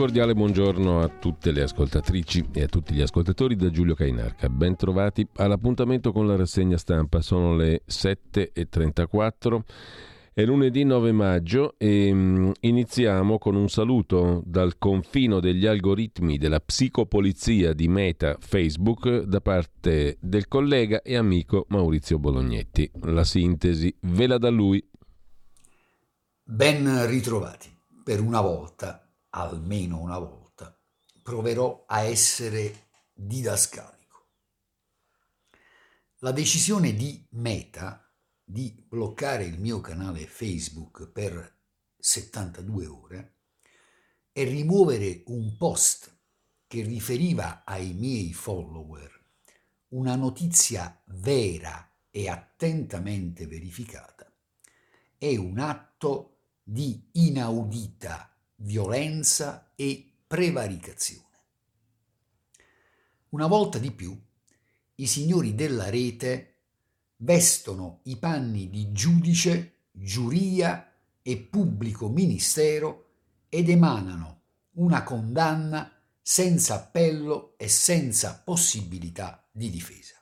Cordiale buongiorno a tutte le ascoltatrici e a tutti gli ascoltatori da Giulio Cainarca. Ben trovati all'appuntamento con la rassegna stampa. Sono le 7.34. È lunedì 9 maggio e mm, iniziamo con un saluto dal confino degli algoritmi della psicopolizia di Meta Facebook da parte del collega e amico Maurizio Bolognetti. La sintesi ve la da lui. Ben ritrovati. Per una volta almeno una volta, proverò a essere didascalico. La decisione di Meta di bloccare il mio canale Facebook per 72 ore e rimuovere un post che riferiva ai miei follower una notizia vera e attentamente verificata è un atto di inaudita violenza e prevaricazione. Una volta di più, i signori della rete vestono i panni di giudice, giuria e pubblico ministero ed emanano una condanna senza appello e senza possibilità di difesa.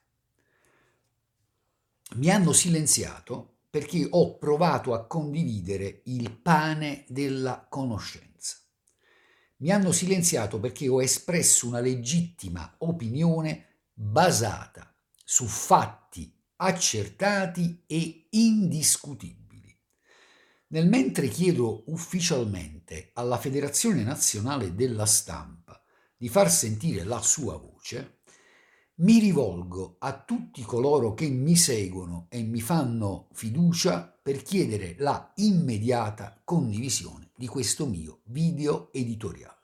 Mi hanno silenziato perché ho provato a condividere il pane della conoscenza. Mi hanno silenziato perché ho espresso una legittima opinione basata su fatti accertati e indiscutibili. Nel mentre chiedo ufficialmente alla Federazione Nazionale della Stampa di far sentire la sua voce, mi rivolgo a tutti coloro che mi seguono e mi fanno fiducia per chiedere la immediata condivisione di questo mio video editoriale.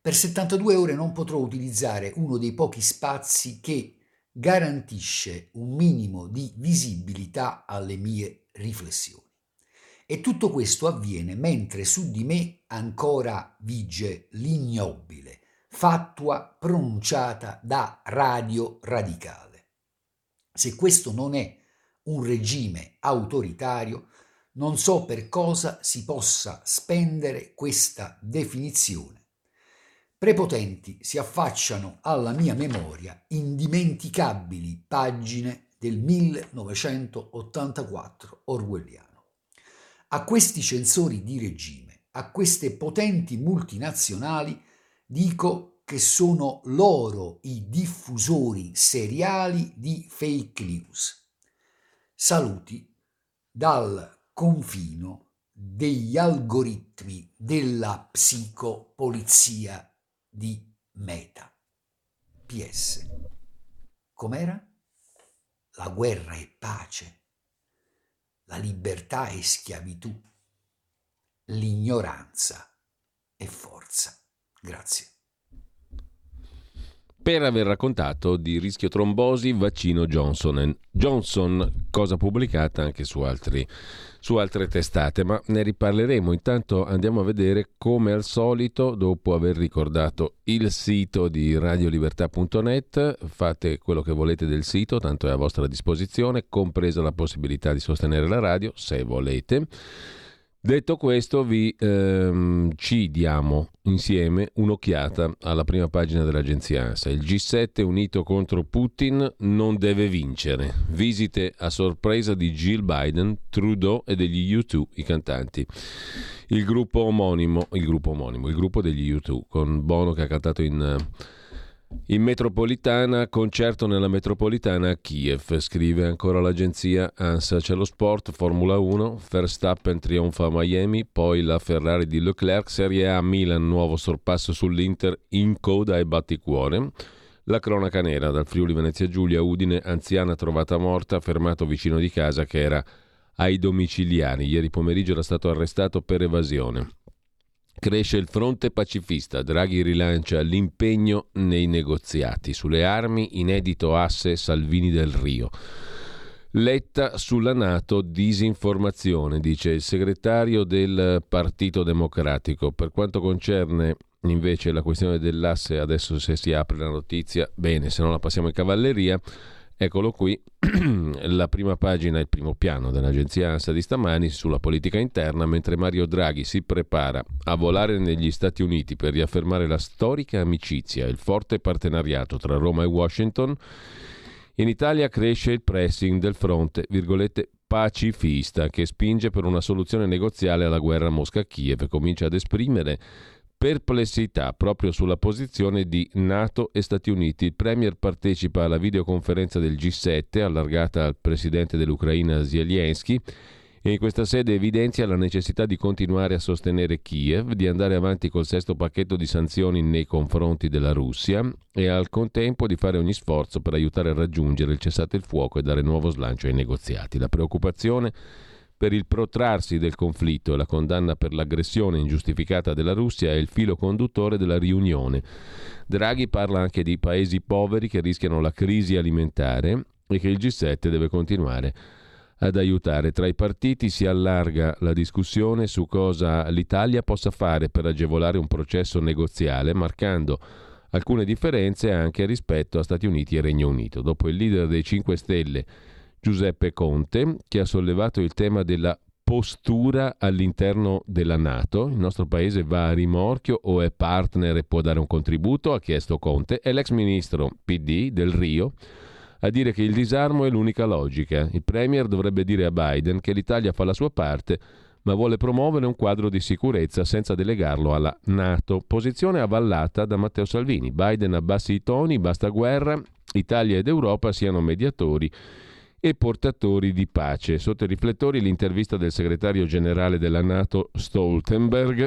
Per 72 ore non potrò utilizzare uno dei pochi spazi che garantisce un minimo di visibilità alle mie riflessioni. E tutto questo avviene mentre su di me ancora vige l'ignobile fatua pronunciata da Radio Radicale. Se questo non è un regime autoritario, non so per cosa si possa spendere questa definizione. Prepotenti si affacciano alla mia memoria indimenticabili pagine del 1984 orwelliano. A questi censori di regime, a queste potenti multinazionali, dico che sono loro i diffusori seriali di fake news. Saluti dal confino degli algoritmi della psicopolizia di Meta. PS. Com'era? La guerra è pace, la libertà è schiavitù, l'ignoranza è forza. Grazie. per aver raccontato di rischio trombosi vaccino Johnson Johnson, cosa pubblicata anche su, altri, su altre testate, ma ne riparleremo. Intanto andiamo a vedere come al solito, dopo aver ricordato il sito di radiolibertà.net, fate quello che volete del sito, tanto è a vostra disposizione, compresa la possibilità di sostenere la radio, se volete. Detto questo, vi ehm, ci diamo insieme un'occhiata alla prima pagina dell'agenzia ANSA. Il G7 unito contro Putin non deve vincere. Visite a sorpresa di Jill Biden, Trudeau e degli U2, i cantanti. Il gruppo omonimo, il gruppo omonimo, il gruppo degli U2, con Bono che ha cantato in in metropolitana, concerto nella metropolitana a Kiev, scrive ancora l'agenzia ANSA. C'è lo sport, Formula 1, Verstappen trionfa a Miami, poi la Ferrari di Leclerc, Serie A Milan, nuovo sorpasso sull'Inter in coda ai batticuore. La cronaca nera dal Friuli Venezia Giulia, Udine, anziana trovata morta, fermato vicino di casa che era ai domiciliari. Ieri pomeriggio era stato arrestato per evasione. Cresce il fronte pacifista, Draghi rilancia l'impegno nei negoziati. Sulle armi, inedito asse Salvini del Rio. Letta sulla Nato, disinformazione, dice il segretario del Partito Democratico. Per quanto concerne invece la questione dell'asse, adesso se si apre la notizia, bene, se no la passiamo in cavalleria. Eccolo qui, la prima pagina, il primo piano dell'agenzia ANSA di stamani sulla politica interna, mentre Mario Draghi si prepara a volare negli Stati Uniti per riaffermare la storica amicizia e il forte partenariato tra Roma e Washington, in Italia cresce il pressing del fronte, virgolette, pacifista che spinge per una soluzione negoziale alla guerra Mosca-Kiev e comincia ad esprimere perplessità proprio sulla posizione di Nato e Stati Uniti. Il Premier partecipa alla videoconferenza del G7 allargata al presidente dell'Ucraina Zelensky e in questa sede evidenzia la necessità di continuare a sostenere Kiev, di andare avanti col sesto pacchetto di sanzioni nei confronti della Russia e al contempo di fare ogni sforzo per aiutare a raggiungere il cessate il fuoco e dare nuovo slancio ai negoziati. La preoccupazione per il protrarsi del conflitto e la condanna per l'aggressione ingiustificata della Russia è il filo conduttore della riunione. Draghi parla anche di paesi poveri che rischiano la crisi alimentare e che il G7 deve continuare ad aiutare. Tra i partiti si allarga la discussione su cosa l'Italia possa fare per agevolare un processo negoziale, marcando alcune differenze anche rispetto a Stati Uniti e Regno Unito. Dopo il leader dei 5 Stelle Giuseppe Conte, che ha sollevato il tema della postura all'interno della Nato. Il nostro paese va a rimorchio o è partner e può dare un contributo? Ha chiesto Conte. È l'ex ministro PD del Rio a dire che il disarmo è l'unica logica. Il Premier dovrebbe dire a Biden che l'Italia fa la sua parte ma vuole promuovere un quadro di sicurezza senza delegarlo alla Nato. Posizione avvallata da Matteo Salvini. Biden abbassi i toni, basta guerra, Italia ed Europa siano mediatori e portatori di pace. Sotto i riflettori l'intervista del segretario generale della Nato Stoltenberg,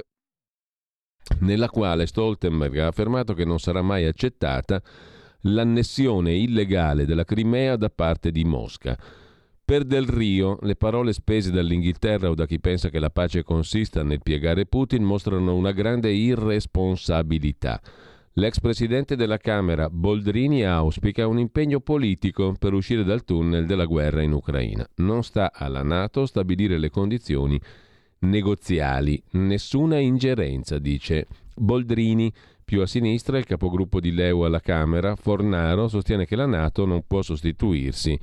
nella quale Stoltenberg ha affermato che non sarà mai accettata l'annessione illegale della Crimea da parte di Mosca. Per Del Rio, le parole spese dall'Inghilterra o da chi pensa che la pace consista nel piegare Putin mostrano una grande irresponsabilità. L'ex presidente della Camera Boldrini auspica un impegno politico per uscire dal tunnel della guerra in Ucraina. Non sta alla Nato stabilire le condizioni negoziali, nessuna ingerenza, dice Boldrini. Più a sinistra il capogruppo di Leu alla Camera, Fornaro, sostiene che la Nato non può sostituirsi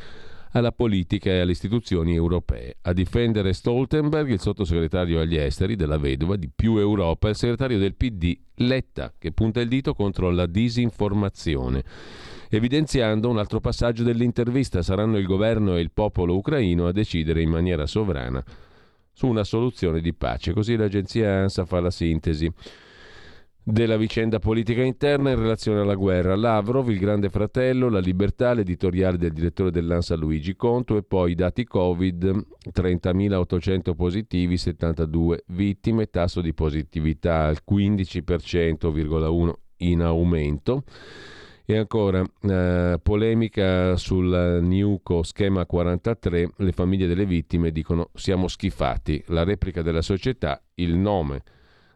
alla politica e alle istituzioni europee. A difendere Stoltenberg, il sottosegretario agli esteri della vedova di Più Europa, il segretario del PD Letta, che punta il dito contro la disinformazione. Evidenziando un altro passaggio dell'intervista, saranno il governo e il popolo ucraino a decidere in maniera sovrana su una soluzione di pace. Così l'agenzia ANSA fa la sintesi della vicenda politica interna in relazione alla guerra. Lavrov, il grande fratello, la libertà, l'editoriale del direttore dell'ANSA Luigi Conto e poi i dati Covid, 30.800 positivi, 72 vittime, tasso di positività al 15,1 in aumento. E ancora, eh, polemica sul Niuco schema 43, le famiglie delle vittime dicono siamo schifati, la replica della società, il nome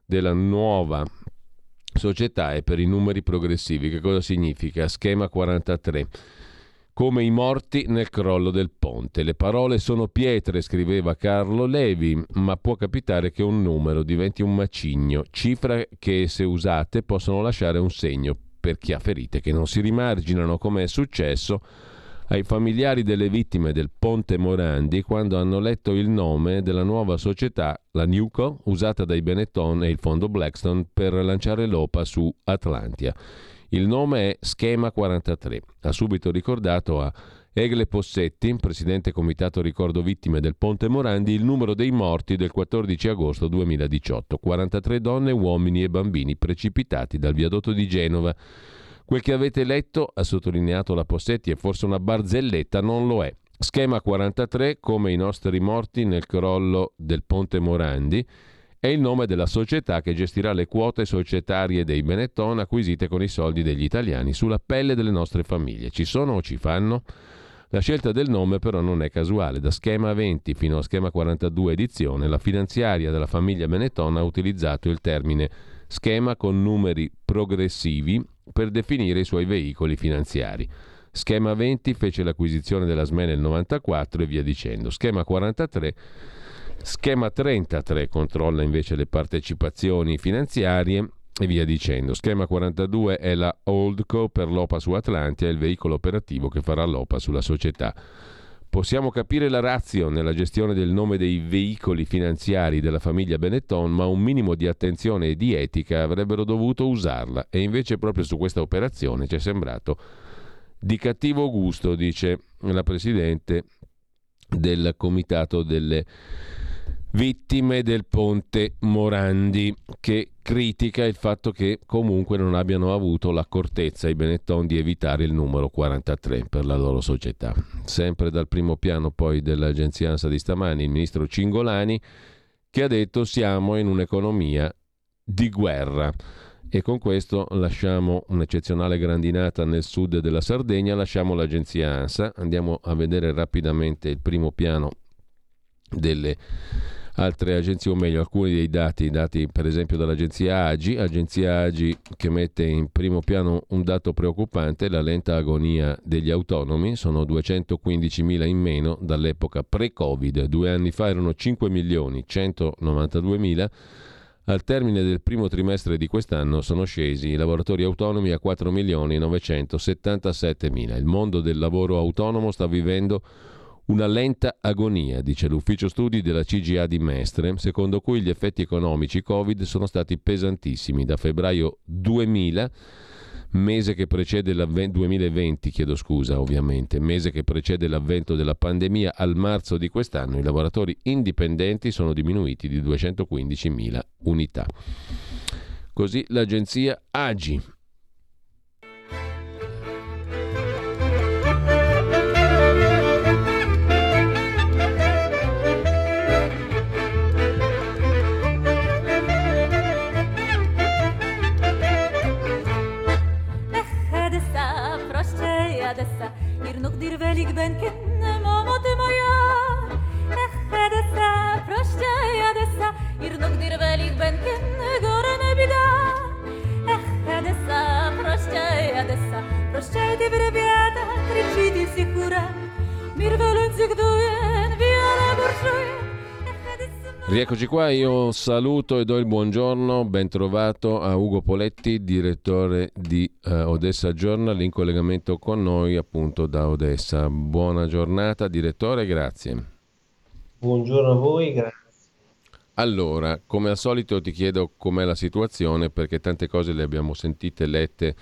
della nuova società è per i numeri progressivi. Che cosa significa? Schema 43 come i morti nel crollo del ponte. Le parole sono pietre, scriveva Carlo Levi, ma può capitare che un numero diventi un macigno, cifra che se usate possono lasciare un segno per chi ha ferite che non si rimarginano come è successo ai familiari delle vittime del ponte Morandi quando hanno letto il nome della nuova società, la Newco, usata dai Benetton e il fondo Blackstone per lanciare l'OPA su Atlantia. Il nome è Schema 43. Ha subito ricordato a Egle Possetti, presidente comitato ricordo vittime del Ponte Morandi, il numero dei morti del 14 agosto 2018. 43 donne, uomini e bambini precipitati dal viadotto di Genova Quel che avete letto, ha sottolineato la Possetti, è forse una barzelletta, non lo è. Schema 43, come i nostri morti nel crollo del Ponte Morandi, è il nome della società che gestirà le quote societarie dei Benetton acquisite con i soldi degli italiani sulla pelle delle nostre famiglie. Ci sono o ci fanno? La scelta del nome però non è casuale. Da schema 20 fino a schema 42 edizione, la finanziaria della famiglia Benetton ha utilizzato il termine schema con numeri progressivi per definire i suoi veicoli finanziari. Schema 20 fece l'acquisizione della SME nel 94 e via dicendo. Schema 43 Schema 33 controlla invece le partecipazioni finanziarie e via dicendo. Schema 42 è la Holdco per l'OPA su Atlantia, il veicolo operativo che farà l'OPA sulla società. Possiamo capire la razio nella gestione del nome dei veicoli finanziari della famiglia Benetton, ma un minimo di attenzione e di etica avrebbero dovuto usarla. E invece proprio su questa operazione ci è sembrato di cattivo gusto, dice la Presidente del Comitato delle vittime del ponte Morandi, che critica il fatto che comunque non abbiano avuto l'accortezza i Benetton di evitare il numero 43 per la loro società. Sempre dal primo piano poi dell'agenzia ANSA di stamani, il ministro Cingolani che ha detto siamo in un'economia di guerra. E con questo lasciamo un'eccezionale grandinata nel sud della Sardegna, lasciamo l'agenzia ANSA, andiamo a vedere rapidamente il primo piano delle altre agenzie, o meglio alcuni dei dati, dati per esempio dall'agenzia AGI, agenzia AGI che mette in primo piano un dato preoccupante, la lenta agonia degli autonomi, sono 215.000 in meno dall'epoca pre-Covid, due anni fa erano 5 milioni 192.000, al termine del primo trimestre di quest'anno sono scesi i lavoratori autonomi a 4 milioni 977.000. Il mondo del lavoro autonomo sta vivendo una lenta agonia, dice l'ufficio studi della CGA di Mestre, secondo cui gli effetti economici Covid sono stati pesantissimi da febbraio 2000 mese che precede l'avvento 2020, chiedo scusa, ovviamente, mese che precede l'avvento della pandemia al marzo di quest'anno i lavoratori indipendenti sono diminuiti di 215.000 unità. Così l'agenzia AGI ben kendim amatımaya Ehedese proşte yadese Irnuk dirvelik ben kendi görene bida Ehedese proşte yadese Прощайте, ребята, кричите все хура Мир волен зигдуен, виара буржуя Rieccoci qua, io saluto e do il buongiorno, ben trovato a Ugo Poletti, direttore di uh, Odessa Journal, in collegamento con noi appunto da Odessa. Buona giornata direttore, grazie. Buongiorno a voi, grazie. Allora, come al solito ti chiedo com'è la situazione perché tante cose le abbiamo sentite, lette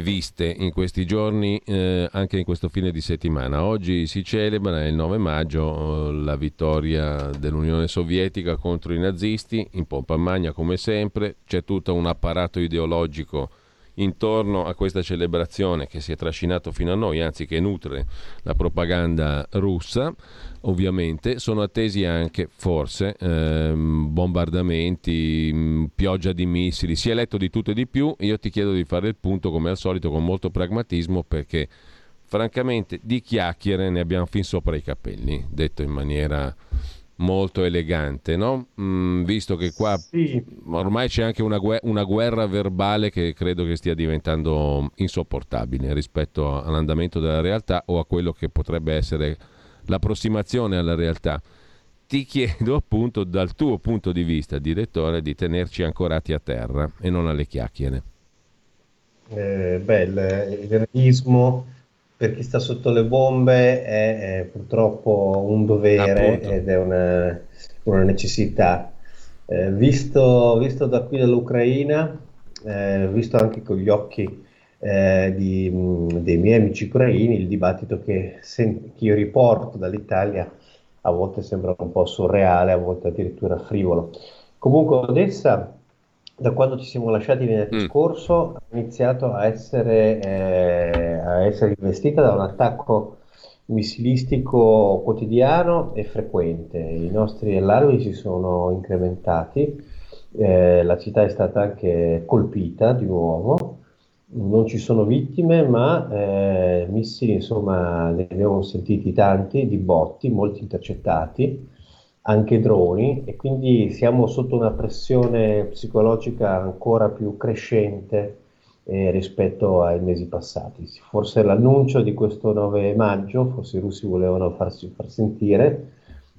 viste in questi giorni, eh, anche in questo fine di settimana. Oggi si celebra il 9 maggio eh, la vittoria dell'Unione Sovietica contro i nazisti, in pompa magna come sempre, c'è tutto un apparato ideologico intorno a questa celebrazione che si è trascinato fino a noi, anzi che nutre la propaganda russa, ovviamente, sono attesi anche forse ehm, bombardamenti, mm, pioggia di missili, si è letto di tutto e di più, io ti chiedo di fare il punto come al solito con molto pragmatismo perché francamente di chiacchiere ne abbiamo fin sopra i capelli, detto in maniera molto elegante, no? Mm, visto che qua sì. ormai c'è anche una, guerra, una guerra verbale che credo che stia diventando insopportabile rispetto all'andamento della realtà o a quello che potrebbe essere l'approssimazione alla realtà. Ti chiedo appunto dal tuo punto di vista, direttore, di tenerci ancorati a terra e non alle chiacchiere. Eh, beh, il, il realismo per chi sta sotto le bombe è, è purtroppo un dovere Appunto. ed è una, una necessità. Eh, visto, visto, da qui dall'Ucraina, eh, visto anche con gli occhi eh, di, dei miei amici ucraini, il dibattito che, sen- che io riporto dall'Italia a volte sembra un po' surreale, a volte addirittura frivolo. Comunque Odessa da quando ci siamo lasciati venerdì mm. scorso, ha iniziato a essere, eh, a essere, investita da un attacco missilistico quotidiano e frequente. I nostri allarmi si sono incrementati, eh, la città è stata anche colpita di nuovo. Non ci sono vittime, ma eh, missili, insomma, ne abbiamo sentiti tanti, di botti, molti intercettati anche droni e quindi siamo sotto una pressione psicologica ancora più crescente eh, rispetto ai mesi passati. Forse l'annuncio di questo 9 maggio, forse i russi volevano farsi far sentire,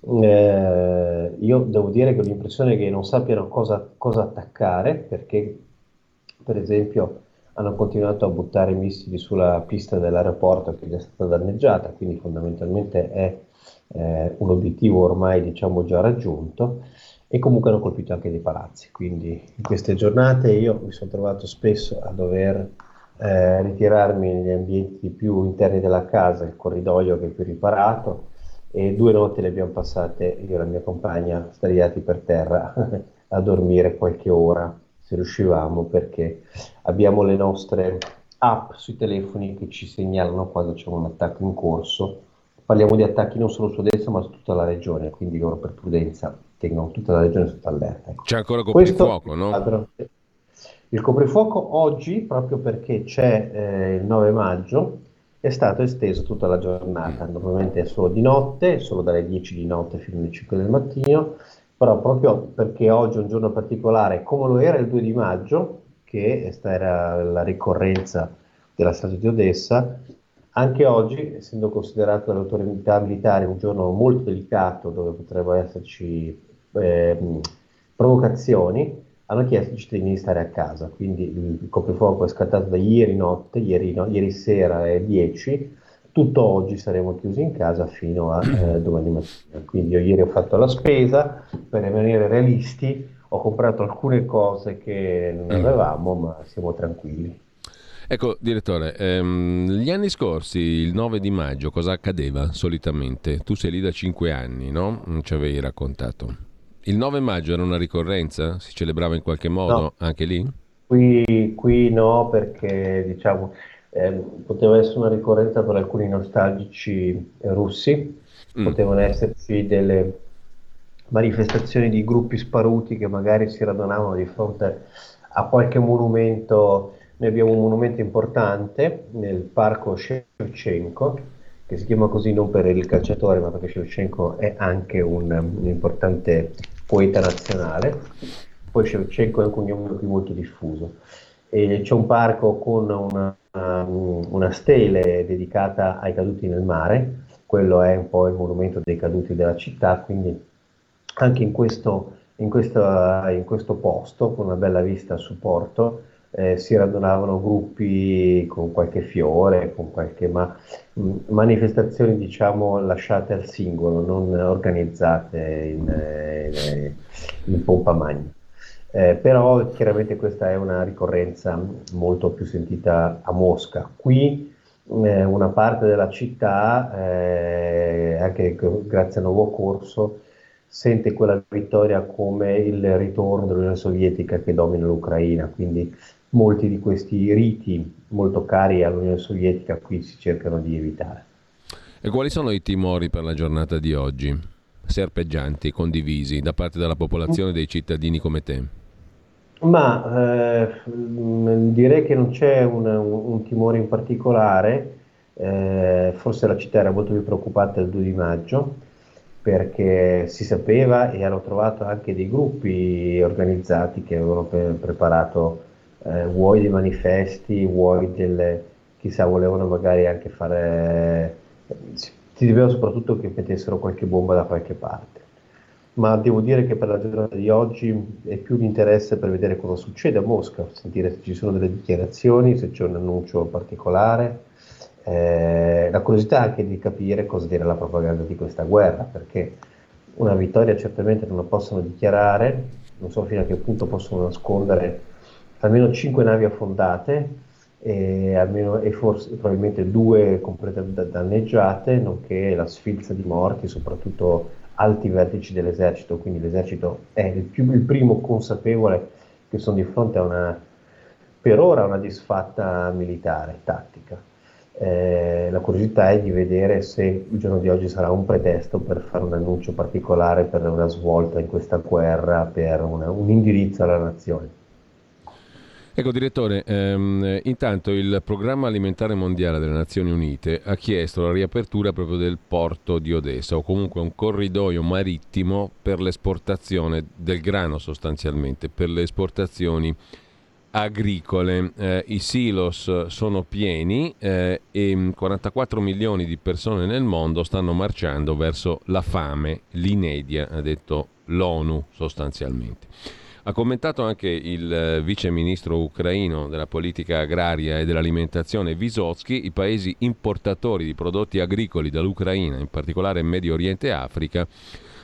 eh, io devo dire che ho l'impressione che non sappiano cosa, cosa attaccare perché per esempio hanno continuato a buttare missili sulla pista dell'aeroporto che è stata danneggiata, quindi fondamentalmente è eh, un obiettivo ormai diciamo già raggiunto e comunque hanno colpito anche dei palazzi. Quindi in queste giornate io mi sono trovato spesso a dover eh, ritirarmi negli ambienti più interni della casa, il corridoio che è più riparato e due notti le abbiamo passate io e la mia compagna stagliati per terra a dormire qualche ora se riuscivamo perché abbiamo le nostre app sui telefoni che ci segnalano quando c'è un attacco in corso parliamo di attacchi non solo su Odessa ma su tutta la regione, quindi loro per prudenza tengono tutta la regione sotto allerta. Ecco. C'è ancora coprifuoco, no? Il coprifuoco oggi, proprio perché c'è eh, il 9 maggio, è stato esteso tutta la giornata, normalmente è solo di notte, solo dalle 10 di notte fino alle 5 del mattino, però proprio perché oggi è un giorno particolare, come lo era il 2 di maggio, che era la ricorrenza della strage di Odessa, anche oggi, essendo considerato dall'autorità militare un giorno molto delicato dove potrebbero esserci eh, provocazioni, hanno chiesto ai cittadini di stare a casa, quindi il coprifuoco è scattato da ieri notte, ieri, no, ieri sera alle 10, tutto oggi saremo chiusi in casa fino a eh, domani mattina. Quindi io ieri ho fatto la spesa, per rimanere realisti ho comprato alcune cose che non mm. avevamo, ma siamo tranquilli. Ecco, direttore, ehm, gli anni scorsi, il 9 di maggio, cosa accadeva solitamente? Tu sei lì da cinque anni, no? Non ci avevi raccontato. Il 9 maggio era una ricorrenza? Si celebrava in qualche modo no. anche lì? Qui, qui, no, perché diciamo eh, poteva essere una ricorrenza per alcuni nostalgici russi, mm. potevano esserci delle manifestazioni di gruppi sparuti che magari si radunavano di fronte a qualche monumento noi abbiamo un monumento importante nel parco Shevchenko, che si chiama così non per il calciatore, ma perché Shevchenko è anche un, un importante poeta nazionale. Poi Shevchenko è un nome qui molto diffuso. E c'è un parco con una, una stele dedicata ai caduti nel mare, quello è un po' il monumento dei caduti della città, quindi anche in questo, in questo, in questo posto, con una bella vista a supporto, eh, si radunavano gruppi con qualche fiore, con qualche ma, mh, manifestazioni diciamo lasciate al singolo, non organizzate in, eh, in, in pompa magna. Eh, però chiaramente questa è una ricorrenza molto più sentita a Mosca. Qui eh, una parte della città, eh, anche grazie al nuovo corso, sente quella vittoria come il ritorno dell'Unione Sovietica che domina l'Ucraina, quindi molti di questi riti molto cari all'Unione Sovietica qui si cercano di evitare. E quali sono i timori per la giornata di oggi, serpeggianti, condivisi da parte della popolazione e dei cittadini come te? Ma eh, direi che non c'è un, un, timore in particolare, eh, forse la città era molto più preoccupata il 2 di maggio, perché si sapeva e hanno trovato anche dei gruppi organizzati che avevano pre- preparato eh, vuoi dei manifesti, vuoi delle, chissà, volevano magari anche fare, si doveva soprattutto che mettessero qualche bomba da qualche parte. Ma devo dire che per la giornata di oggi è più l'interesse per vedere cosa succede a Mosca, sentire se ci sono delle dichiarazioni, se c'è un annuncio particolare, eh, la curiosità anche di capire cosa dire la propaganda di questa guerra, perché una vittoria certamente non la possono dichiarare, non so fino a che punto possono nascondere almeno 5 navi affondate e, almeno, e forse probabilmente due completamente danneggiate, nonché la sfilza di morti, soprattutto alti vertici dell'esercito, quindi l'esercito è il, più, il primo consapevole che sono di fronte a una, per ora, una disfatta militare, tattica. Eh, la curiosità è di vedere se il giorno di oggi sarà un pretesto per fare un annuncio particolare per una svolta in questa guerra, per una, un indirizzo alla nazione. Ecco direttore, ehm, intanto il Programma Alimentare Mondiale delle Nazioni Unite ha chiesto la riapertura proprio del porto di Odessa o comunque un corridoio marittimo per l'esportazione del grano sostanzialmente, per le esportazioni agricole. Eh, I silos sono pieni eh, e 44 milioni di persone nel mondo stanno marciando verso la fame, l'inedia, ha detto l'ONU sostanzialmente. Ha commentato anche il eh, vice ministro ucraino della politica agraria e dell'alimentazione Vysotsky i paesi importatori di prodotti agricoli dall'Ucraina, in particolare Medio Oriente e Africa,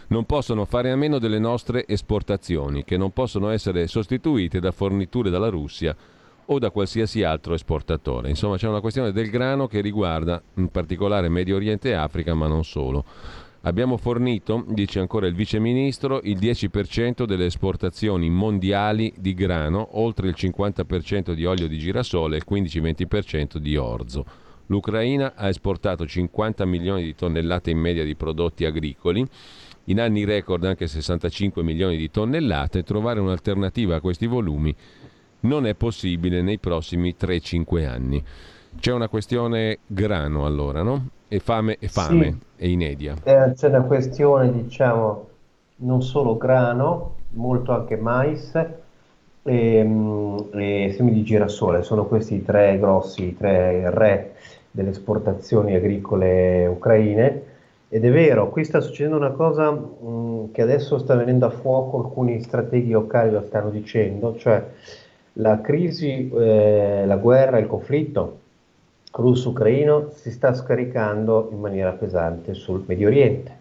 non possono fare a meno delle nostre esportazioni, che non possono essere sostituite da forniture dalla Russia o da qualsiasi altro esportatore. Insomma, c'è una questione del grano che riguarda in particolare Medio Oriente e Africa, ma non solo. Abbiamo fornito, dice ancora il Vice Ministro, il 10% delle esportazioni mondiali di grano, oltre il 50% di olio di girasole e il 15-20% di orzo. L'Ucraina ha esportato 50 milioni di tonnellate in media di prodotti agricoli, in anni record anche 65 milioni di tonnellate. Trovare un'alternativa a questi volumi non è possibile nei prossimi 3-5 anni. C'è una questione grano allora, no? E fame e fame sì. e inedia. Eh, c'è una questione, diciamo, non solo grano, molto anche mais e, mm, e semi di girasole. Sono questi i tre grossi, i tre re delle esportazioni agricole ucraine. Ed è vero, qui sta succedendo una cosa mh, mm, che adesso sta venendo a fuoco, alcuni strateghi locali lo stanno dicendo, cioè la crisi, eh, la guerra, il conflitto russo-ucraino si sta scaricando in maniera pesante sul Medio Oriente,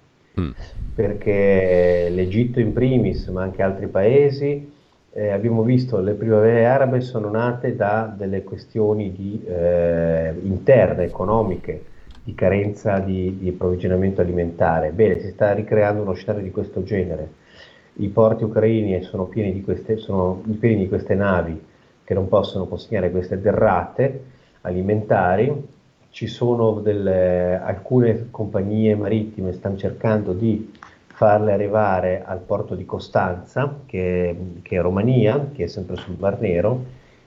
mm. perché l'Egitto in primis, ma anche altri paesi, eh, abbiamo visto le primavere arabe sono nate da delle questioni di, eh, interne, economiche, di carenza di, di, approvvigionamento alimentare. Bene, si sta ricreando uno scenario di questo genere. I porti ucraini sono pieni di queste, sono pieni di queste navi che non possono consegnare queste derrate alimentari. Ci sono delle, alcune compagnie marittime stanno cercando di farle arrivare al porto di Costanza, che, che, è Romania, che è sempre sul Mar Nero,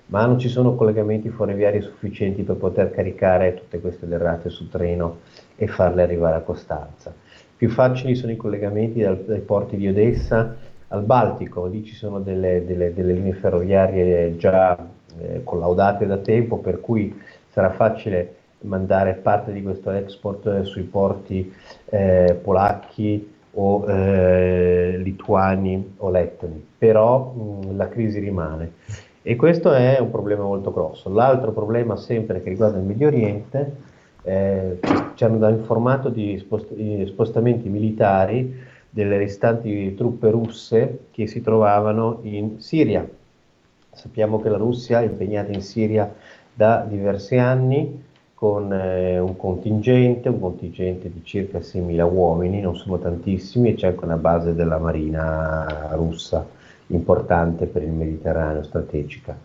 ma non ci sono collegamenti ferroviari sufficienti per poter caricare tutte queste derrate sul treno e farle arrivare a Costanza. Più facili sono i collegamenti dal, dai porti di Odessa al Baltico, lì ci sono delle, delle, delle linee ferroviarie già eh, collaudate da tempo, per cui sarà facile mandare parte di questo export eh, sui porti eh, polacchi o eh, lituani o lettoni, però mh, la crisi rimane e questo è un problema molto grosso. L'altro problema sempre che riguarda il Medio Oriente, eh, ci hanno informato di, spost- spostamenti militari delle restanti truppe russe che si trovavano in Siria. Sappiamo che la Russia è impegnata in Siria da diversi anni con eh, un contingente, un contingente di circa 6.000 uomini, non sono tantissimi, e c'è anche una base della marina russa importante per il Mediterraneo strategica.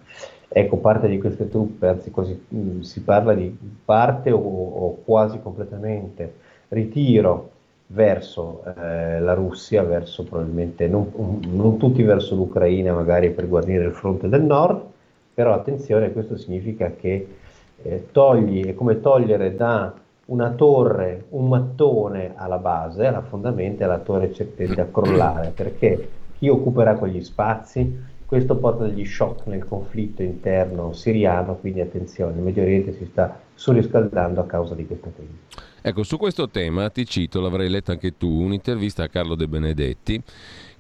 Ecco, parte di queste truppe, anzi quasi, mh, mm, si parla di parte o, o quasi completamente ritiro verso eh, la Russia, verso probabilmente non, non, tutti verso l'Ucraina, magari per guarnire il fronte del nord, però attenzione, questo significa che eh, togli, è come togliere da una torre, un mattone alla base, alla fondamento e la torre tende a crollare perché chi occuperà quegli spazi? Questo porta degli shock nel conflitto interno siriano, quindi attenzione, il Medio Oriente si sta surriscaldando a causa di questa crisi. Ecco, su questo tema ti cito, l'avrai letta anche tu, un'intervista a Carlo De Benedetti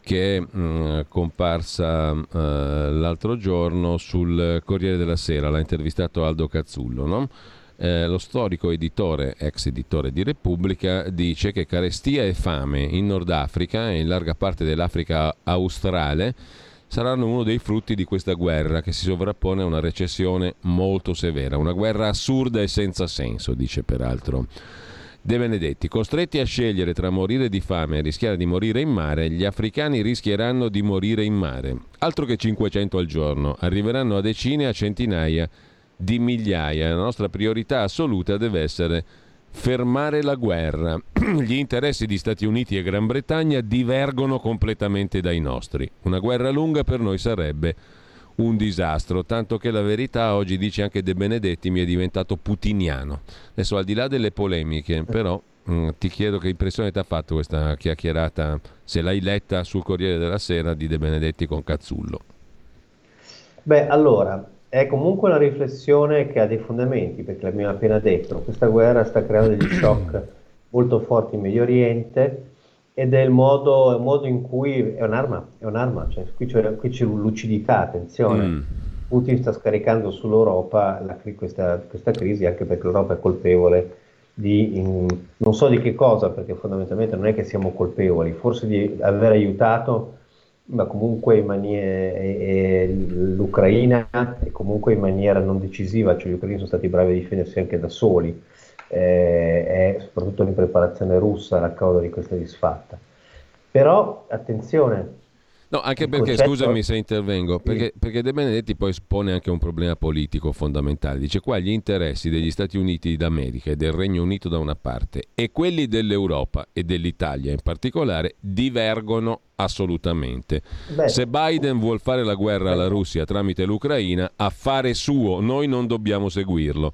che è mm, comparsa uh, l'altro giorno sul Corriere della Sera, l'ha intervistato Aldo Cazzullo, no? eh, lo storico editore, ex editore di Repubblica, dice che carestia e fame in Nord Africa e in larga parte dell'Africa australe saranno uno dei frutti di questa guerra che si sovrappone a una recessione molto severa, una guerra assurda e senza senso, dice peraltro. De Benedetti, costretti a scegliere tra morire di fame e rischiare di morire in mare, gli africani rischieranno di morire in mare. Altro che 500 al giorno, arriveranno a decine a centinaia di migliaia. La nostra priorità assoluta deve essere fermare la guerra. Gli interessi di Stati Uniti e Gran Bretagna divergono completamente dai nostri. Una guerra lunga per noi sarebbe un disastro, tanto che la verità oggi dice anche De Benedetti mi è diventato putiniano. Adesso al di là delle polemiche, però mh, mm, ti chiedo che impressione ti ha fatto questa chiacchierata, se l'hai letta sul Corriere della Sera di De Benedetti con Cazzullo. Beh, allora, è comunque una riflessione che ha dei fondamenti, perché l'abbiamo appena detto, questa guerra sta creando degli shock molto forti in Medio Oriente ed è il modo, il modo in cui è un'arma, è un'arma, cioè, qui, c'è, qui c'è lucidità, attenzione. Mm. Putin sta scaricando sull'Europa la, questa, questa, crisi anche perché l'Europa è colpevole di in, non so di che cosa, perché fondamentalmente non è che siamo colpevoli, forse di aver aiutato ma comunque in maniera, e, l'Ucraina e comunque in maniera non decisiva, cioè gli ucraini sono stati bravi a difendersi anche da soli, eh, e soprattutto in preparazione russa a causa di questa disfatta. Però attenzione, No, anche perché, concetto... scusami se intervengo, perché, perché, De Benedetti poi espone anche un problema politico fondamentale. Dice qua gli interessi degli Stati Uniti d'America e del Regno Unito da una parte e quelli dell'Europa e dell'Italia in particolare divergono assolutamente. Beh. Se Biden vuole fare la guerra alla Russia tramite l'Ucraina, affare suo, noi non dobbiamo seguirlo.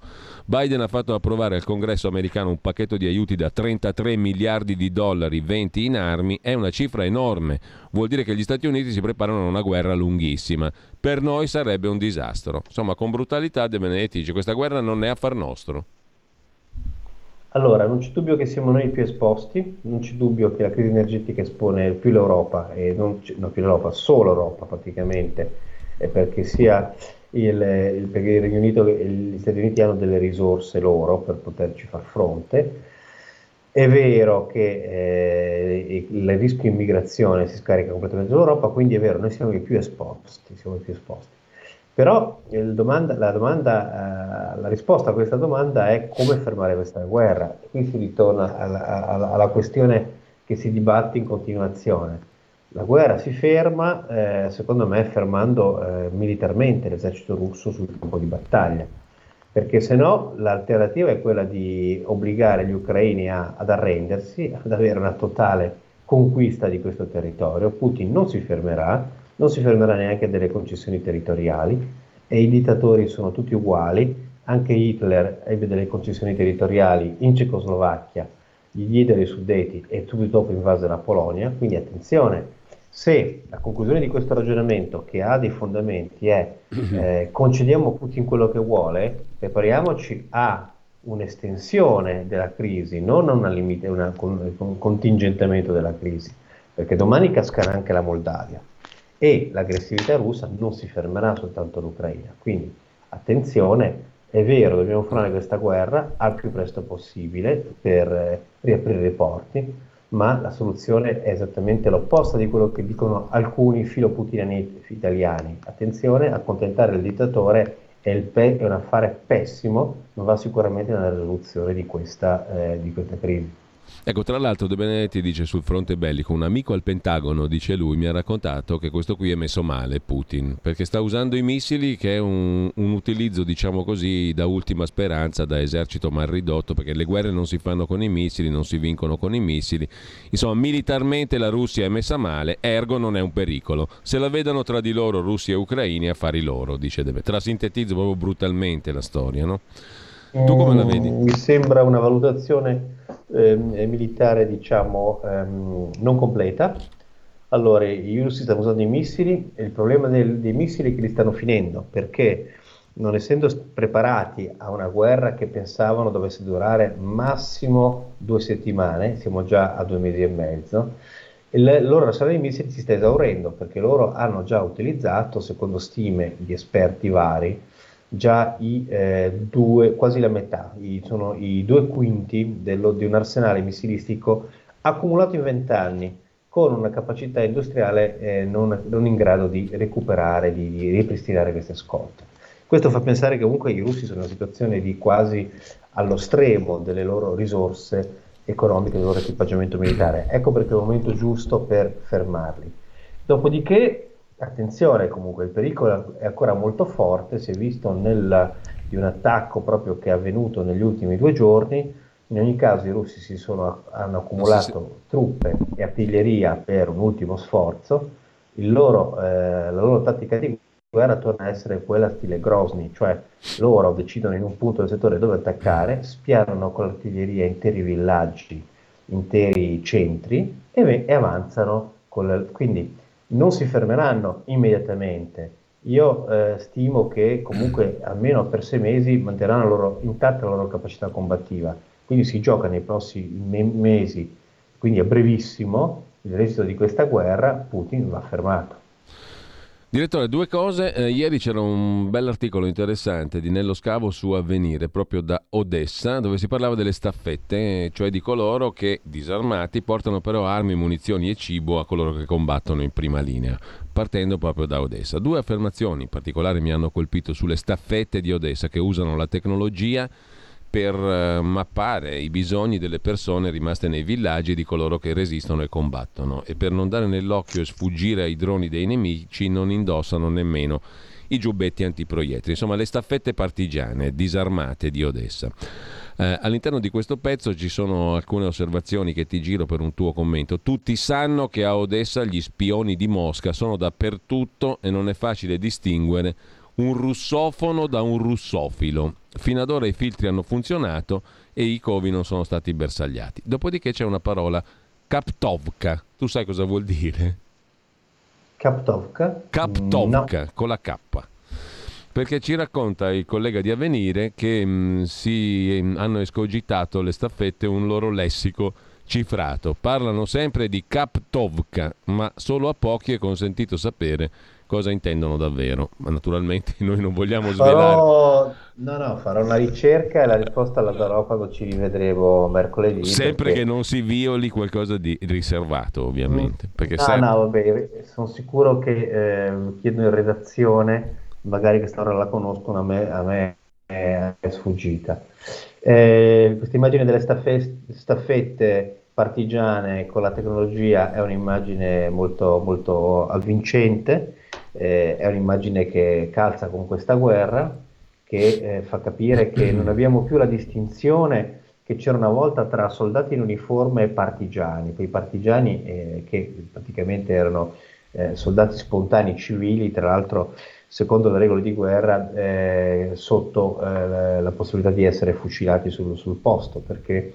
Biden ha fatto approvare al Congresso americano un pacchetto di aiuti da 33 miliardi di dollari, 20 in armi, è una cifra enorme. Vuol dire che gli Stati Uniti si preparano a una guerra lunghissima. Per noi sarebbe un disastro. Insomma, con brutalità De Benedetti dice questa guerra non è affar nostro. Allora, non c'è dubbio che siamo noi più esposti, non c'è dubbio che la crisi energetica espone più l'Europa, e non, no, più l'Europa, solo l'Europa praticamente, perché sia il, il, perché il Regno Unito e gli Stati Uniti hanno delle risorse loro per poterci far fronte. È vero che eh, il rischio immigrazione si scarica completamente sull'Europa, quindi è vero, noi siamo i più esposti, siamo i più esposti. Però domanda, la, domanda, eh, la, risposta a questa domanda è come fermare questa guerra. Qui si ritorna alla, alla, alla questione che si dibatte in continuazione. La guerra si ferma, eh, secondo me, fermando eh, militarmente l'esercito russo sul campo di battaglia, perché se no l'alternativa è quella di obbligare gli ucraini a, ad arrendersi, ad avere una totale conquista di questo territorio. Putin non si fermerà, non si fermerà neanche delle concessioni territoriali e i dittatori sono tutti uguali, anche Hitler ebbe delle concessioni territoriali in Cecoslovacchia, gli diede i suddeti e subito dopo invase la Polonia, quindi attenzione, se la conclusione di questo ragionamento che ha dei fondamenti è eh, concediamo a Putin quello che vuole, prepariamoci a un'estensione della crisi, non a un contingentamento della crisi, perché domani cascherà anche la Moldavia e l'aggressività russa non si fermerà soltanto all'Ucraina. Quindi attenzione, è vero, dobbiamo fare questa guerra al più presto possibile per eh, riaprire i porti, ma la soluzione è esattamente l'opposta di quello che dicono alcuni filoputiniani italiani. Attenzione, accontentare il dittatore è, il pe- è un affare pessimo, non va sicuramente nella risoluzione di questa, eh, di questa crisi. Ecco, tra l'altro De Benedetti dice sul fronte bellico, un amico al Pentagono, dice lui, mi ha raccontato che questo qui è messo male, Putin, perché sta usando i missili che è un, un utilizzo, diciamo così, da ultima speranza, da esercito mal ridotto, perché le guerre non si fanno con i missili, non si vincono con i missili. Insomma, militarmente la Russia è messa male, ergo non è un pericolo. Se la vedono tra di loro russi e ucraini, affari loro, dice De Benedetti. Tra sintetizzo proprio brutalmente la storia, no? Tu come la vedi? Mm, mi sembra una valutazione eh, militare, diciamo, ehm, non completa. Allora, i russi stanno usando i missili e il problema del, dei missili è che li stanno finendo perché non essendo preparati a una guerra che pensavano dovesse durare massimo due settimane, siamo già a due mesi e mezzo, il loro arsenale di missili si sta esaurendo perché loro hanno già utilizzato, secondo stime di esperti vari, già i, eh, due, quasi la metà, i, sono i due quinti dello, di un arsenale missilistico accumulato in vent'anni con una capacità industriale eh, non, non, in grado di recuperare, di, di ripristinare queste scorte. Questo fa pensare che comunque i russi sono in una situazione di quasi allo stremo delle loro risorse economiche, del loro equipaggiamento militare. Ecco perché è il momento giusto per fermarli. Dopodiché, attenzione, comunque il pericolo è ancora molto forte, si è visto nel, di un attacco proprio che è avvenuto negli ultimi due giorni. In ogni caso i russi sono, hanno accumulato sì, sì. truppe e artiglieria per un ultimo sforzo. Loro, eh, la loro tattica di guerra torna a essere quella stile Grozny, cioè loro decidono in un punto del settore dove attaccare, spiarano con l'artiglieria interi villaggi, interi centri e, e avanzano. La, quindi non si fermeranno immediatamente. Io eh, stimo che comunque almeno per sei mesi manterranno loro, intatta la loro capacità combattiva. Quindi si gioca nei prossimi me- mesi, quindi a brevissimo, il resto di questa guerra, Putin va fermato. Direttore, due cose. Eh, ieri c'era un bell'articolo interessante di Nello Scavo su Avvenire, proprio da Odessa, dove si parlava delle staffette, cioè di coloro che, disarmati, portano però armi, munizioni e cibo a coloro che combattono in prima linea, partendo proprio da Odessa. Due affermazioni in particolare mi hanno colpito sulle staffette di Odessa che usano la tecnologia per eh, mappare i bisogni delle persone rimaste nei villaggi e di coloro che resistono e combattono e per non dare nell'occhio e sfuggire ai droni dei nemici non indossano nemmeno i giubbetti antiproiettili, insomma le staffette partigiane disarmate di Odessa. Eh, all'interno di questo pezzo ci sono alcune osservazioni che ti giro per un tuo commento. Tutti sanno che a Odessa gli spioni di Mosca sono dappertutto e non è facile distinguere un russofono da un russofilo. Fino ad ora i filtri hanno funzionato e i covi non sono stati bersagliati. Dopodiché c'è una parola Kaptovka. Tu sai cosa vuol dire? Kaptovka? Kaptovka, no. con la K. Perché ci racconta il collega di Avvenire che mh, mm, si mh, mm, hanno escogitato le staffette un loro lessico cifrato. Parlano sempre di Kaptovka, ma solo a pochi è consentito sapere cosa intendono davvero. Ma naturalmente noi non vogliamo svelare. Farò... No, no, farò una ricerca e la risposta la darò quando ci rivedremo mercoledì. Sempre perché... che non si violi qualcosa di riservato, ovviamente. Mm. Perché ah, sempre... no, vabbè, sono sicuro che eh, chiedo in redazione, magari che ora la conoscono, a me, a me è, è sfuggita. Eh, questa immagine delle staffe- staffette partigiane con la tecnologia è un'immagine molto, molto avvincente eh, è un'immagine che calza con questa guerra, che eh, fa capire che non abbiamo più la distinzione che c'era una volta tra soldati in uniforme e partigiani, quei partigiani eh, che praticamente erano eh, soldati spontanei civili, tra l'altro secondo le regole di guerra eh, sotto eh, la possibilità di essere fucilati sul, sul posto, perché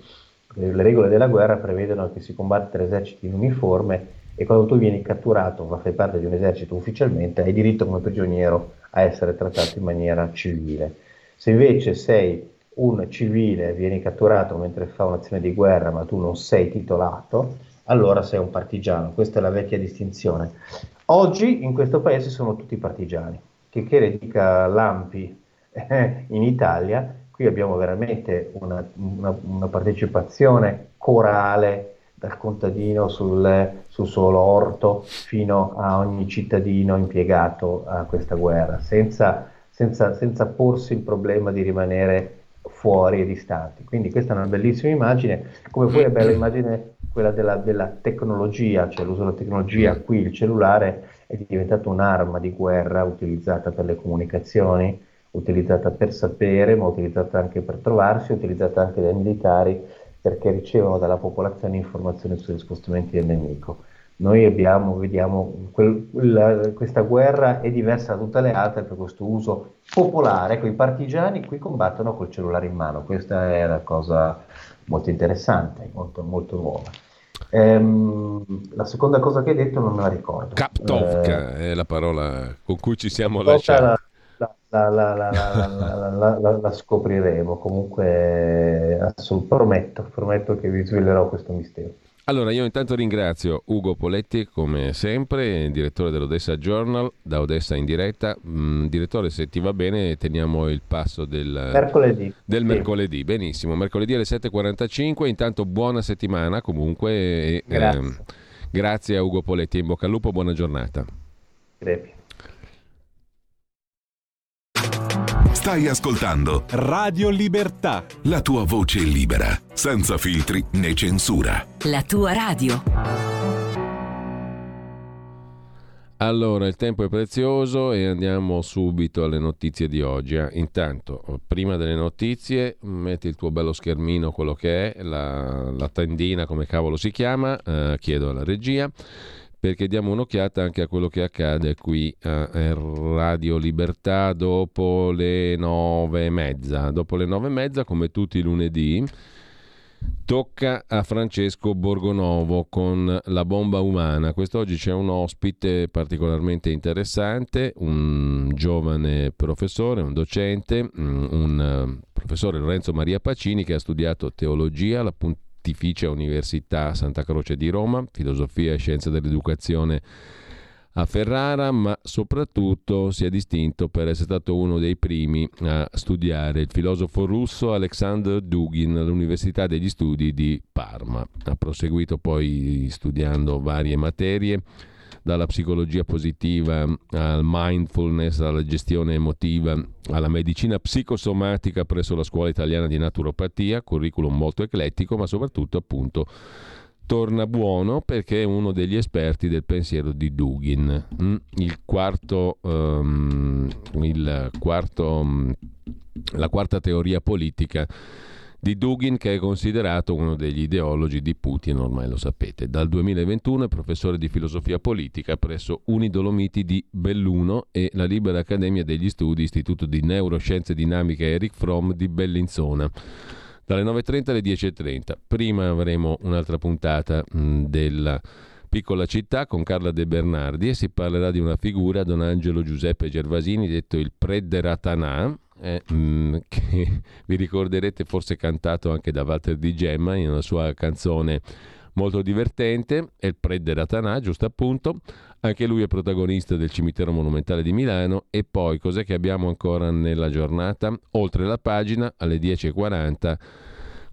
le regole della guerra prevedono che si combatte eserciti in uniforme e quando tu vieni catturato, ma fai parte di un esercito ufficialmente, hai diritto come prigioniero a essere trattato in maniera civile. Se invece sei un civile, vieni catturato mentre fa un'azione di guerra, ma tu non sei titolato, allora sei un partigiano. Questa è la vecchia distinzione. Oggi in questo paese sono tutti partigiani. Che che dica Lampi eh, in Italia, qui abbiamo veramente una, una, una partecipazione corale dal contadino sul, sul suo orto fino a ogni cittadino impiegato a questa guerra, senza, senza, senza porsi il problema di rimanere fuori e distanti. Quindi questa è una bellissima immagine, come poi è bella immagine quella della, della tecnologia, cioè l'uso della tecnologia, qui il cellulare è diventato un'arma di guerra utilizzata per le comunicazioni, utilizzata per sapere, ma utilizzata anche per trovarsi, utilizzata anche dai militari perché ricevono dalla popolazione informazioni sugli spostamenti del nemico. noi abbiamo, vediamo, quel, la, questa guerra è diversa da tutte le altre per questo uso popolare. Ecco, i partigiani qui combattono col cellulare in mano, questa è una cosa molto interessante, molto, molto nuova. Ehm, la seconda cosa che hai detto non me la ricordo. Kaptovka eh, è la parola con cui ci siamo lasciati. La, la, la, la, scopriremo. Comunque, assolut- prometto, prometto che vi svelerò questo mistero. Allora, io intanto ringrazio Ugo Poletti, come sempre, direttore dell'Odessa Journal, da Odessa in diretta. Mm, direttore, se ti va bene, teniamo il passo del mercoledì. Del sì. mercoledì. Benissimo, mercoledì alle 7.45. Intanto buona settimana comunque. E, grazie. Eh, grazie a Ugo Poletti, in bocca al lupo, buona giornata. Grazie. Stai ascoltando Radio Libertà. La tua voce libera, senza filtri né censura. La tua radio. Allora, il tempo è prezioso e andiamo subito alle notizie di oggi. Eh. Intanto, prima delle notizie, metti il tuo bello schermino, quello che è, la, la tendina, come cavolo si chiama, eh, chiedo alla regia perché diamo un'occhiata anche a quello che accade qui a Radio Libertà dopo le nove e mezza. Dopo le nove e mezza, come tutti i lunedì, tocca a Francesco Borgonovo con la bomba umana. Quest'oggi c'è un ospite particolarmente interessante, un giovane professore, un docente, mm, un eh, professore Lorenzo Maria Pacini che ha studiato teologia alla Pontificia Università Santa Croce di Roma, filosofia e scienze dell'educazione a Ferrara, ma soprattutto si è distinto per essere stato uno dei primi a studiare il filosofo russo Alexander Dugin all'Università degli Studi di Parma. Ha proseguito poi studiando varie materie dalla psicologia positiva al mindfulness, alla gestione emotiva, alla medicina psicosomatica presso la Scuola Italiana di Naturopatia, curriculum molto eclettico, ma soprattutto appunto torna buono perché è uno degli esperti del pensiero di Dugin. Mm? Il quarto, um, il quarto, um, la quarta teoria politica di Dugin che è considerato uno degli ideologi di Putin, ormai lo sapete. Dal 2021 è professore di filosofia politica presso Unidolomiti di Belluno e la Libera Accademia degli Studi, Istituto di Neuroscienze Dinamiche Eric Fromm di Bellinzona. Dalle 9.30 alle 10.30. Prima avremo un'altra puntata mh, della piccola città con Carla De Bernardi e si parlerà di una figura, Don Angelo Giuseppe Gervasini, detto il Prederatanà, eh, mm, che vi ricorderete forse cantato anche da Walter Di Gemma in una sua canzone molto divertente, è il Pre Ratanà, giusto appunto. Anche lui è protagonista del cimitero monumentale di Milano. E poi cos'è che abbiamo ancora nella giornata? Oltre la pagina alle 10.40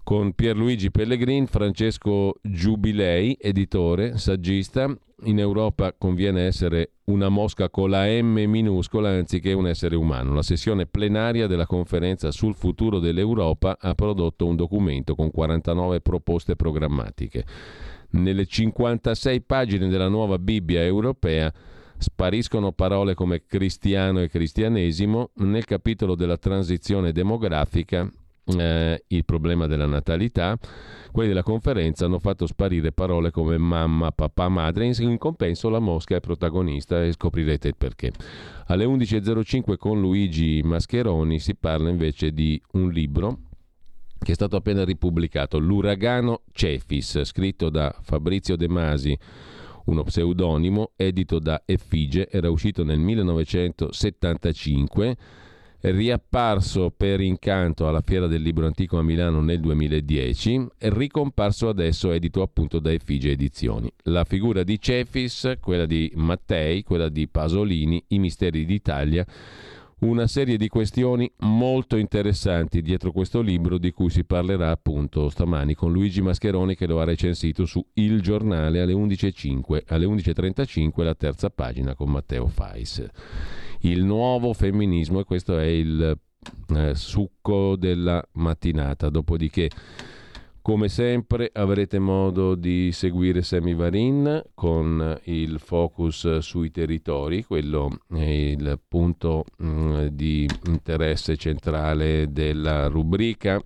con Pierluigi Pellegrin, Francesco Giubilei, editore, saggista. In Europa conviene essere una mosca con la M minuscola anziché un essere umano. La sessione plenaria della conferenza sul futuro dell'Europa ha prodotto un documento con 49 proposte programmatiche. Nelle 56 pagine della nuova Bibbia europea spariscono parole come cristiano e cristianesimo. Nel capitolo della transizione demografica eh, il problema della natalità, quelli della conferenza hanno fatto sparire parole come mamma, papà, madre, in compenso la mosca è protagonista e scoprirete il perché. Alle 11.05 con Luigi Mascheroni si parla invece di un libro che è stato appena ripubblicato, L'uragano Cefis, scritto da Fabrizio De Masi, uno pseudonimo, edito da Effigie, era uscito nel 1975 riapparso per incanto alla Fiera del Libro Antico a Milano nel 2010 e ricomparso adesso edito appunto da Effigie Edizioni. La figura di Cefis, quella di Mattei, quella di Pasolini, i misteri d'Italia, una serie di questioni molto interessanti dietro questo libro di cui si parlerà appunto stamani con Luigi Mascheroni che lo ha recensito su Il Giornale alle 11.05, alle 11.35 la terza pagina con Matteo Fais il nuovo femminismo e questo è il eh, succo della mattinata. Dopodiché, come sempre, avrete modo di seguire Semivarin con il focus sui territori, quello è il punto mh, mm, di interesse centrale della rubrica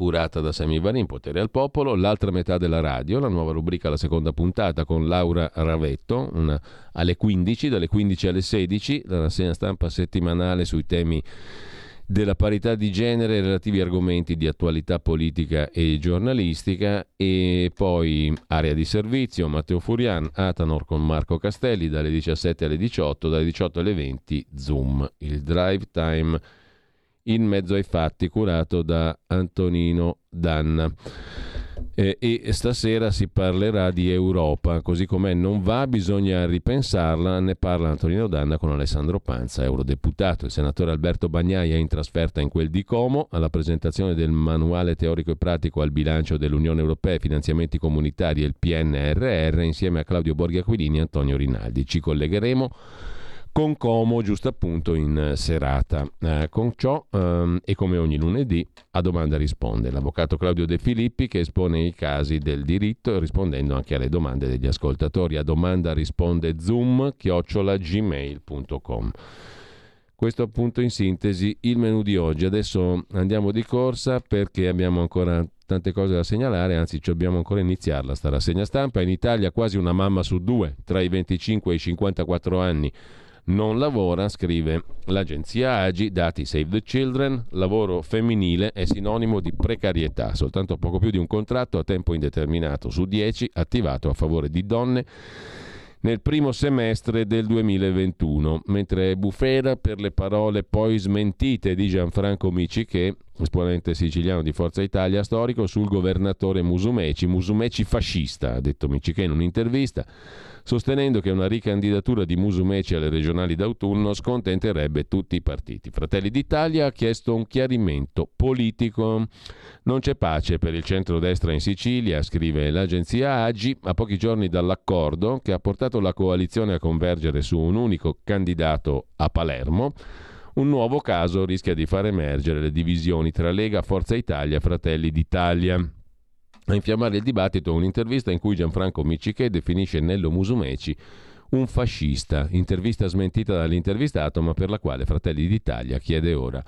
curata da Semi Varin, Potere al Popolo, l'altra metà della radio, la nuova rubrica La seconda puntata con Laura Ravetto, una, alle 15, dalle 15 alle 16, la rassegna stampa settimanale sui temi della parità di genere e relativi argomenti di attualità politica e giornalistica. E poi area di servizio Matteo Furian, Atanor con Marco Castelli dalle 17 alle 18, dalle 18 alle 20 Zoom, il drive time in mezzo ai fatti curato da Antonino Danna. Eh, e stasera si parlerà di Europa, così com'è non va, bisogna ripensarla, ne parla Antonino Danna con Alessandro Panza, eurodeputato. Il senatore Alberto Bagnaia è in trasferta in quel di Como alla presentazione del manuale teorico e pratico al bilancio dell'Unione Europea, finanziamenti comunitari e il PNRR insieme a Claudio Borghi Aquilini e Antonio Rinaldi. Ci collegheremo con Como giusto appunto in serata. Eh, con ciò ehm, e come ogni lunedì a domanda risponde l'avvocato Claudio De Filippi che espone i casi del diritto rispondendo anche alle domande degli ascoltatori. A domanda risponde zoom chiocciolagmail.com. Questo appunto in sintesi il menù di oggi. Adesso andiamo di corsa perché abbiamo ancora tante cose da segnalare, anzi dobbiamo ancora iniziarla sta rassegna stampa. In Italia quasi una mamma su due tra i 25 e i 54 anni non lavora, scrive l'agenzia Agi, dati Save the Children, lavoro femminile è sinonimo di precarietà, soltanto poco più di un contratto a tempo indeterminato su 10 attivato a favore di donne nel primo semestre del 2021, mentre è bufera per le parole poi smentite di Gianfranco Mici che, esponente siciliano di Forza Italia storico, sul governatore Musumeci, Musumeci fascista, ha detto Mici che in un'intervista sostenendo che una ricandidatura di Musumeci alle regionali d'autunno scontenterebbe tutti i partiti. Fratelli d'Italia ha chiesto un chiarimento politico. Non c'è pace per il centrodestra in Sicilia, scrive l'agenzia Agi, a pochi giorni dall'accordo che ha portato la coalizione a convergere su un unico candidato a Palermo. Un nuovo caso rischia di far emergere le divisioni tra Lega, Forza Italia e Fratelli d'Italia. A infiammare il dibattito un'intervista in cui Gianfranco Micciche definisce Nello Musumeci un fascista, intervista smentita dall'intervistato ma per la quale Fratelli d'Italia chiede ora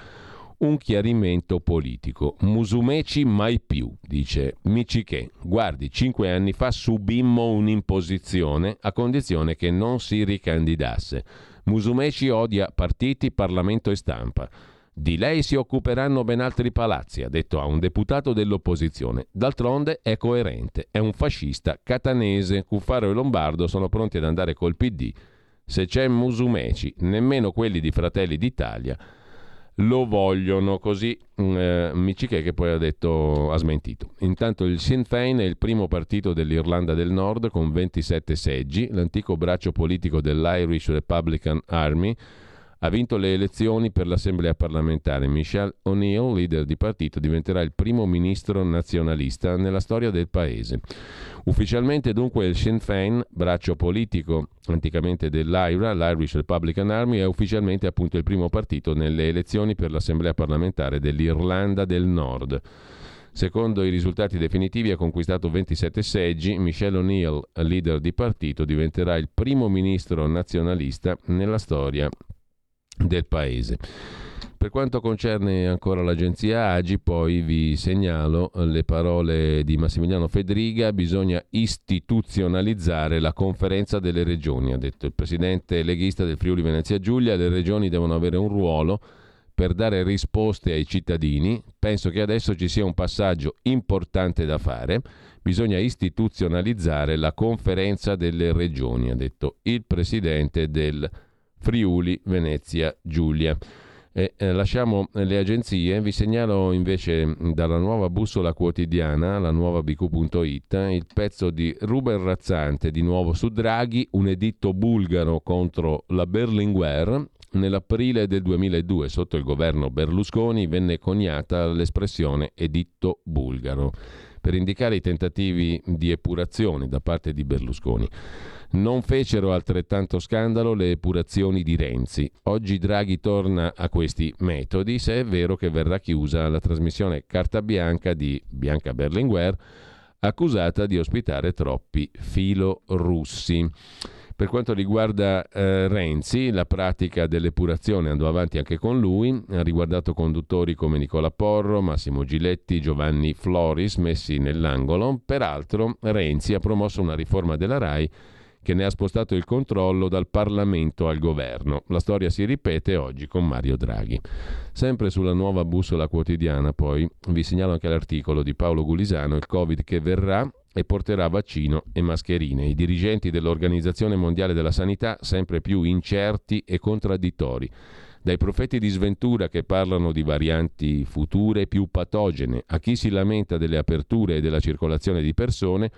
un chiarimento politico. Musumeci mai più, dice Micciche. Guardi, cinque anni fa subimmo un'imposizione a condizione che non si ricandidasse. Musumeci odia partiti, Parlamento e stampa. Di lei si occuperanno ben altri palazzi, ha detto a un deputato dell'opposizione. D'altronde è coerente, è un fascista catanese. Cuffaro e Lombardo sono pronti ad andare col PD. Se c'è Musumeci, nemmeno quelli di Fratelli d'Italia lo vogliono, così mm, eh, Michiché che poi ha detto, ha smentito. Intanto il Sinn Féin è il primo partito dell'Irlanda del Nord con 27 seggi, l'antico braccio politico dell'Irish Republican Army ha vinto le elezioni per l'Assemblea parlamentare. Michelle O'Neill, leader di partito, diventerà il primo ministro nazionalista nella storia del paese. Ufficialmente dunque il Sinn Féin, braccio politico anticamente dell'IRA, l'Irish Republican Army, è ufficialmente appunto il primo partito nelle elezioni per l'Assemblea parlamentare dell'Irlanda del Nord. Secondo i risultati definitivi ha conquistato 27 seggi. Michelle O'Neill, leader di partito, diventerà il primo ministro nazionalista nella storia del paese. Per quanto concerne ancora l'agenzia Agi, poi vi segnalo le parole di Massimiliano Fedriga, bisogna istituzionalizzare la conferenza delle regioni, ha detto il presidente leghista del Friuli Venezia Giulia, le regioni devono avere un ruolo per dare risposte ai cittadini. Penso che adesso ci sia un passaggio importante da fare, bisogna istituzionalizzare la conferenza delle regioni, ha detto il presidente del Friuli, Venezia, Giulia. E, eh, lasciamo le agenzie, vi segnalo invece dalla nuova bussola quotidiana, la nuova bq.it, il pezzo di Ruben Razzante, di nuovo su Draghi, un editto bulgaro contro la Berlinguer. Nell'aprile del 2002, sotto il governo Berlusconi, venne coniata l'espressione editto bulgaro per indicare i tentativi di epurazione da parte di Berlusconi. Non fecero altrettanto scandalo le epurazioni di Renzi. Oggi Draghi torna a questi metodi se è vero che verrà chiusa la trasmissione Carta Bianca di Bianca Berlinguer accusata di ospitare troppi filo russi. Per quanto riguarda eh, Renzi, la pratica dell'epurazione andò avanti anche con lui, ha riguardato conduttori come Nicola Porro, Massimo Giletti, Giovanni Floris messi nell'angolo. Peraltro Renzi ha promosso una riforma della RAI che ne ha spostato il controllo dal Parlamento al governo. La storia si ripete oggi con Mario Draghi. Sempre sulla nuova bussola quotidiana, poi, vi segnalo anche l'articolo di Paolo Gulisano, il Covid che verrà e porterà vaccino e mascherine. I dirigenti dell'Organizzazione Mondiale della Sanità sempre più incerti e contraddittori. Dai profeti di sventura che parlano di varianti future più patogene, a chi si lamenta delle aperture e della circolazione di persone,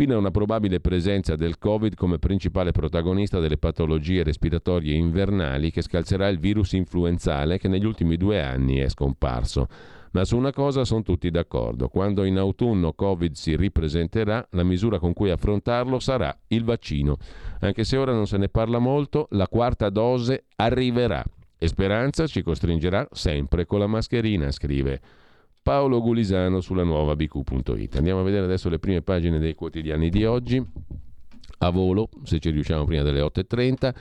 fino a una probabile presenza del Covid come principale protagonista delle patologie respiratorie invernali che scalzerà il virus influenzale che negli ultimi due anni è scomparso. Ma su una cosa sono tutti d'accordo, quando in autunno Covid si ripresenterà, la misura con cui affrontarlo sarà il vaccino. Anche se ora non se ne parla molto, la quarta dose arriverà e Speranza ci costringerà sempre con la mascherina, scrive Paolo Gulisano sulla nuova bq.it. Andiamo a vedere adesso le prime pagine dei quotidiani di oggi. A volo, se ci riusciamo prima delle 8.30.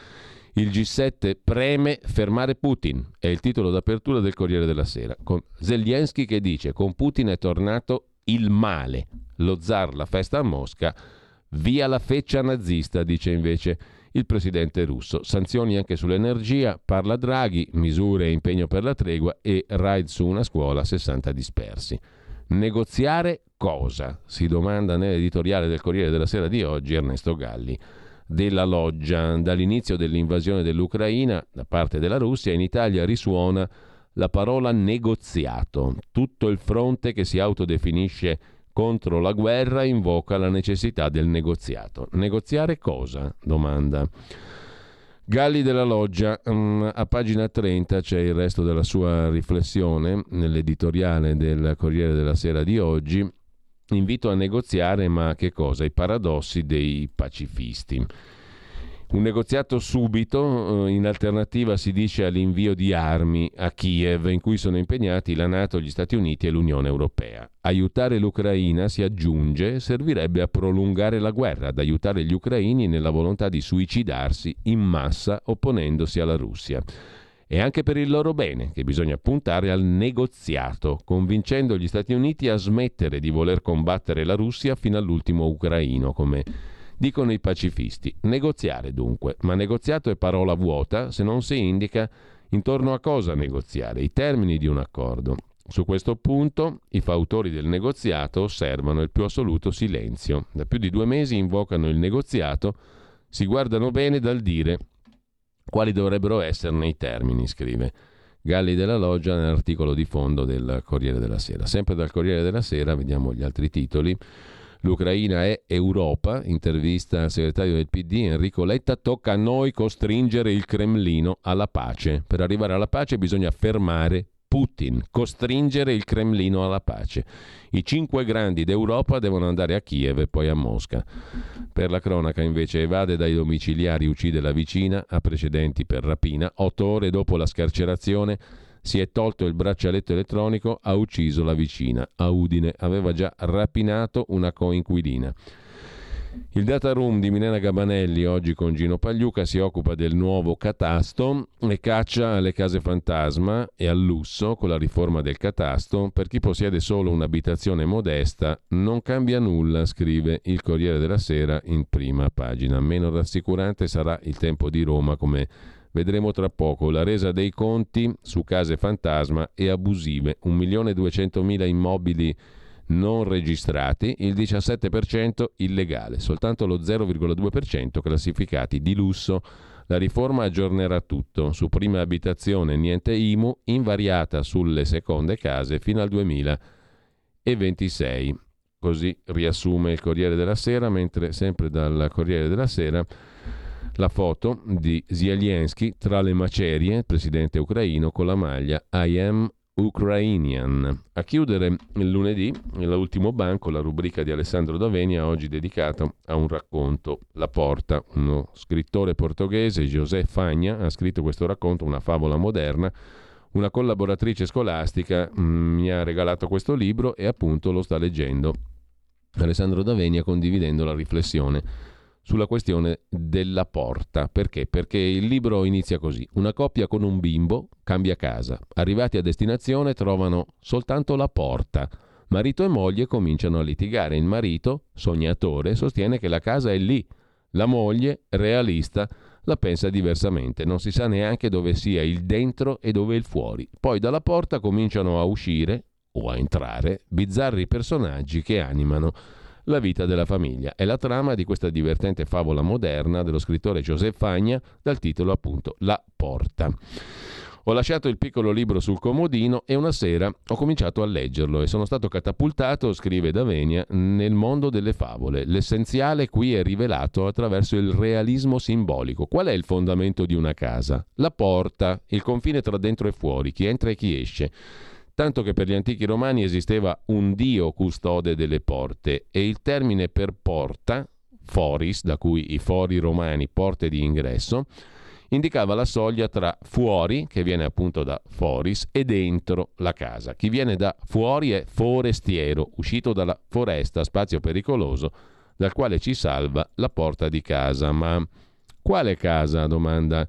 Il G7 preme fermare Putin, è il titolo d'apertura del Corriere della Sera, con Zelensky che dice con Putin è tornato il male, lo zar la festa a Mosca, via la feccia nazista, dice invece il presidente russo. Sanzioni anche sull'energia, parla Draghi, misure e impegno per la tregua e raid su una scuola, 60 dispersi. Negoziare cosa? Si domanda nell'editoriale del Corriere della Sera di oggi Ernesto Galli. Della loggia, dall'inizio dell'invasione dell'Ucraina da parte della Russia, in Italia risuona la parola negoziato. Tutto il fronte che si autodefinisce contro la guerra invoca la necessità del negoziato. Negoziare cosa? domanda. Galli della Loggia, um, a pagina 30 c'è il resto della sua riflessione nell'editoriale del Corriere della Sera di oggi. Invito a negoziare, ma che cosa? I paradossi dei pacifisti. Un negoziato subito, eh, in alternativa si dice all'invio di armi a Kiev, in cui sono impegnati la Nato, gli Stati Uniti e l'Unione Europea. Aiutare l'Ucraina, si aggiunge, servirebbe a prolungare la guerra, ad aiutare gli ucraini nella volontà di suicidarsi in massa opponendosi alla Russia. È anche per il loro bene che bisogna puntare al negoziato, convincendo gli Stati Uniti a smettere di voler combattere la Russia fino all'ultimo ucraino, come Dicono i pacifisti. Negoziare dunque, ma negoziato è parola vuota se non si indica intorno a cosa negoziare, i termini di un accordo. Su questo punto i fautori del negoziato osservano il più assoluto silenzio. Da più di due mesi invocano il negoziato, si guardano bene dal dire quali dovrebbero esserne i termini, scrive Galli della Loggia nell'articolo di fondo del Corriere della Sera. Sempre dal Corriere della Sera vediamo gli altri titoli. L'Ucraina è Europa, intervista al segretario del PD Enrico Letta, tocca a noi costringere il Cremlino alla pace. Per arrivare alla pace bisogna fermare Putin, costringere il Cremlino alla pace. I cinque grandi d'Europa devono andare a Kiev e poi a Mosca. Per la cronaca invece evade dai domiciliari, uccide la vicina, ha precedenti per rapina. Otto ore dopo la scarcerazione si è tolto il braccialetto elettronico, ha ucciso la vicina. A Udine aveva già rapinato una coinquilina. Il data room di Milena Gabanelli, oggi con Gino Pagliuca, si occupa del nuovo catasto e caccia alle case fantasma e al lusso con la riforma del catasto. Per chi possiede solo un'abitazione modesta non cambia nulla, scrive il Corriere della Sera in prima pagina. Meno rassicurante sarà il tempo di Roma come Vedremo tra poco la resa dei conti su case fantasma e abusive, 1.200.000 immobili non registrati, il 17% illegale, soltanto lo 0,2% classificati di lusso. La riforma aggiornerà tutto, su prima abitazione niente IMU, invariata sulle seconde case fino al 2026. Così riassume il Corriere della Sera, mentre sempre dal Corriere della Sera la foto di Zelensky tra le macerie, presidente ucraino, con la maglia I am Ukrainian. A chiudere il lunedì, l'ultimo banco, la rubrica di Alessandro Davenia, oggi dedicata a un racconto, La Porta. Uno scrittore portoghese, José Fagna, ha scritto questo racconto, una favola moderna. Una collaboratrice scolastica mm, mi ha regalato questo libro e appunto lo sta leggendo. Alessandro Davenia condividendo la riflessione sulla questione della porta. Perché? Perché il libro inizia così. Una coppia con un bimbo cambia casa. Arrivati a destinazione trovano soltanto la porta. Marito e moglie cominciano a litigare. Il marito, sognatore, sostiene che la casa è lì. La moglie, realista, la pensa diversamente. Non si sa neanche dove sia il dentro e dove il fuori. Poi dalla porta cominciano a uscire o a entrare bizzarri personaggi che animano la vita della famiglia. È la trama di questa divertente favola moderna dello scrittore Joseph Fagna dal titolo appunto La Porta. Ho lasciato il piccolo libro sul comodino e una sera ho cominciato a leggerlo e sono stato catapultato, scrive Davenia, nel mondo delle favole. L'essenziale qui è rivelato attraverso il realismo simbolico. Qual è il fondamento di una casa? La porta, il confine tra dentro e fuori, chi entra e chi esce tanto che per gli antichi romani esisteva un dio custode delle porte e il termine per porta, foris, da cui i fori romani, porte di ingresso, indicava la soglia tra fuori, che viene appunto da foris, e dentro la casa. Chi viene da fuori è forestiero, uscito dalla foresta, spazio pericoloso, dal quale ci salva la porta di casa. Ma quale casa? domanda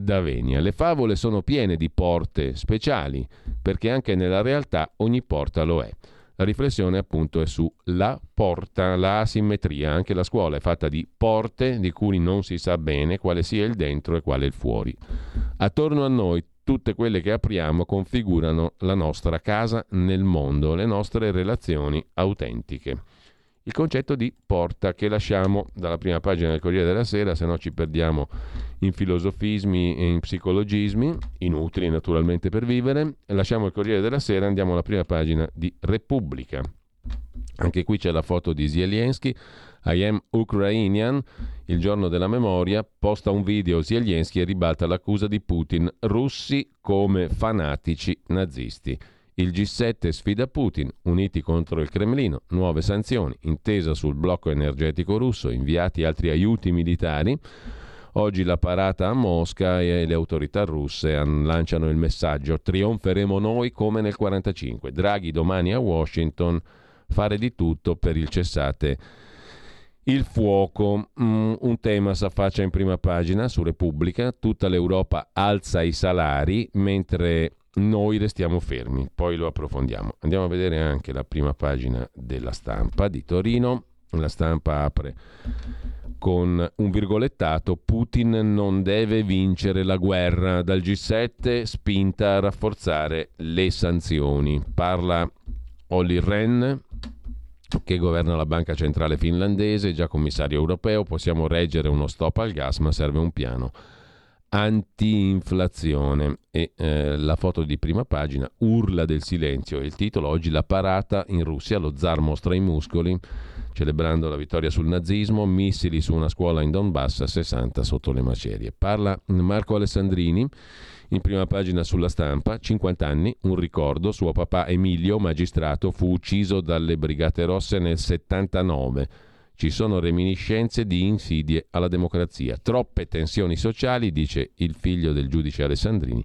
Davenia. Le favole sono piene di porte speciali, perché anche nella realtà ogni porta lo è. La riflessione appunto è su la porta, la asimmetria. Anche la scuola è fatta di porte di cui non si sa bene quale sia il dentro e quale il fuori. Attorno a noi tutte quelle che apriamo configurano la nostra casa nel mondo, le nostre relazioni autentiche il concetto di porta che lasciamo dalla prima pagina del Corriere della Sera, se no ci perdiamo in filosofismi e in psicologismi, inutili naturalmente per vivere. Lasciamo il Corriere della Sera, andiamo alla prima pagina di Repubblica. Anche qui c'è la foto di Zelensky. I am Ukrainian, il giorno della memoria, posta un video Zelensky e ribalta l'accusa di Putin, russi come fanatici nazisti. Il G7 sfida Putin, uniti contro il Cremlino, nuove sanzioni, intesa sul blocco energetico russo, inviati altri aiuti militari. Oggi la parata a Mosca e le autorità russe lanciano il messaggio trionferemo noi come nel 1945. Draghi domani a Washington fare di tutto per il cessate il fuoco, mm, un tema si affaccia in prima pagina su Repubblica, tutta l'Europa alza i salari mentre noi restiamo fermi, poi lo approfondiamo. Andiamo a vedere anche la prima pagina della stampa di Torino. La stampa apre con un virgolettato Putin non deve vincere la guerra dal G7 spinta a rafforzare le sanzioni. Parla Olli Rehn che governa la banca centrale finlandese, già commissario europeo, possiamo reggere uno stop al gas ma serve un piano anti-inflazione. E eh, la foto di prima pagina urla del silenzio il titolo. Oggi la parata in Russia lo zar mostra i muscoli celebrando la vittoria sul nazismo missili su una scuola in Donbass 60 sotto le macerie. Parla Marco Alessandrini in prima pagina sulla stampa 50 anni un ricordo suo papà Emilio magistrato fu ucciso dalle brigate rosse nel 79 ci sono reminiscenze di insidie alla democrazia. Troppe tensioni sociali, dice il figlio del giudice Alessandrini.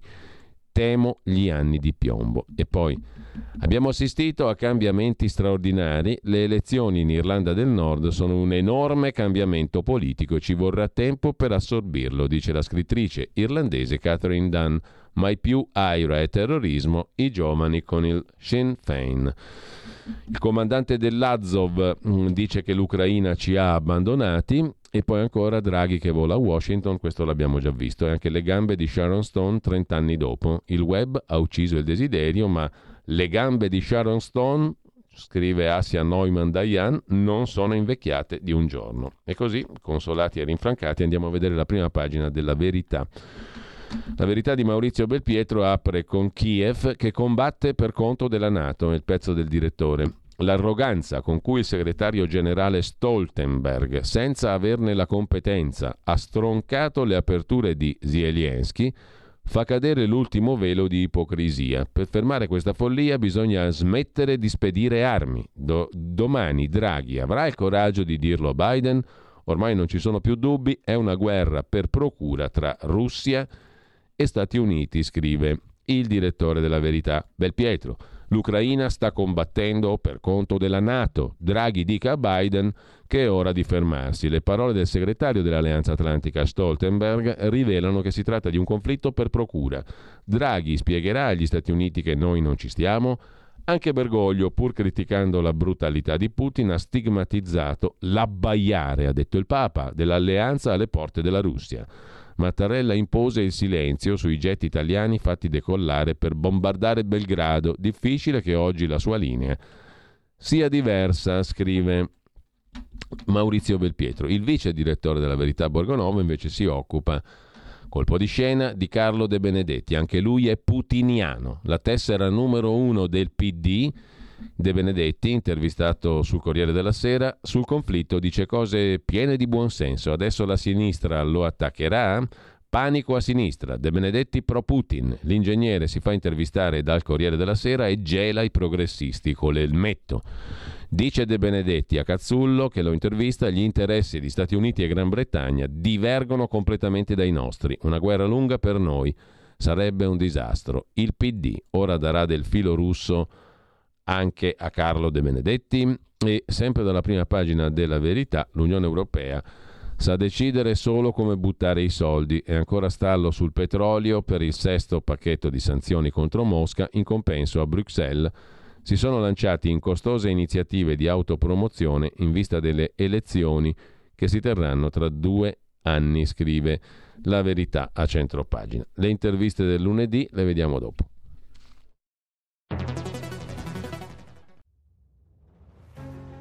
Temo gli anni di piombo. E poi abbiamo assistito a cambiamenti straordinari. Le elezioni in Irlanda del Nord sono un enorme cambiamento politico. Ci vorrà tempo per assorbirlo, dice la scrittrice irlandese Catherine Dunn. Mai più aira e terrorismo, i giovani con il Sinn Féin. Il comandante dell'Azov mm, dice che l'Ucraina ci ha abbandonati e poi ancora Draghi che vola a Washington, questo l'abbiamo già visto, e anche le gambe di Sharon Stone 30 anni dopo. Il web ha ucciso il desiderio, ma le gambe di Sharon Stone, scrive Asia Neumann Dayan, non sono invecchiate di un giorno. E così, consolati e rinfrancati, andiamo a vedere la prima pagina della verità. La verità di Maurizio Belpietro apre con Kiev che combatte per conto della Nato, il pezzo del direttore. L'arroganza con cui il segretario generale Stoltenberg, senza averne la competenza, ha stroncato le aperture di Zelensky, fa cadere l'ultimo velo di ipocrisia. Per fermare questa follia bisogna smettere di spedire armi. Do- domani Draghi avrà il coraggio di dirlo a Biden? Ormai non ci sono più dubbi, è una guerra per procura tra Russia e Stati Uniti, scrive il direttore della Verità, Belpietro. L'Ucraina sta combattendo per conto della Nato. Draghi dica a Biden che è ora di fermarsi. Le parole del segretario dell'Alleanza Atlantica Stoltenberg rivelano che si tratta di un conflitto per procura. Draghi spiegherà agli Stati Uniti che noi non ci stiamo. Anche Bergoglio, pur criticando la brutalità di Putin, ha stigmatizzato l'abbaiare, ha detto il Papa, dell'alleanza alle porte della Russia. Mattarella impose il silenzio sui jet italiani fatti decollare per bombardare Belgrado. Difficile che oggi la sua linea sia diversa, scrive Maurizio Belpietro. Il vice direttore della Verità Borgonovo invece si occupa Colpo di scena di Carlo De Benedetti, anche lui è putiniano, la tessera numero uno del PD. De Benedetti, intervistato sul Corriere della Sera, sul conflitto dice cose piene di buonsenso. Adesso la sinistra lo attaccherà? Panico a sinistra, De Benedetti pro Putin. L'ingegnere si fa intervistare dal Corriere della Sera e gela i progressisti con l'elmetto. Dice De Benedetti a Cazzullo che lo intervista, gli interessi di Stati Uniti e Gran Bretagna divergono completamente dai nostri. Una guerra lunga per noi sarebbe un disastro. Il PD ora darà del filo russo anche a Carlo De Benedetti e sempre dalla prima pagina della verità l'Unione Europea sa decidere solo come buttare i soldi e ancora stallo sul petrolio per il sesto pacchetto di sanzioni contro Mosca in compenso a Bruxelles si sono lanciati in costose iniziative di autopromozione in vista delle elezioni che si terranno tra due anni, scrive la verità a centro pagina. Le interviste del lunedì le vediamo dopo.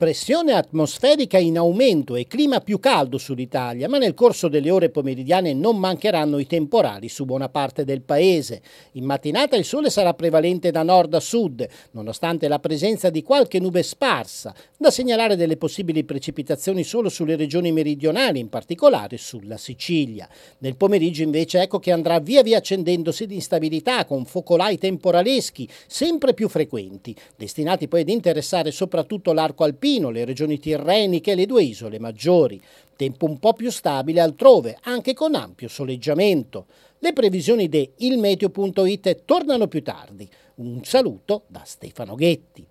Pressione atmosferica in aumento e clima più caldo sull'Italia, ma nel corso delle ore pomeridiane non mancheranno i temporali su buona parte del paese. In mattinata il sole sarà prevalente da nord a sud, nonostante la presenza di qualche nube sparsa, da segnalare delle possibili precipitazioni solo sulle regioni meridionali, in particolare sulla Sicilia. Nel pomeriggio invece ecco che andrà via via accendendosi l'instabilità con focolai temporaleschi sempre più frequenti, destinati poi ad interessare soprattutto l'arco alpino le regioni tirreniche e le due isole maggiori. Tempo un po' più stabile altrove, anche con ampio soleggiamento. Le previsioni di ilmeteo.it tornano più tardi. Un saluto da Stefano Ghetti.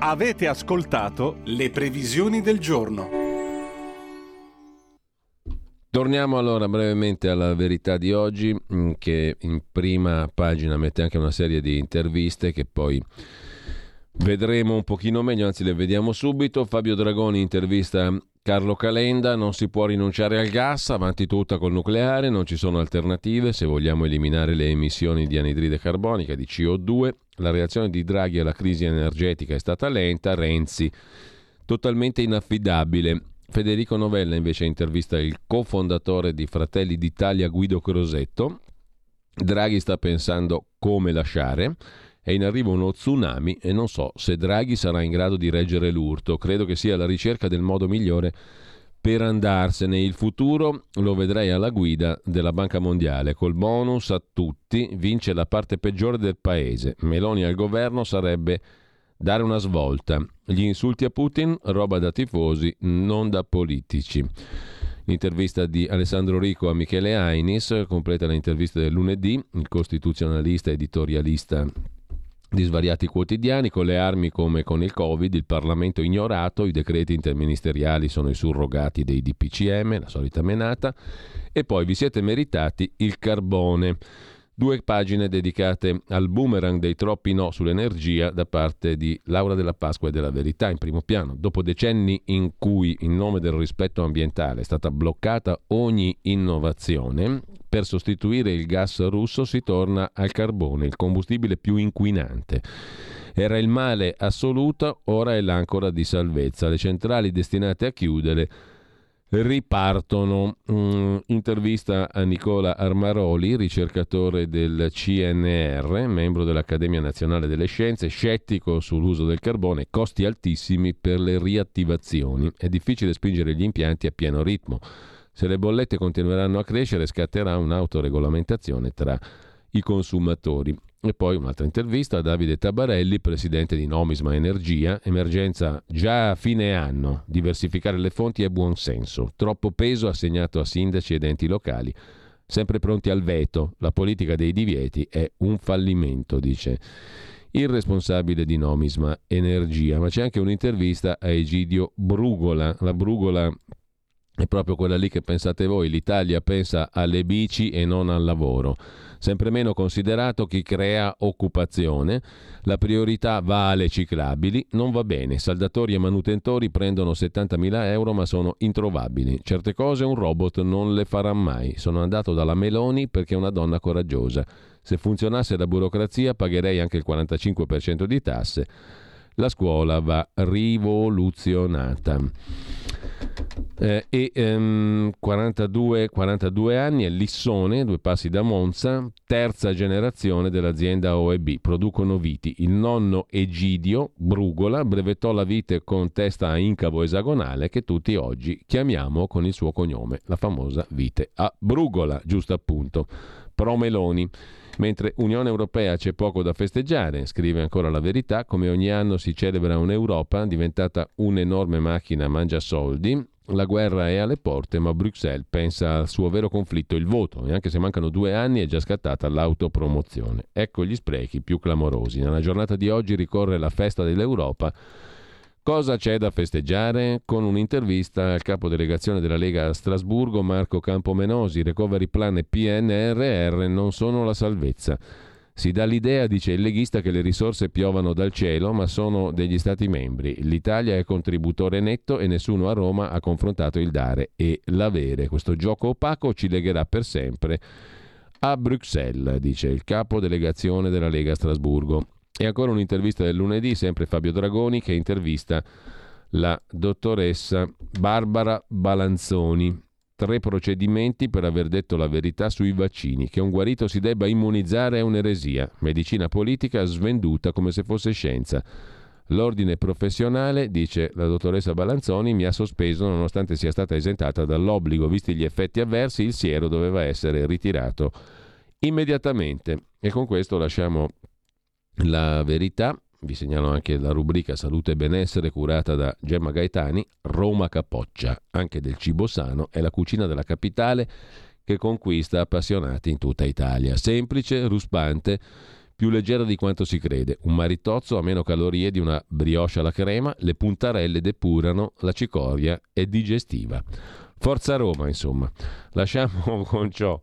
Avete ascoltato le previsioni del giorno. Torniamo allora brevemente alla verità di oggi, mm, che in prima pagina mette anche una serie di interviste che poi Vedremo un pochino meglio, anzi le vediamo subito. Fabio Dragoni intervista Carlo Calenda, non si può rinunciare al gas, avanti tutta col nucleare, non ci sono alternative se vogliamo eliminare le emissioni di anidride carbonica, di CO2. La reazione di Draghi alla crisi energetica è stata lenta, Renzi totalmente inaffidabile. Federico Novella invece intervista il cofondatore di Fratelli d'Italia Guido Crosetto. Draghi sta pensando come lasciare è in arrivo uno tsunami e non so se Draghi sarà in grado di reggere l'urto. Credo che sia la ricerca del modo migliore per andarsene. Il futuro lo vedrei alla guida della Banca Mondiale. Col bonus a tutti vince la parte peggiore del paese. Meloni al governo sarebbe dare una svolta. Gli insulti a Putin, roba da tifosi, non da politici. L'intervista di Alessandro Rico a Michele Ainis completa l'intervista del lunedì, il costituzionalista editorialista di svariati quotidiani, con le armi come con il Covid, il Parlamento ignorato, i decreti interministeriali sono i surrogati dei DPCM, la solita menata, e poi vi siete meritati il carbone. Due pagine dedicate al boomerang dei troppi no sull'energia da parte di Laura della Pasqua e della Verità in primo piano. Dopo decenni in cui in nome del rispetto ambientale è stata bloccata ogni innovazione, per sostituire il gas russo si torna al carbone, il combustibile più inquinante. Era il male assoluto, ora è l'ancora di salvezza. Le centrali destinate a chiudere ripartono. Mm, intervista a Nicola Armaroli, ricercatore del CNR, membro dell'Accademia Nazionale delle Scienze, scettico sull'uso del carbone, costi altissimi per le riattivazioni. È difficile spingere gli impianti a pieno ritmo. Se le bollette continueranno a crescere, scatterà un'autoregolamentazione tra i consumatori. E poi un'altra intervista a Davide Tabarelli, presidente di Nomisma Energia. Emergenza già a fine anno. Diversificare le fonti è buon senso. Troppo peso assegnato a sindaci ed enti locali. Sempre pronti al veto. La politica dei divieti è un fallimento, dice il responsabile di Nomisma Energia. Ma c'è anche un'intervista a Egidio Brugola. La Brugola è proprio quella lì che pensate voi. L'Italia pensa alle bici e non al lavoro. Sempre meno considerato chi crea occupazione, la priorità va alle ciclabili, non va bene, saldatori e manutentori prendono 70.000 euro ma sono introvabili, certe cose un robot non le farà mai, sono andato dalla Meloni perché è una donna coraggiosa, se funzionasse la burocrazia pagherei anche il 45% di tasse, la scuola va rivoluzionata eh, e ehm, 42, 42 anni è Lissone, due passi da Monza, terza generazione dell'azienda OEB, producono viti. Il nonno Egidio Brugola brevettò la vite con testa a incavo esagonale che tutti oggi chiamiamo con il suo cognome, la famosa vite a Brugola, giusto appunto, pro Meloni. Mentre Unione Europea c'è poco da festeggiare, scrive ancora la verità, come ogni anno si celebra un'Europa diventata un'enorme macchina mangia soldi, la guerra è alle porte, ma Bruxelles pensa al suo vero conflitto, il voto, e anche se mancano due anni è già scattata l'autopromozione. Ecco gli sprechi più clamorosi. Nella giornata di oggi ricorre la festa dell'Europa. Cosa c'è da festeggiare? Con un'intervista al capo delegazione della Lega a Strasburgo, Marco Campomenosi, recovery plan e PNRR non sono la salvezza. Si dà l'idea, dice il leghista, che le risorse piovano dal cielo, ma sono degli Stati membri. L'Italia è contributore netto e nessuno a Roma ha confrontato il dare e l'avere. Questo gioco opaco ci legherà per sempre a Bruxelles, dice il capo delegazione della Lega a Strasburgo. E ancora un'intervista del lunedì, sempre Fabio Dragoni, che intervista la dottoressa Barbara Balanzoni tre procedimenti per aver detto la verità sui vaccini. Che un guarito si debba immunizzare è un'eresia. Medicina politica svenduta come se fosse scienza. L'ordine professionale, dice la dottoressa Balanzoni, mi ha sospeso nonostante sia stata esentata dall'obbligo. Visti gli effetti avversi, il siero doveva essere ritirato immediatamente. E con questo lasciamo la verità vi segnalo anche la rubrica Salute e Benessere curata da Gemma Gaetani, Roma Capoccia, anche del cibo sano, è la cucina della capitale che conquista appassionati in tutta Italia. Semplice, ruspante, più leggera di quanto si crede. Un maritozzo ha meno calorie di una brioche alla crema, le puntarelle depurano, la cicoria è digestiva. Forza Roma, insomma. Lasciamo con ciò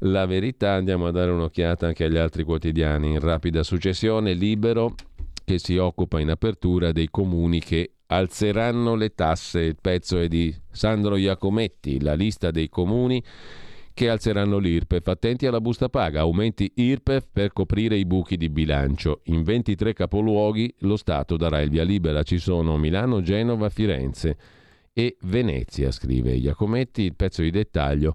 la verità, andiamo a dare un'occhiata anche agli altri quotidiani in rapida successione. Libero, che si occupa in apertura dei comuni che alzeranno le tasse. Il pezzo è di Sandro Iacometti, la lista dei comuni che alzeranno l'IRPEF. Attenti alla busta paga, aumenti IRPEF per coprire i buchi di bilancio. In 23 capoluoghi lo Stato darà il via libera. Ci sono Milano, Genova, Firenze e Venezia, scrive Iacometti. Il pezzo di dettaglio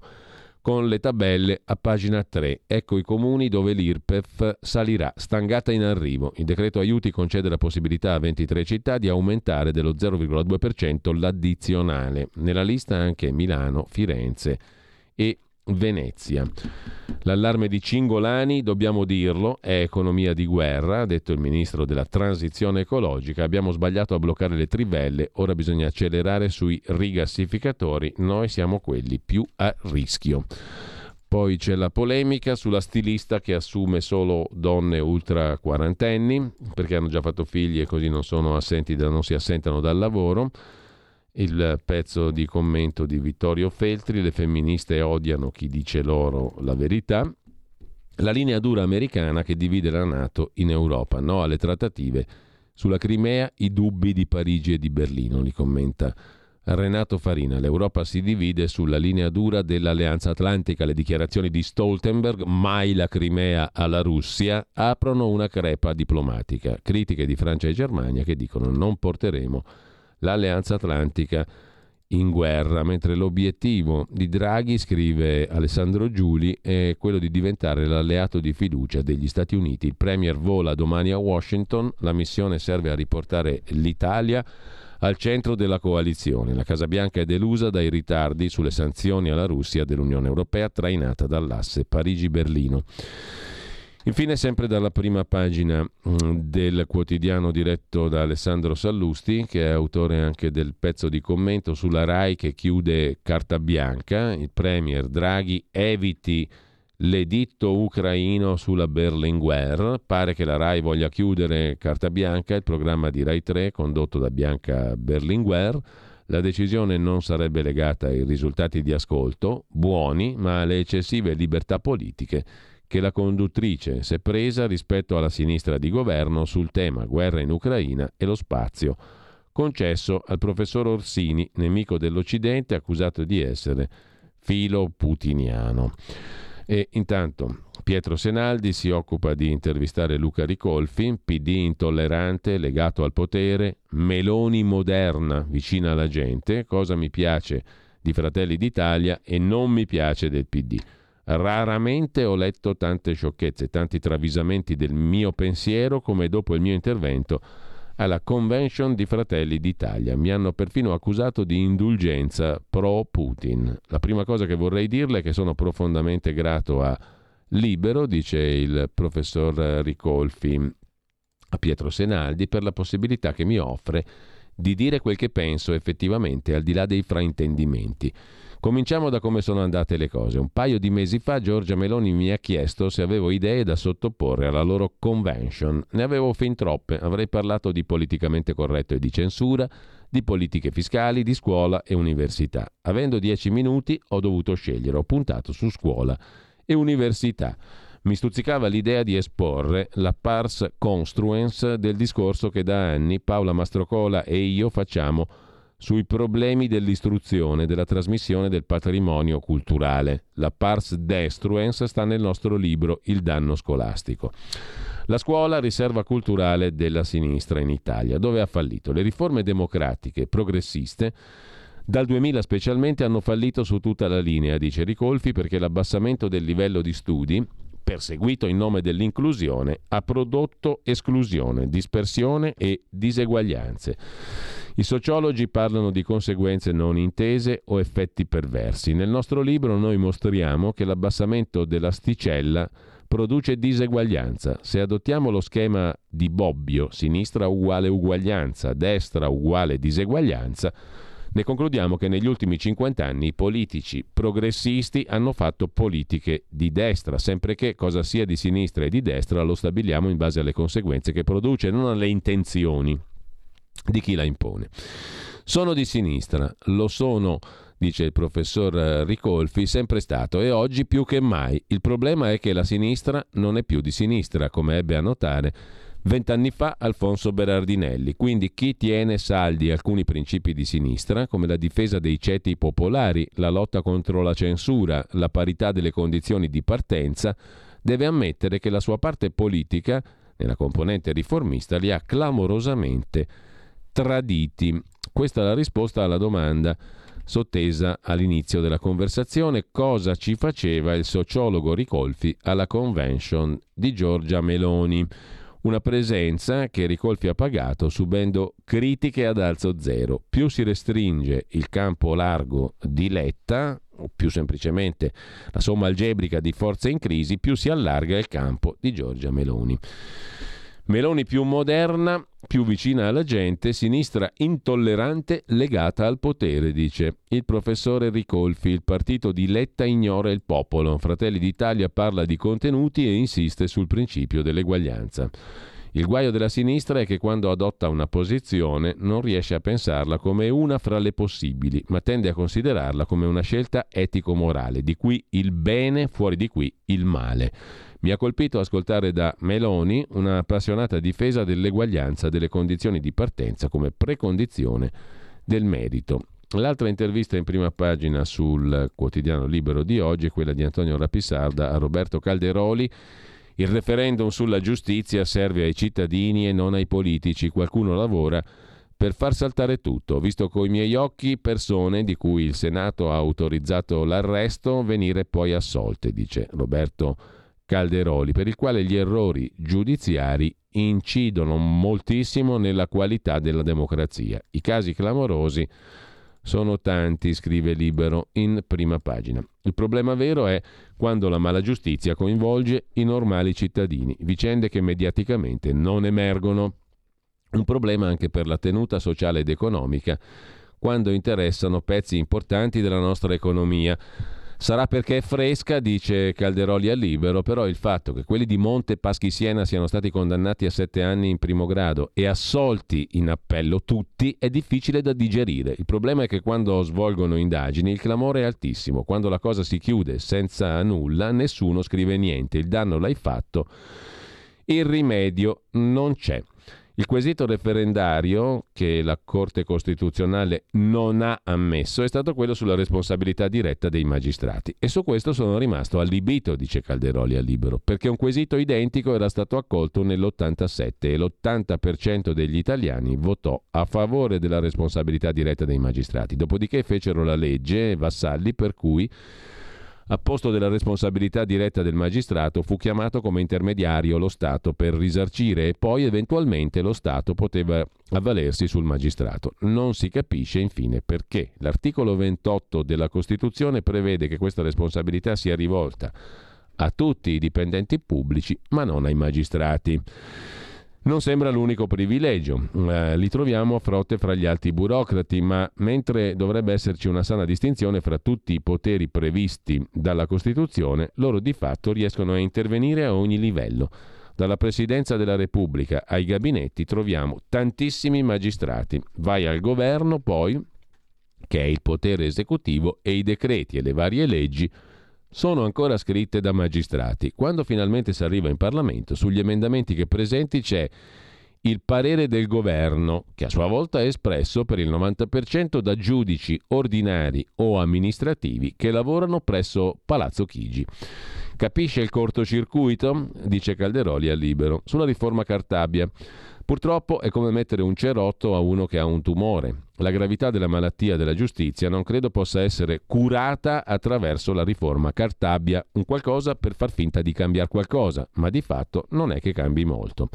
con le tabelle a pagina 3. Ecco i comuni dove l'IRPEF salirà, stangata in arrivo. Il decreto aiuti concede la possibilità a 23 città di aumentare dello 0,2% l'addizionale. Nella lista anche Milano, Firenze e Venezia. L'allarme di Cingolani, dobbiamo dirlo, è economia di guerra, ha detto il ministro della transizione ecologica. Abbiamo sbagliato a bloccare le trivelle, ora bisogna accelerare sui rigassificatori, noi siamo quelli più a rischio. Poi c'è la polemica sulla stilista che assume solo donne ultra quarantenni, perché hanno già fatto figli e così non, assenti, non si assentano dal lavoro il pezzo di commento di Vittorio Feltri, le femministe odiano chi dice loro la verità, la linea dura americana che divide la Nato in Europa, no alle trattative sulla Crimea, i dubbi di Parigi e di Berlino, li commenta Renato Farina. L'Europa si divide sulla linea dura dell'Alleanza Atlantica, le dichiarazioni di Stoltenberg, mai la Crimea alla Russia, aprono una crepa diplomatica. Critiche di Francia e Germania che dicono non porteremo l'Alleanza Atlantica in guerra, mentre l'obiettivo di Draghi, scrive Alessandro Giuli, è quello di diventare l'alleato di fiducia degli Stati Uniti. Il Premier vola domani a Washington, la missione serve a riportare l'Italia al centro della coalizione. La Casa Bianca è delusa dai ritardi sulle sanzioni alla Russia dell'Unione Europea trainata dall'asse Parigi-Berlino. Infine, sempre dalla prima pagina mm, del quotidiano diretto da Alessandro Sallusti, che è autore anche del pezzo di commento sulla RAI che chiude carta bianca, il Premier Draghi eviti l'editto ucraino sulla Berlinguer. Pare che la RAI voglia chiudere carta bianca, il programma di RAI 3 condotto da Bianca Berlinguer. La decisione non sarebbe legata ai risultati di ascolto, buoni, ma alle eccessive libertà politiche che la conduttrice si è presa rispetto alla sinistra di governo sul tema guerra in Ucraina e lo spazio concesso al professor Orsini, nemico dell'Occidente, accusato di essere filo putiniano. E intanto Pietro Senaldi si occupa di intervistare Luca Ricolfi, PD intollerante, legato al potere, Meloni moderna, vicina alla gente, cosa mi piace di Fratelli d'Italia e non mi piace del PD. Raramente ho letto tante sciocchezze, tanti travisamenti del mio pensiero come dopo il mio intervento alla Convention di Fratelli d'Italia. Mi hanno perfino accusato di indulgenza pro Putin. La prima cosa che vorrei dirle è che sono profondamente grato a Libero, dice il professor Ricolfi a Pietro Senaldi, per la possibilità che mi offre di dire quel che penso effettivamente, al di là dei fraintendimenti. Cominciamo da come sono andate le cose. Un paio di mesi fa Giorgia Meloni mi ha chiesto se avevo idee da sottoporre alla loro convention. Ne avevo fin troppe. Avrei parlato di politicamente corretto e di censura, di politiche fiscali, di scuola e università. Avendo dieci minuti ho dovuto scegliere. Ho puntato su scuola e università. Mi stuzzicava l'idea di esporre la pars construens del discorso che da anni Paola Mastrocola e io facciamo sui problemi dell'istruzione, della trasmissione del patrimonio culturale. La pars destruens sta nel nostro libro Il danno scolastico. La scuola riserva culturale della sinistra in Italia, dove ha fallito. Le riforme democratiche progressiste dal 2000 specialmente hanno fallito su tutta la linea, dice Ricolfi, perché l'abbassamento del livello di studi, perseguito in nome dell'inclusione, ha prodotto esclusione, dispersione e diseguaglianze. I sociologi parlano di conseguenze non intese o effetti perversi. Nel nostro libro noi mostriamo che l'abbassamento dell'asticella produce diseguaglianza. Se adottiamo lo schema di Bobbio, sinistra uguale uguaglianza, destra uguale diseguaglianza, ne concludiamo che negli ultimi 50 anni i politici progressisti hanno fatto politiche di destra, sempre che cosa sia di sinistra e di destra lo stabiliamo in base alle conseguenze che produce, non alle intenzioni di chi la impone. Sono di sinistra, lo sono dice il professor Ricolfi, sempre stato e oggi più che mai. Il problema è che la sinistra non è più di sinistra, come ebbe a notare vent'anni fa Alfonso Berardinelli. Quindi chi tiene saldi alcuni principi di sinistra, come la difesa dei ceti popolari, la lotta contro la censura, la parità delle condizioni di partenza, deve ammettere che la sua parte politica, nella componente riformista, li ha clamorosamente traditi. Questa è la risposta alla domanda sottesa all'inizio della conversazione cosa ci faceva il sociologo Ricolfi alla convention di Giorgia Meloni. Una presenza che Ricolfi ha pagato subendo critiche ad alzo zero. Più si restringe il campo largo di Letta, o più semplicemente la somma algebrica di forze in crisi, più si allarga il campo di Giorgia Meloni. Meloni più moderna, più vicina alla gente, sinistra intollerante legata al potere, dice il professore Ricolfi. Il partito di Letta ignora il popolo. Fratelli d'Italia parla di contenuti e insiste sul principio dell'eguaglianza. Il guaio della sinistra è che quando adotta una posizione non riesce a pensarla come una fra le possibili, ma tende a considerarla come una scelta etico-morale, di qui il bene, fuori di qui il male. Mi ha colpito ascoltare da Meloni una appassionata difesa dell'eguaglianza delle condizioni di partenza come precondizione del merito. L'altra intervista in prima pagina sul quotidiano libero di oggi è quella di Antonio Rapisarda a Roberto Calderoli. Il referendum sulla giustizia serve ai cittadini e non ai politici. Qualcuno lavora per far saltare tutto. Visto coi miei occhi persone di cui il Senato ha autorizzato l'arresto venire poi assolte, dice Roberto Calderoli, per il quale gli errori giudiziari incidono moltissimo nella qualità della democrazia. I casi clamorosi sono tanti, scrive Libero in prima pagina. Il problema vero è quando la mala giustizia coinvolge i normali cittadini, vicende che mediaticamente non emergono. Un problema anche per la tenuta sociale ed economica, quando interessano pezzi importanti della nostra economia Sarà perché è fresca, dice Calderoli a Libero, però il fatto che quelli di Monte Paschi Siena siano stati condannati a sette anni in primo grado e assolti in appello tutti è difficile da digerire. Il problema è che quando svolgono indagini il clamore è altissimo, quando la cosa si chiude senza nulla nessuno scrive niente, il danno l'hai fatto, il rimedio non c'è. Il quesito referendario che la Corte Costituzionale non ha ammesso è stato quello sulla responsabilità diretta dei magistrati e su questo sono rimasto allibito, dice Calderoli al libero, perché un quesito identico era stato accolto nell'87 e l'80% degli italiani votò a favore della responsabilità diretta dei magistrati. Dopodiché fecero la legge Vassalli per cui a posto della responsabilità diretta del magistrato fu chiamato come intermediario lo Stato per risarcire e poi eventualmente lo Stato poteva avvalersi sul magistrato. Non si capisce infine perché. L'articolo 28 della Costituzione prevede che questa responsabilità sia rivolta a tutti i dipendenti pubblici ma non ai magistrati non sembra l'unico privilegio. Eh, li troviamo a frotte fra gli alti burocrati, ma mentre dovrebbe esserci una sana distinzione fra tutti i poteri previsti dalla Costituzione, loro di fatto riescono a intervenire a ogni livello. Dalla Presidenza della Repubblica ai gabinetti troviamo tantissimi magistrati. Vai al governo poi, che è il potere esecutivo, e i decreti e le varie leggi sono ancora scritte da magistrati. Quando finalmente si arriva in Parlamento, sugli emendamenti che presenti c'è il parere del governo, che a sua volta è espresso per il 90% da giudici ordinari o amministrativi che lavorano presso Palazzo Chigi. Capisce il cortocircuito? dice Calderoli a Libero. Sulla riforma Cartabia. Purtroppo è come mettere un cerotto a uno che ha un tumore. La gravità della malattia della giustizia non credo possa essere curata attraverso la riforma Cartabia, un qualcosa per far finta di cambiare qualcosa, ma di fatto non è che cambi molto.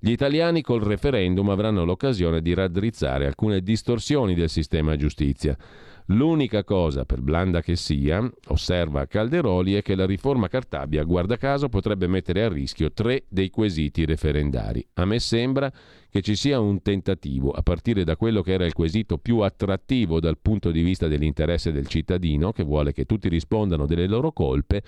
Gli italiani col referendum avranno l'occasione di raddrizzare alcune distorsioni del sistema giustizia. L'unica cosa, per blanda che sia, osserva Calderoli, è che la riforma Cartabia, guarda caso, potrebbe mettere a rischio tre dei quesiti referendari. A me sembra che ci sia un tentativo, a partire da quello che era il quesito più attrattivo dal punto di vista dell'interesse del cittadino, che vuole che tutti rispondano delle loro colpe,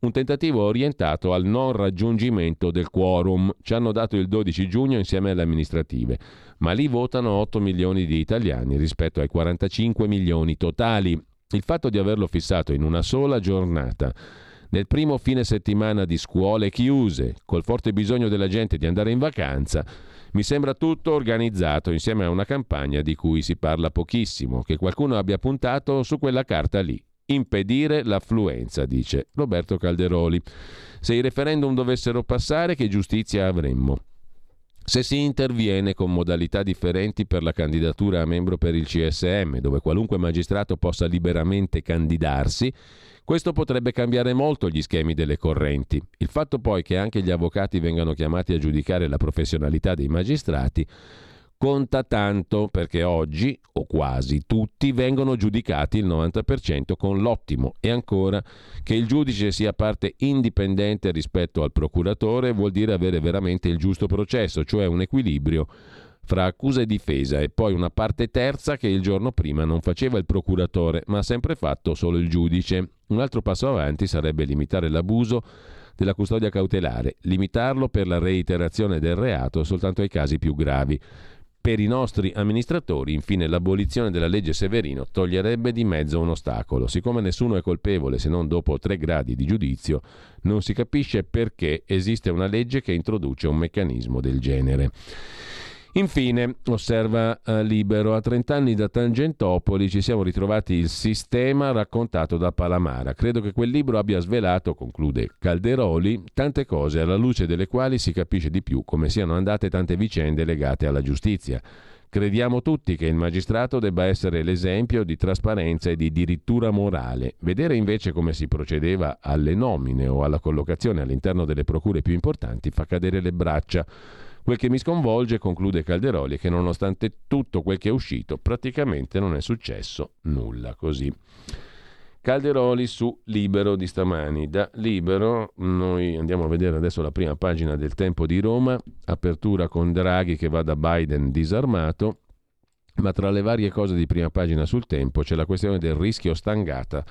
un tentativo orientato al non raggiungimento del quorum. Ci hanno dato il 12 giugno insieme alle amministrative, ma lì votano 8 milioni di italiani rispetto ai 45 milioni totali. Il fatto di averlo fissato in una sola giornata, nel primo fine settimana di scuole chiuse, col forte bisogno della gente di andare in vacanza, mi sembra tutto organizzato insieme a una campagna di cui si parla pochissimo, che qualcuno abbia puntato su quella carta lì impedire l'affluenza, dice Roberto Calderoli. Se i referendum dovessero passare, che giustizia avremmo? Se si interviene con modalità differenti per la candidatura a membro per il CSM, dove qualunque magistrato possa liberamente candidarsi, questo potrebbe cambiare molto gli schemi delle correnti. Il fatto poi che anche gli avvocati vengano chiamati a giudicare la professionalità dei magistrati conta tanto perché oggi, o quasi tutti, vengono giudicati il 90% con l'ottimo e ancora che il giudice sia parte indipendente rispetto al procuratore vuol dire avere veramente il giusto processo, cioè un equilibrio fra accusa e difesa e poi una parte terza che il giorno prima non faceva il procuratore, ma ha sempre fatto solo il giudice. Un altro passo avanti sarebbe limitare l'abuso della custodia cautelare, limitarlo per la reiterazione del reato soltanto ai casi più gravi. Per i nostri amministratori, infine, l'abolizione della legge Severino toglierebbe di mezzo un ostacolo. Siccome nessuno è colpevole se non dopo tre gradi di giudizio, non si capisce perché esiste una legge che introduce un meccanismo del genere. Infine, osserva eh, Libero, a 30 anni da Tangentopoli ci siamo ritrovati il sistema raccontato da Palamara. Credo che quel libro abbia svelato, conclude Calderoli, tante cose alla luce delle quali si capisce di più come siano andate tante vicende legate alla giustizia. Crediamo tutti che il magistrato debba essere l'esempio di trasparenza e di dirittura morale. Vedere invece come si procedeva alle nomine o alla collocazione all'interno delle procure più importanti fa cadere le braccia. Quel che mi sconvolge, conclude Calderoli, è che nonostante tutto quel che è uscito, praticamente non è successo nulla così. Calderoli su Libero di stamani. Da Libero noi andiamo a vedere adesso la prima pagina del Tempo di Roma, apertura con Draghi che va da Biden disarmato, ma tra le varie cose di prima pagina sul Tempo c'è la questione del rischio stangata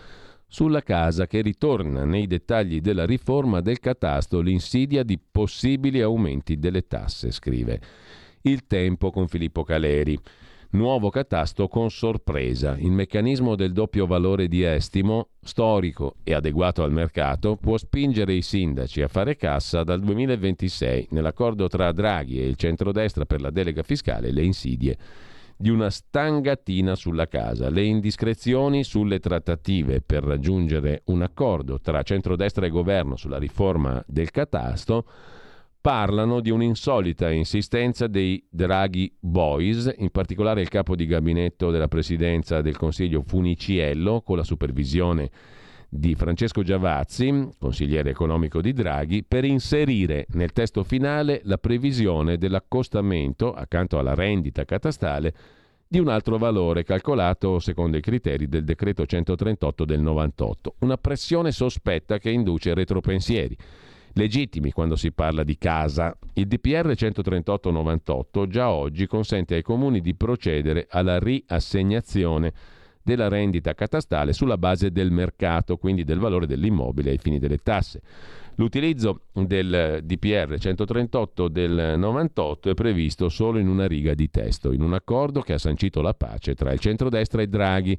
sulla casa che ritorna nei dettagli della riforma del catasto l'insidia di possibili aumenti delle tasse, scrive. Il tempo con Filippo Caleri. Nuovo catasto con sorpresa. Il meccanismo del doppio valore di estimo, storico e adeguato al mercato, può spingere i sindaci a fare cassa dal 2026 nell'accordo tra Draghi e il centrodestra per la delega fiscale le insidie di una stangatina sulla casa, le indiscrezioni sulle trattative per raggiungere un accordo tra centrodestra e governo sulla riforma del catasto parlano di un'insolita insistenza dei Draghi Boys, in particolare il capo di gabinetto della presidenza del Consiglio Funiciello, con la supervisione di Francesco Giavazzi, consigliere economico di Draghi, per inserire nel testo finale la previsione dell'accostamento, accanto alla rendita catastale, di un altro valore calcolato secondo i criteri del decreto 138 del 98. Una pressione sospetta che induce retropensieri. Legittimi quando si parla di casa. Il DPR 138-98 già oggi consente ai comuni di procedere alla riassegnazione della rendita catastale sulla base del mercato, quindi del valore dell'immobile ai fini delle tasse. L'utilizzo del DPR 138 del 98 è previsto solo in una riga di testo, in un accordo che ha sancito la pace tra il centrodestra e Draghi.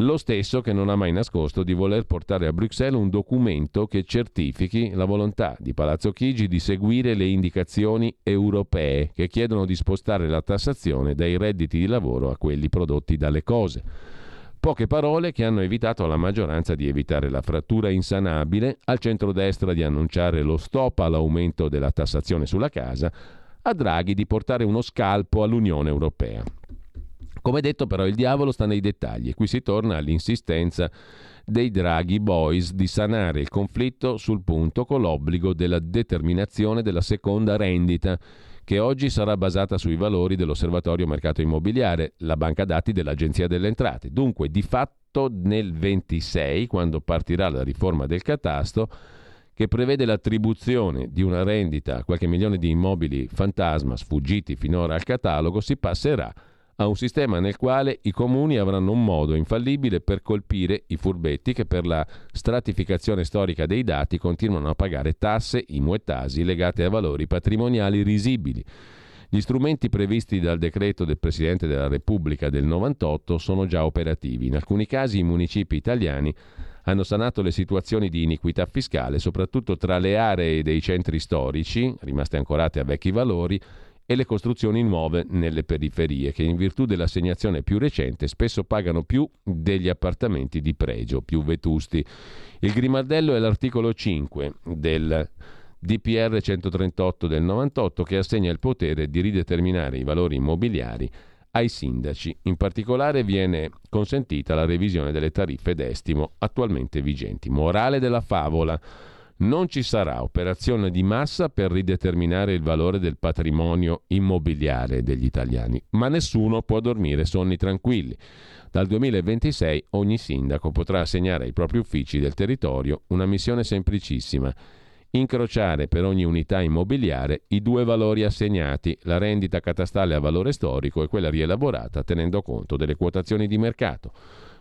Lo stesso che non ha mai nascosto di voler portare a Bruxelles un documento che certifichi la volontà di Palazzo Chigi di seguire le indicazioni europee che chiedono di spostare la tassazione dai redditi di lavoro a quelli prodotti dalle cose. Poche parole che hanno evitato alla maggioranza di evitare la frattura insanabile, al centrodestra di annunciare lo stop all'aumento della tassazione sulla casa, a Draghi di portare uno scalpo all'Unione Europea. Come detto però il diavolo sta nei dettagli e qui si torna all'insistenza dei Draghi Boys di sanare il conflitto sul punto con l'obbligo della determinazione della seconda rendita che oggi sarà basata sui valori dell'Osservatorio Mercato Immobiliare, la banca dati dell'Agenzia delle Entrate. Dunque, di fatto nel 26, quando partirà la riforma del catasto, che prevede l'attribuzione di una rendita a qualche milione di immobili fantasma sfuggiti finora al catalogo, si passerà a un sistema nel quale i comuni avranno un modo infallibile per colpire i furbetti che per la stratificazione storica dei dati continuano a pagare tasse, IMU e tasi legate a valori patrimoniali risibili. Gli strumenti previsti dal decreto del Presidente della Repubblica del 98 sono già operativi. In alcuni casi i municipi italiani hanno sanato le situazioni di iniquità fiscale, soprattutto tra le aree dei centri storici, rimaste ancorate a vecchi valori, e le costruzioni nuove nelle periferie, che in virtù dell'assegnazione più recente spesso pagano più degli appartamenti di pregio, più vetusti. Il grimaldello è l'articolo 5 del DPR 138 del 98 che assegna il potere di rideterminare i valori immobiliari ai sindaci. In particolare viene consentita la revisione delle tariffe d'estimo attualmente vigenti. Morale della favola. Non ci sarà operazione di massa per rideterminare il valore del patrimonio immobiliare degli italiani, ma nessuno può dormire sonni tranquilli. Dal 2026 ogni sindaco potrà assegnare ai propri uffici del territorio una missione semplicissima incrociare per ogni unità immobiliare i due valori assegnati, la rendita catastale a valore storico e quella rielaborata tenendo conto delle quotazioni di mercato.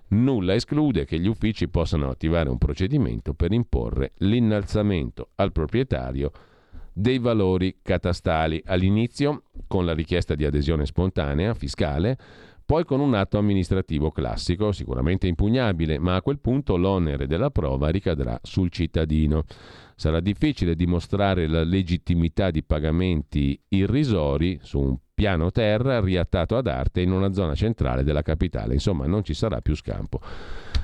Nulla esclude che gli uffici possano attivare un procedimento per imporre l'innalzamento al proprietario dei valori catastali, all'inizio con la richiesta di adesione spontanea fiscale, poi con un atto amministrativo classico, sicuramente impugnabile, ma a quel punto l'onere della prova ricadrà sul cittadino. Sarà difficile dimostrare la legittimità di pagamenti irrisori su un piano terra riattato ad arte in una zona centrale della capitale. Insomma, non ci sarà più scampo.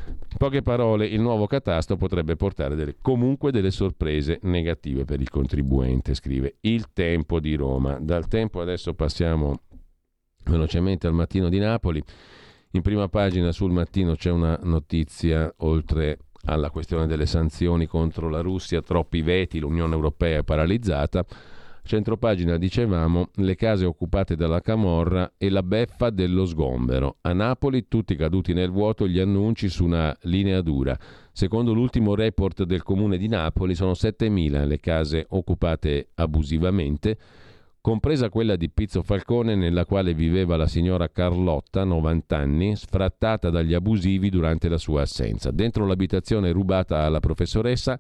In poche parole, il nuovo catasto potrebbe portare delle, comunque delle sorprese negative per il contribuente, scrive Il Tempo di Roma. Dal tempo adesso passiamo velocemente al mattino di Napoli. In prima pagina sul mattino c'è una notizia oltre alla questione delle sanzioni contro la Russia, troppi veti, l'Unione Europea è paralizzata. Centropagina dicevamo le case occupate dalla Camorra e la beffa dello sgombero. A Napoli tutti caduti nel vuoto gli annunci su una linea dura. Secondo l'ultimo report del comune di Napoli sono 7.000 le case occupate abusivamente compresa quella di Pizzo Falcone nella quale viveva la signora Carlotta, 90 anni, sfrattata dagli abusivi durante la sua assenza. Dentro l'abitazione rubata alla professoressa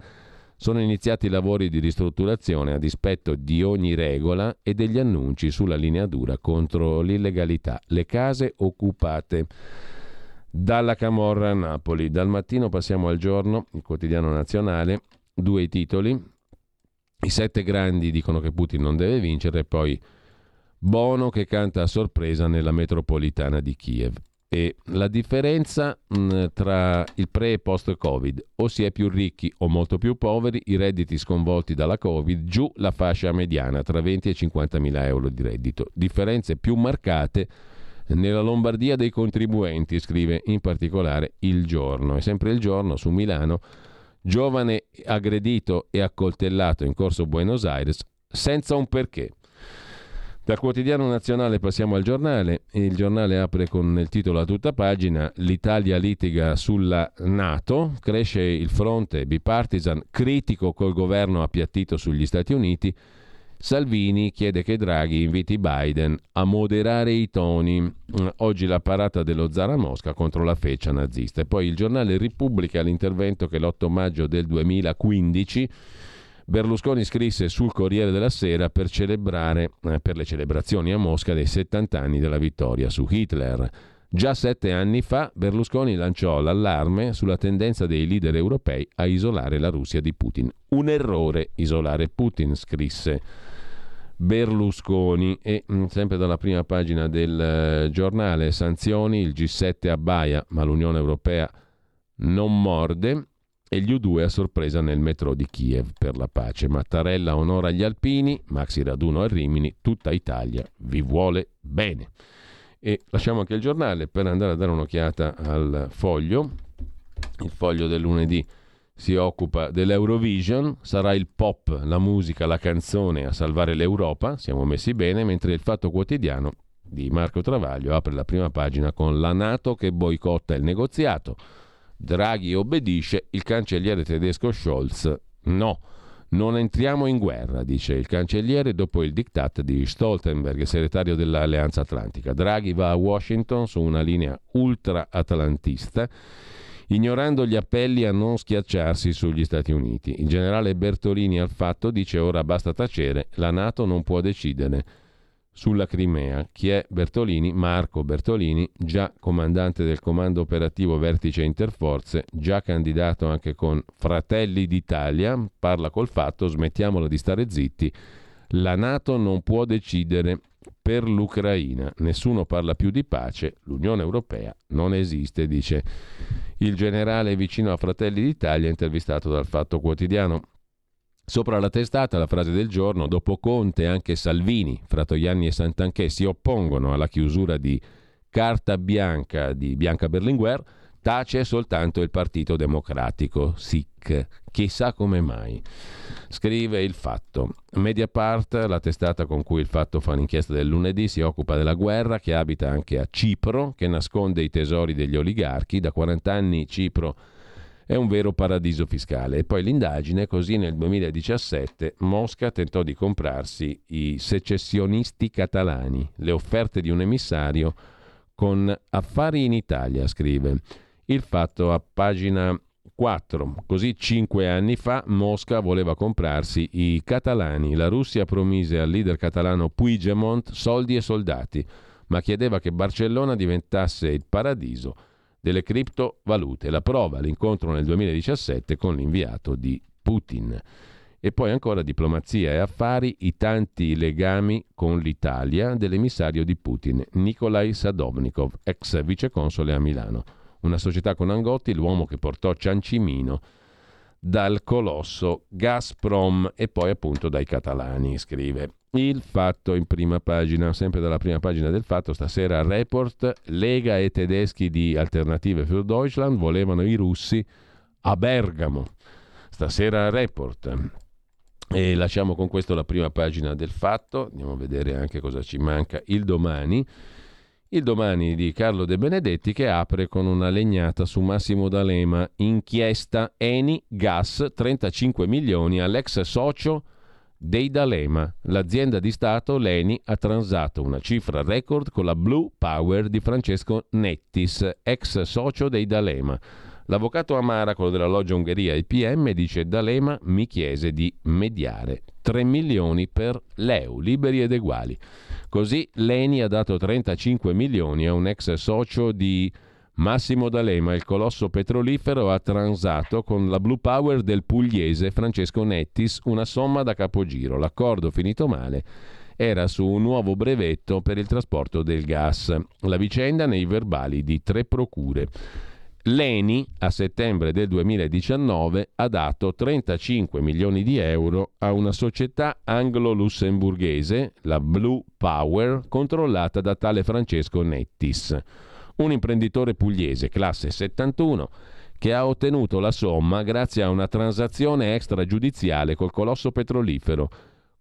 sono iniziati i lavori di ristrutturazione a dispetto di ogni regola e degli annunci sulla linea dura contro l'illegalità. Le case occupate dalla Camorra a Napoli. Dal mattino passiamo al giorno, il quotidiano nazionale, due titoli. I sette grandi dicono che Putin non deve vincere e poi Bono che canta a sorpresa nella metropolitana di Kiev. E la differenza mh, tra il pre e post Covid, o si è più ricchi o molto più poveri, i redditi sconvolti dalla Covid, giù la fascia mediana tra 20 e 50 mila euro di reddito. Differenze più marcate nella Lombardia dei contribuenti, scrive in particolare Il Giorno. E sempre Il Giorno su Milano giovane aggredito e accoltellato in corso Buenos Aires senza un perché. Dal quotidiano nazionale passiamo al giornale. Il giornale apre con il titolo a tutta pagina L'Italia litiga sulla Nato, cresce il fronte bipartisan critico col governo appiattito sugli Stati Uniti Salvini chiede che Draghi inviti Biden a moderare i toni. Oggi la parata dello zar a Mosca contro la feccia nazista. E poi il giornale Repubblica l'intervento che l'8 maggio del 2015 Berlusconi scrisse sul Corriere della Sera per celebrare eh, per le celebrazioni a Mosca dei 70 anni della vittoria su Hitler. Già sette anni fa Berlusconi lanciò l'allarme sulla tendenza dei leader europei a isolare la Russia di Putin. Un errore isolare Putin, scrisse Berlusconi e mm, sempre dalla prima pagina del eh, giornale sanzioni, il G7 abbaia ma l'Unione Europea non morde e gli U2 a sorpresa nel metro di Kiev per la pace. Mattarella onora gli alpini, Maxi Raduno a Rimini, tutta Italia vi vuole bene. E lasciamo anche il giornale per andare a dare un'occhiata al foglio, il foglio del lunedì si occupa dell'Eurovision, sarà il pop, la musica, la canzone a salvare l'Europa, siamo messi bene, mentre il Fatto Quotidiano di Marco Travaglio apre la prima pagina con la Nato che boicotta il negoziato. Draghi obbedisce, il cancelliere tedesco Scholz no. Non entriamo in guerra, dice il cancelliere dopo il diktat di Stoltenberg, segretario dell'Alleanza Atlantica. Draghi va a Washington su una linea ultra-atlantista ignorando gli appelli a non schiacciarsi sugli Stati Uniti. Il generale Bertolini al fatto dice ora basta tacere, la Nato non può decidere sulla Crimea. Chi è Bertolini? Marco Bertolini, già comandante del comando operativo Vertice Interforze, già candidato anche con Fratelli d'Italia, parla col fatto, smettiamola di stare zitti, la Nato non può decidere per l'Ucraina, nessuno parla più di pace, l'Unione Europea non esiste, dice il generale vicino a Fratelli d'Italia intervistato dal Fatto Quotidiano. Sopra la testata la frase del giorno, dopo Conte anche Salvini, Fratoianni e Santanchè si oppongono alla chiusura di Carta Bianca di Bianca Berlinguer, tace soltanto il Partito Democratico, SIC. Chissà come mai. Scrive il fatto. Mediapart, la testata con cui il fatto fa l'inchiesta del lunedì, si occupa della guerra che abita anche a Cipro, che nasconde i tesori degli oligarchi. Da 40 anni Cipro è un vero paradiso fiscale. E poi l'indagine, così nel 2017 Mosca tentò di comprarsi i secessionisti catalani, le offerte di un emissario con affari in Italia, scrive. Il fatto a pagina 4. Così cinque anni fa Mosca voleva comprarsi i catalani. La Russia promise al leader catalano Puigdemont soldi e soldati, ma chiedeva che Barcellona diventasse il paradiso delle criptovalute. La prova l'incontro nel 2017 con l'inviato di Putin. E poi ancora diplomazia e affari, i tanti legami con l'Italia dell'emissario di Putin, Nikolai Sadovnikov, ex viceconsole a Milano una società con Angotti, l'uomo che portò Ciancimino dal colosso Gazprom e poi appunto dai catalani, scrive. Il fatto in prima pagina, sempre dalla prima pagina del fatto, stasera report, Lega e tedeschi di Alternative für Deutschland volevano i russi a Bergamo. Stasera report. E lasciamo con questo la prima pagina del fatto, andiamo a vedere anche cosa ci manca il domani. Il domani di Carlo De Benedetti che apre con una legnata su Massimo D'Alema, inchiesta Eni Gas 35 milioni all'ex socio dei D'Alema. L'azienda di Stato, l'Eni, ha transato una cifra record con la Blue Power di Francesco Nettis, ex socio dei D'Alema. L'avvocato Amara, quello della loggia Ungheria IPM, dice D'Alema mi chiese di mediare 3 milioni per l'EU, liberi ed eguali. Così l'Eni ha dato 35 milioni a un ex socio di Massimo D'Alema, il colosso petrolifero, ha transato con la Blue Power del pugliese Francesco Nettis una somma da capogiro. L'accordo finito male era su un nuovo brevetto per il trasporto del gas. La vicenda nei verbali di tre procure. L'ENI a settembre del 2019 ha dato 35 milioni di euro a una società anglo-lussemburghese, la Blue Power, controllata da tale Francesco Nettis, un imprenditore pugliese classe 71 che ha ottenuto la somma grazie a una transazione extragiudiziale col colosso petrolifero.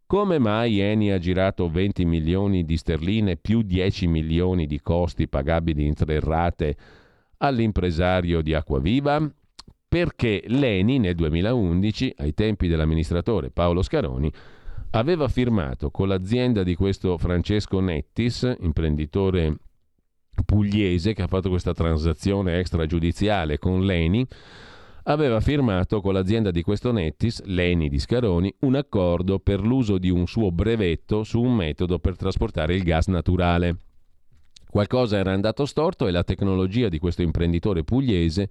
Come mai Eni ha girato 20 milioni di sterline più 10 milioni di costi pagabili in tre rate all'impresario di Acquaviva? Perché l'ENI nel 2011, ai tempi dell'amministratore Paolo Scaroni, aveva firmato con l'azienda di questo Francesco Nettis, imprenditore pugliese che ha fatto questa transazione extragiudiziale con l'ENI, aveva firmato con l'azienda di questo Nettis, l'ENI di Scaroni, un accordo per l'uso di un suo brevetto su un metodo per trasportare il gas naturale. Qualcosa era andato storto e la tecnologia di questo imprenditore pugliese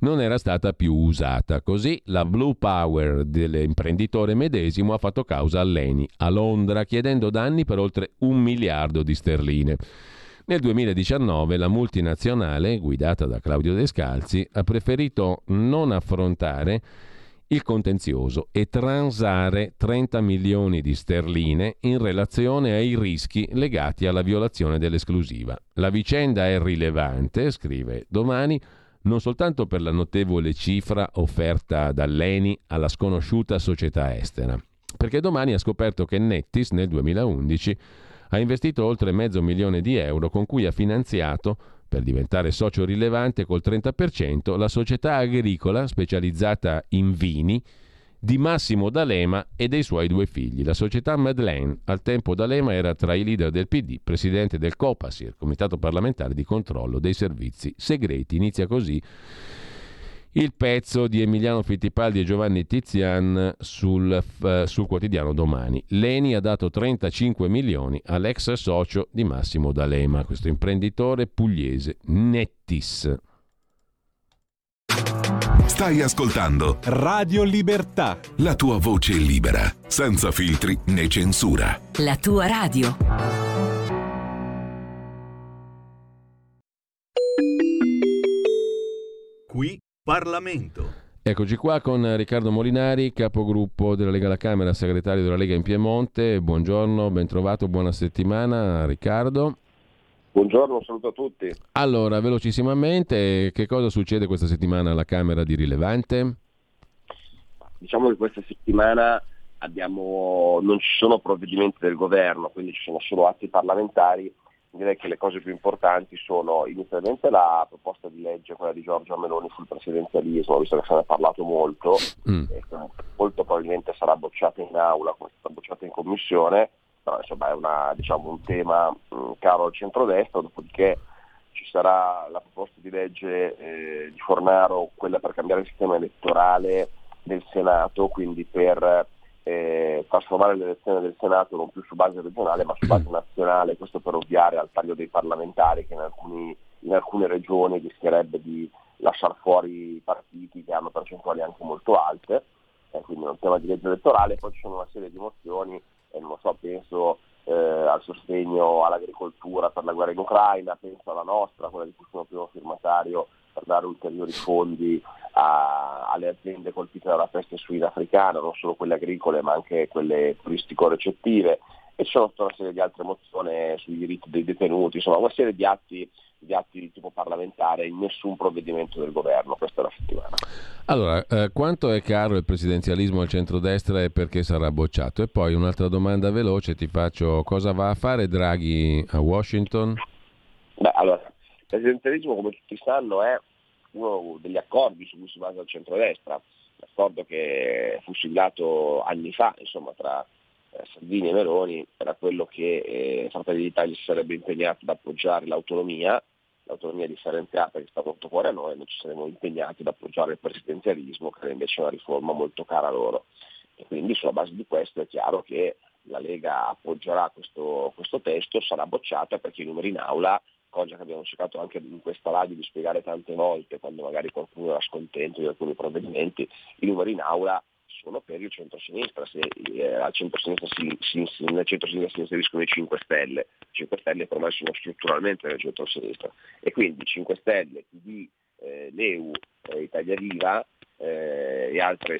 non era stata più usata. Così la Blue Power dell'imprenditore medesimo ha fatto causa all'ENI a Londra chiedendo danni per oltre un miliardo di sterline. Nel 2019 la multinazionale, guidata da Claudio Descalzi, ha preferito non affrontare il contenzioso e transare 30 milioni di sterline in relazione ai rischi legati alla violazione dell'esclusiva. La vicenda è rilevante, scrive domani, non soltanto per la notevole cifra offerta dall'ENI alla sconosciuta società estera, perché domani ha scoperto che Nettis nel 2011 ha investito oltre mezzo milione di euro con cui ha finanziato per diventare socio rilevante col 30% la società agricola specializzata in vini di Massimo D'Alema e dei suoi due figli. La società Madeleine, al tempo D'Alema era tra i leader del PD, presidente del COPASIR, Comitato parlamentare di controllo dei servizi segreti. Inizia così il pezzo di Emiliano Fittipaldi e Giovanni Tizian sul, uh, sul, quotidiano Domani. Leni ha dato 35 milioni all'ex socio di Massimo D'Alema, questo imprenditore pugliese, Nettis. Stai ascoltando Radio Libertà. La tua voce libera, senza filtri né censura. La tua radio. Qui Parlamento. Eccoci qua con Riccardo Molinari, capogruppo della Lega alla Camera, segretario della Lega in Piemonte. Buongiorno, ben trovato, buona settimana Riccardo. Buongiorno, saluto a tutti. Allora, velocissimamente, che cosa succede questa settimana alla Camera di rilevante? Diciamo che questa settimana abbiamo, non ci sono provvedimenti del governo, quindi ci sono solo atti parlamentari. Direi che le cose più importanti sono inizialmente la proposta di legge, quella di Giorgio Meloni sul presidenzialismo, visto che se ne è parlato molto, mm. molto probabilmente sarà bocciata in aula, come è stata bocciata in commissione, però insomma è una, diciamo, un tema mh, mm, caro al centrodestra, dopodiché ci sarà la proposta di legge eh, di Fornaro, quella per cambiare il sistema elettorale del Senato, quindi per eh, trasformare l'elezione del Senato non più su base regionale ma su base nazionale, questo per ovviare al taglio dei parlamentari che in, alcuni, in alcune regioni rischierebbe di lasciare fuori partiti che hanno percentuali anche molto alte, eh, quindi è un tema di legge elettorale, poi ci sono una serie di mozioni, eh, non so, penso eh, al sostegno all'agricoltura per la guerra in Ucraina, penso alla nostra, quella di cui sono primo firmatario per dare ulteriori fondi a, alle aziende colpite dalla peste suina africana, non solo quelle agricole ma anche quelle turistico-recettive e ci sono tutta una serie di altre mozioni sui diritti dei detenuti, insomma una serie di atti, di atti di tipo parlamentare in nessun provvedimento del governo questa è la settimana. Allora, eh, quanto è caro il presidenzialismo al centrodestra e perché sarà bocciato? E poi un'altra domanda veloce ti faccio, cosa va a fare Draghi a Washington? Beh, allora, il presidenzialismo come tutti sanno è uno degli accordi su cui si basa il centrodestra, l'accordo che fu siglato anni fa insomma, tra eh, Salvini e Meloni era quello che eh, Fratelli d'Italia si sarebbe impegnato ad appoggiare l'autonomia, l'autonomia differenziata che sta molto fuori a noi, noi ci saremmo impegnati ad appoggiare il presidenzialismo, che era invece una riforma molto cara a loro. E quindi sulla base di questo è chiaro che la Lega appoggerà questo, questo testo, sarà bocciata perché i numeri in aula cosa che abbiamo cercato anche in questa radio di spiegare tante volte, quando magari qualcuno era scontento di alcuni provvedimenti, i numeri in aula sono per il centro-sinistra, se eh, al centro-sinistra si, si, si, nel centro-sinistra si inseriscono i 5 Stelle, i 5 Stelle per me sono strutturalmente nel centro-sinistra. E quindi 5 Stelle, PD, eh, l'EU, eh, Italia Viva eh, e altri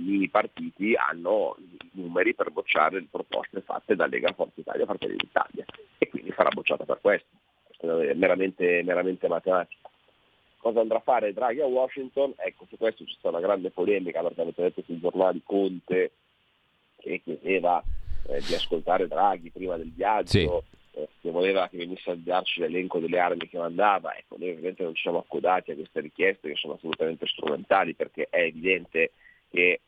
mini partiti hanno i numeri per bocciare le proposte fatte da Lega Forza Italia e Fratelli d'Italia. E quindi sarà bocciata per questo meramente, meramente matematica. Cosa andrà a fare Draghi a Washington? Ecco, su questo c'è stata una grande polemica perché avete detto sui giornali Conte che chiedeva eh, di ascoltare Draghi prima del viaggio, sì. eh, che voleva che venisse a darci l'elenco delle armi che mandava. Ecco, noi ovviamente non ci siamo accodati a queste richieste che sono assolutamente strumentali perché è evidente che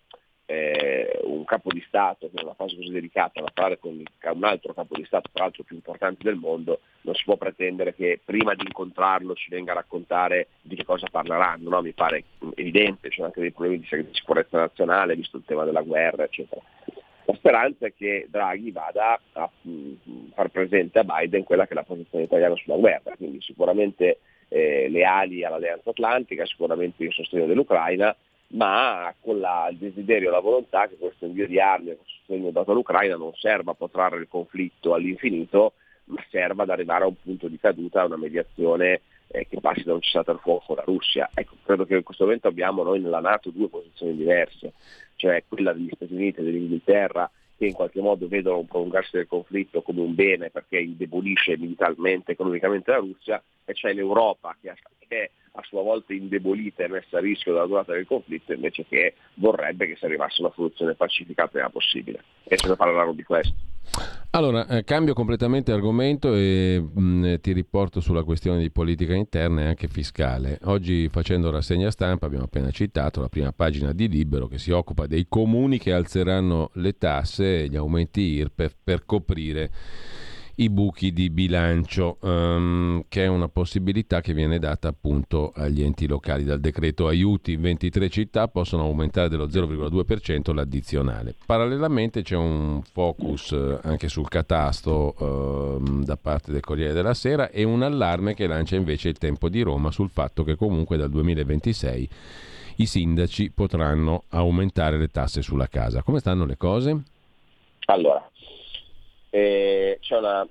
eh, un capo di Stato in una fase così delicata va a parlare con un altro capo di Stato, tra l'altro più importante del mondo, non si può pretendere che prima di incontrarlo ci venga a raccontare di che cosa parleranno, no? mi pare evidente, sono anche dei problemi di sicurezza nazionale, visto il tema della guerra, eccetera. La speranza è che Draghi vada a mh, far presente a Biden quella che è la posizione italiana sulla guerra, quindi sicuramente eh, le ali all'Alleanza Atlantica, sicuramente il sostegno dell'Ucraina, ma con la, il desiderio e la volontà che questo invio di armi questo sostegno dato all'Ucraina non serva a protrarre il conflitto all'infinito, ma serva ad arrivare a un punto di caduta, a una mediazione eh, che passi da un cessato al fuoco con la Russia. Ecco, credo che in questo momento abbiamo noi nella Nato due posizioni diverse, cioè quella degli Stati Uniti e dell'Inghilterra che in qualche modo vedono un prolungarsi del conflitto come un bene perché indebolisce militarmente, economicamente la Russia, e c'è l'Europa che è a sua volta indebolita e messa a rischio dalla durata del conflitto invece che vorrebbe che si arrivasse a una soluzione pacifica prima possibile. E ce ne parleranno di questo. Allora, eh, cambio completamente argomento e mh, mm, ti riporto sulla questione di politica interna e anche fiscale. Oggi facendo rassegna stampa abbiamo appena citato la prima pagina di Libero che si occupa dei comuni che alzeranno le tasse e gli aumenti IRPEF per coprire i buchi di bilancio, um, che è una possibilità che viene data appunto agli enti locali. Dal decreto aiuti 23 città possono aumentare dello 0,2% l'addizionale. Parallelamente c'è un focus eh, anche sul catasto uh, da parte del Corriere della Sera e un allarme che lancia invece il tempo di Roma sul fatto che comunque dal 2026 i sindaci potranno aumentare le tasse sulla casa. Come stanno le cose? Allora, c'è, una,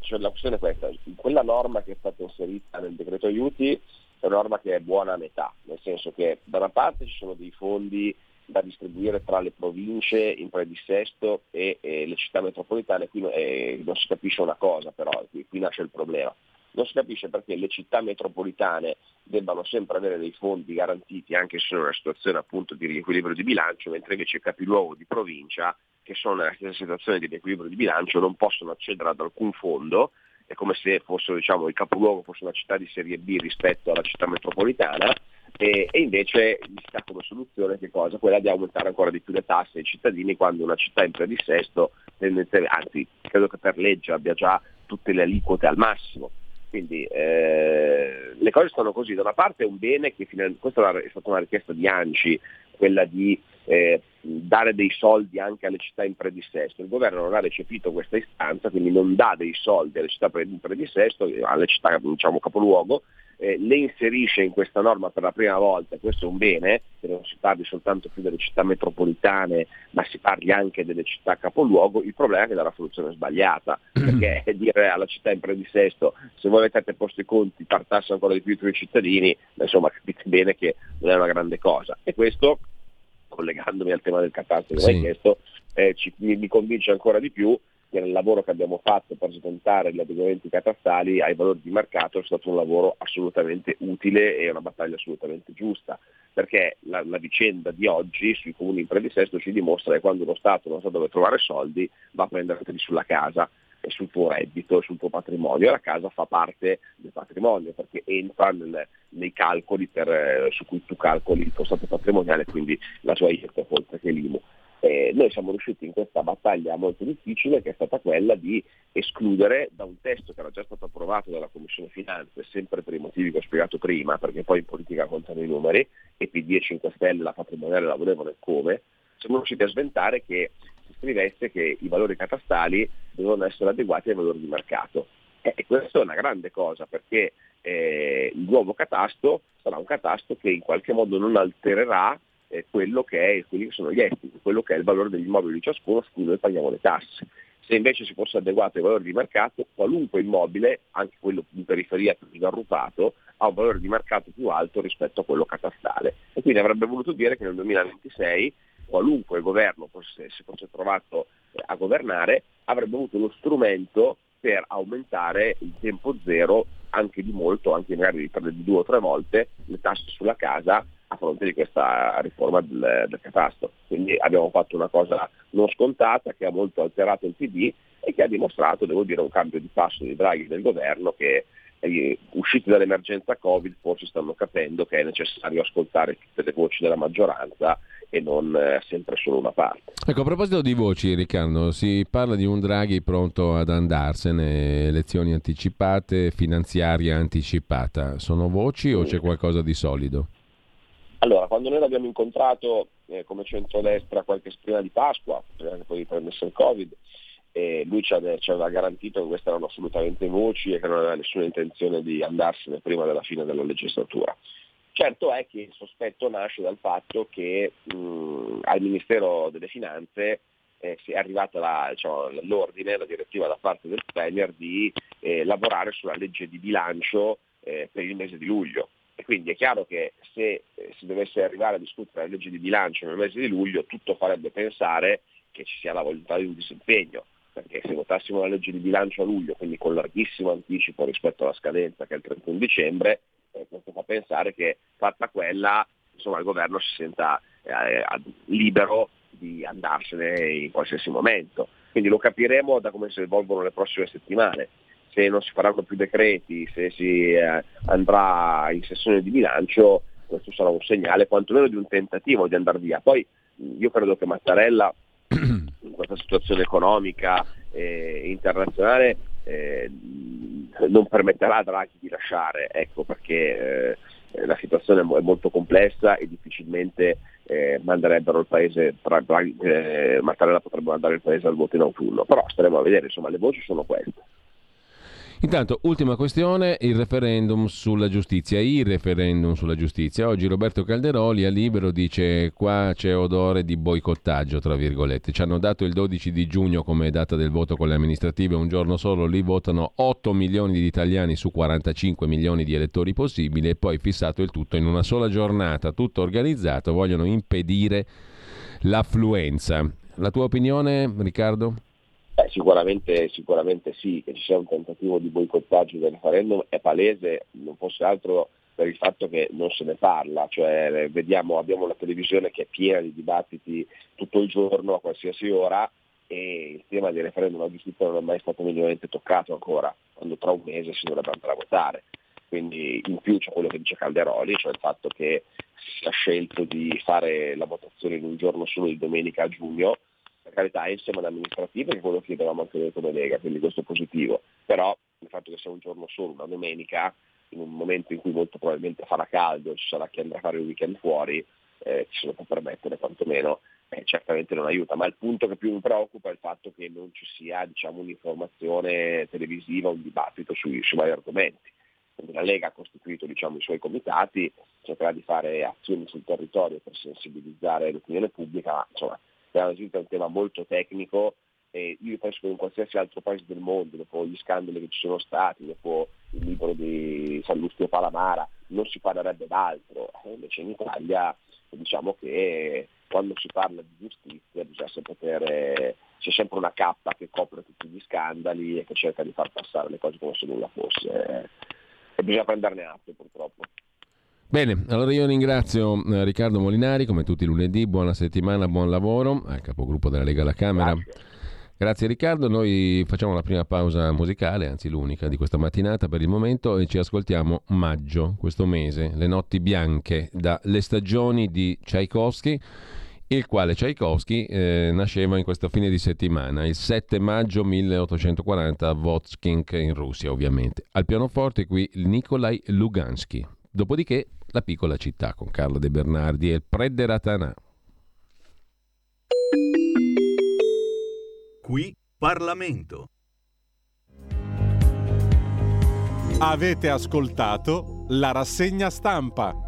c'è la questione questa, quella norma che è stata inserita nel decreto aiuti è una norma che è buona a metà, nel senso che da una parte ci sono dei fondi da distribuire tra le province in predissesto e, e le città metropolitane, qui eh, non si capisce una cosa però, qui, qui nasce il problema. Non si capisce perché le città metropolitane debbano sempre avere dei fondi garantiti anche se sono in una situazione appunto di riequilibrio di bilancio, mentre invece i capiluogo di provincia che sono nella stessa situazione di riequilibrio di bilancio non possono accedere ad alcun fondo, è come se fosse diciamo, il capoluogo fosse una città di serie B rispetto alla città metropolitana e, e invece gli sta come soluzione che cosa? Quella di aumentare ancora di più le tasse ai cittadini quando una città in predissesto, anzi credo che per legge abbia già tutte le aliquote al massimo. Quindi eh, le cose stanno così, da una parte è un bene che questa è stata una richiesta di Anci, quella di eh, dare dei soldi anche alle città in predissesto. Il governo non ha recepito questa istanza, quindi non dà dei soldi alle città in predissesto, alle città diciamo, capoluogo, eh, le inserisce in questa norma per la prima volta, questo è un bene, che non si parli soltanto più delle città metropolitane, ma si parli anche delle città capoluogo, il problema è che dà la soluzione sbagliata, perché dire alla città in predissesto se voi mettete posto i conti partasse ancora di più i tuoi cittadini, insomma capite bene che non è una grande cosa. E questo, collegandomi al tema del catasto che sì. mi hai chiesto, eh, ci, mi, mi convince ancora di più che nel lavoro che abbiamo fatto per smontare gli adeguamenti catastali ai valori di mercato è stato un lavoro assolutamente utile e una battaglia assolutamente giusta, perché la, la vicenda di oggi sui comuni in predissesto ci dimostra che quando uno Stato non sa dove trovare soldi va a prenderli sulla casa sul tuo reddito, sul tuo patrimonio la casa fa parte del patrimonio perché entra nel, nei calcoli per, eh, su cui tu calcoli il tuo stato patrimoniale, quindi la tua IRPEF oltre che l'IMU. Eh, noi siamo riusciti in questa battaglia molto difficile che è stata quella di escludere da un testo che era già stato approvato dalla Commissione Finanze, sempre per i motivi che ho spiegato prima, perché poi in politica contano i numeri, e PD e 5 Stelle la patrimoniale la volevano e come, siamo riusciti a sventare che scrivesse che i valori catastali devono essere adeguati ai valori di mercato. E questa è una grande cosa perché eh, il nuovo catasto sarà un catasto che in qualche modo non altererà eh, quello che è, quelli che sono gli estimi, quello che è il valore degli immobili di ciascuno su cui noi paghiamo le tasse. Se invece si fosse adeguato ai valori di mercato, qualunque immobile, anche quello in periferia più sgarrupato, ha un valore di mercato più alto rispetto a quello catastale. E quindi avrebbe voluto dire che nel 2026 qualunque governo si fosse trovato eh, a governare avrebbe avuto lo strumento per aumentare il tempo zero anche di molto, anche magari di due o tre volte, le tasse sulla casa a fronte di questa riforma del, del catasto. Quindi abbiamo fatto una cosa non scontata che ha molto alterato il PD e che ha dimostrato, devo dire, un cambio di passo di Draghi del governo che eh, usciti dall'emergenza Covid forse stanno capendo che è necessario ascoltare tutte le voci della maggioranza e non eh, sempre solo una parte. Ecco, a proposito di voci, Riccardo, si parla di un Draghi pronto ad andarsene, elezioni anticipate, finanziaria anticipata. Sono voci o c'è qualcosa di solido? Allora, quando noi l'abbiamo incontrato eh, come centrodestra qualche prima di Pasqua, prima che poi prendesse il Covid, eh, lui ci, aveva garantito che queste erano assolutamente voci e che non aveva nessuna intenzione di andarsene prima della fine della legislatura. Certo è che il sospetto nasce dal fatto che mh, al Ministero delle Finanze eh, è arrivata la, diciamo, l'ordine, la direttiva da parte del Premier di eh, lavorare sulla legge di bilancio eh, per il mese di luglio. E quindi è chiaro che se eh, si dovesse arrivare a discutere la legge di bilancio nel mese di luglio, tutto farebbe pensare che ci sia la volontà di un disimpegno, perché se votassimo la legge di bilancio a luglio, quindi con larghissimo anticipo rispetto alla scadenza che è il 31 dicembre, eh, questo fa pensare che fatta quella insomma, il governo si senta eh, libero di andarsene in qualsiasi momento. Quindi lo capiremo da come si evolvono le prossime settimane se non si faranno più decreti, se si eh, andrà in sessione di bilancio, questo sarà un segnale quantomeno di un tentativo di andare via. Poi io credo che Mattarella in questa situazione economica eh, internazionale eh, non permetterà a Draghi di lasciare, ecco perché eh, la situazione è molto complessa e difficilmente eh, manderebbero il paese, tra, eh, Mattarella potrebbe mandare il paese al voto in autunno, però staremo a vedere, insomma le voci sono queste. Intanto, ultima questione, il referendum sulla giustizia. Il referendum sulla giustizia. Oggi Roberto Calderoli a Libero dice qua c'è odore di boicottaggio, tra virgolette. Ci hanno dato il 12 di giugno come data del voto con le amministrative, un giorno solo lì votano 8 milioni di italiani su 45 milioni di elettori possibili e poi fissato il tutto in una sola giornata, tutto organizzato, vogliono impedire l'affluenza. La tua opinione, Riccardo? Beh, sicuramente, sicuramente sì, che ci sia un tentativo di boicottaggio del referendum è palese, non fosse altro per il fatto che non se ne parla, cioè vediamo, abbiamo la televisione che è piena di dibattiti tutto il giorno, a qualsiasi ora, e il tema del referendum alla giustizia non è mai stato minimamente toccato ancora, quando tra un mese si dovrebbe andare a votare. Quindi in più c'è quello che dice Calderoli, cioè il fatto che si sia scelto di fare la votazione in un giorno solo di domenica a giugno, per carità insieme all'amministrativa che quello che chiedevamo anche noi come Lega, quindi questo è positivo, però il fatto che sia un giorno solo, una domenica, in un momento in cui molto probabilmente farà caldo, ci sarà chi andrà a fare il weekend fuori, eh, ci se lo può permettere quantomeno, eh, certamente non aiuta, ma il punto che più mi preoccupa è il fatto che non ci sia diciamo, un'informazione televisiva, un dibattito sui, sui vari argomenti. Quindi la Lega ha costituito diciamo, i suoi comitati, cercherà di fare azioni sul territorio per sensibilizzare l'opinione pubblica, ma insomma è un tema molto tecnico e io penso che in qualsiasi altro paese del mondo, dopo gli scandali che ci sono stati, dopo il libro di Sallustio Palamara, non si parlerebbe d'altro. Eh, invece in Italia diciamo che quando si parla di giustizia poter, c'è sempre una cappa che copre tutti gli scandali e che cerca di far passare le cose come se nulla fosse. E bisogna prenderne atto purtroppo. Bene, allora io ringrazio eh, Riccardo Molinari, come tutti i lunedì, buona settimana, buon lavoro al capogruppo della Lega alla Camera. Grazie. Grazie Riccardo, noi facciamo la prima pausa musicale, anzi l'unica di questa mattinata per il momento e ci ascoltiamo Maggio, questo mese, le notti bianche da Le stagioni di Tchaikovsky, il quale Tchaikovsky eh, nasceva in questo fine di settimana, il 7 maggio 1840 a Votskink in Russia ovviamente. Al pianoforte qui Nikolai Lugansky. Dopodiché la piccola città con Carlo De Bernardi e il Prederatanà. Qui Parlamento. Avete ascoltato la rassegna stampa.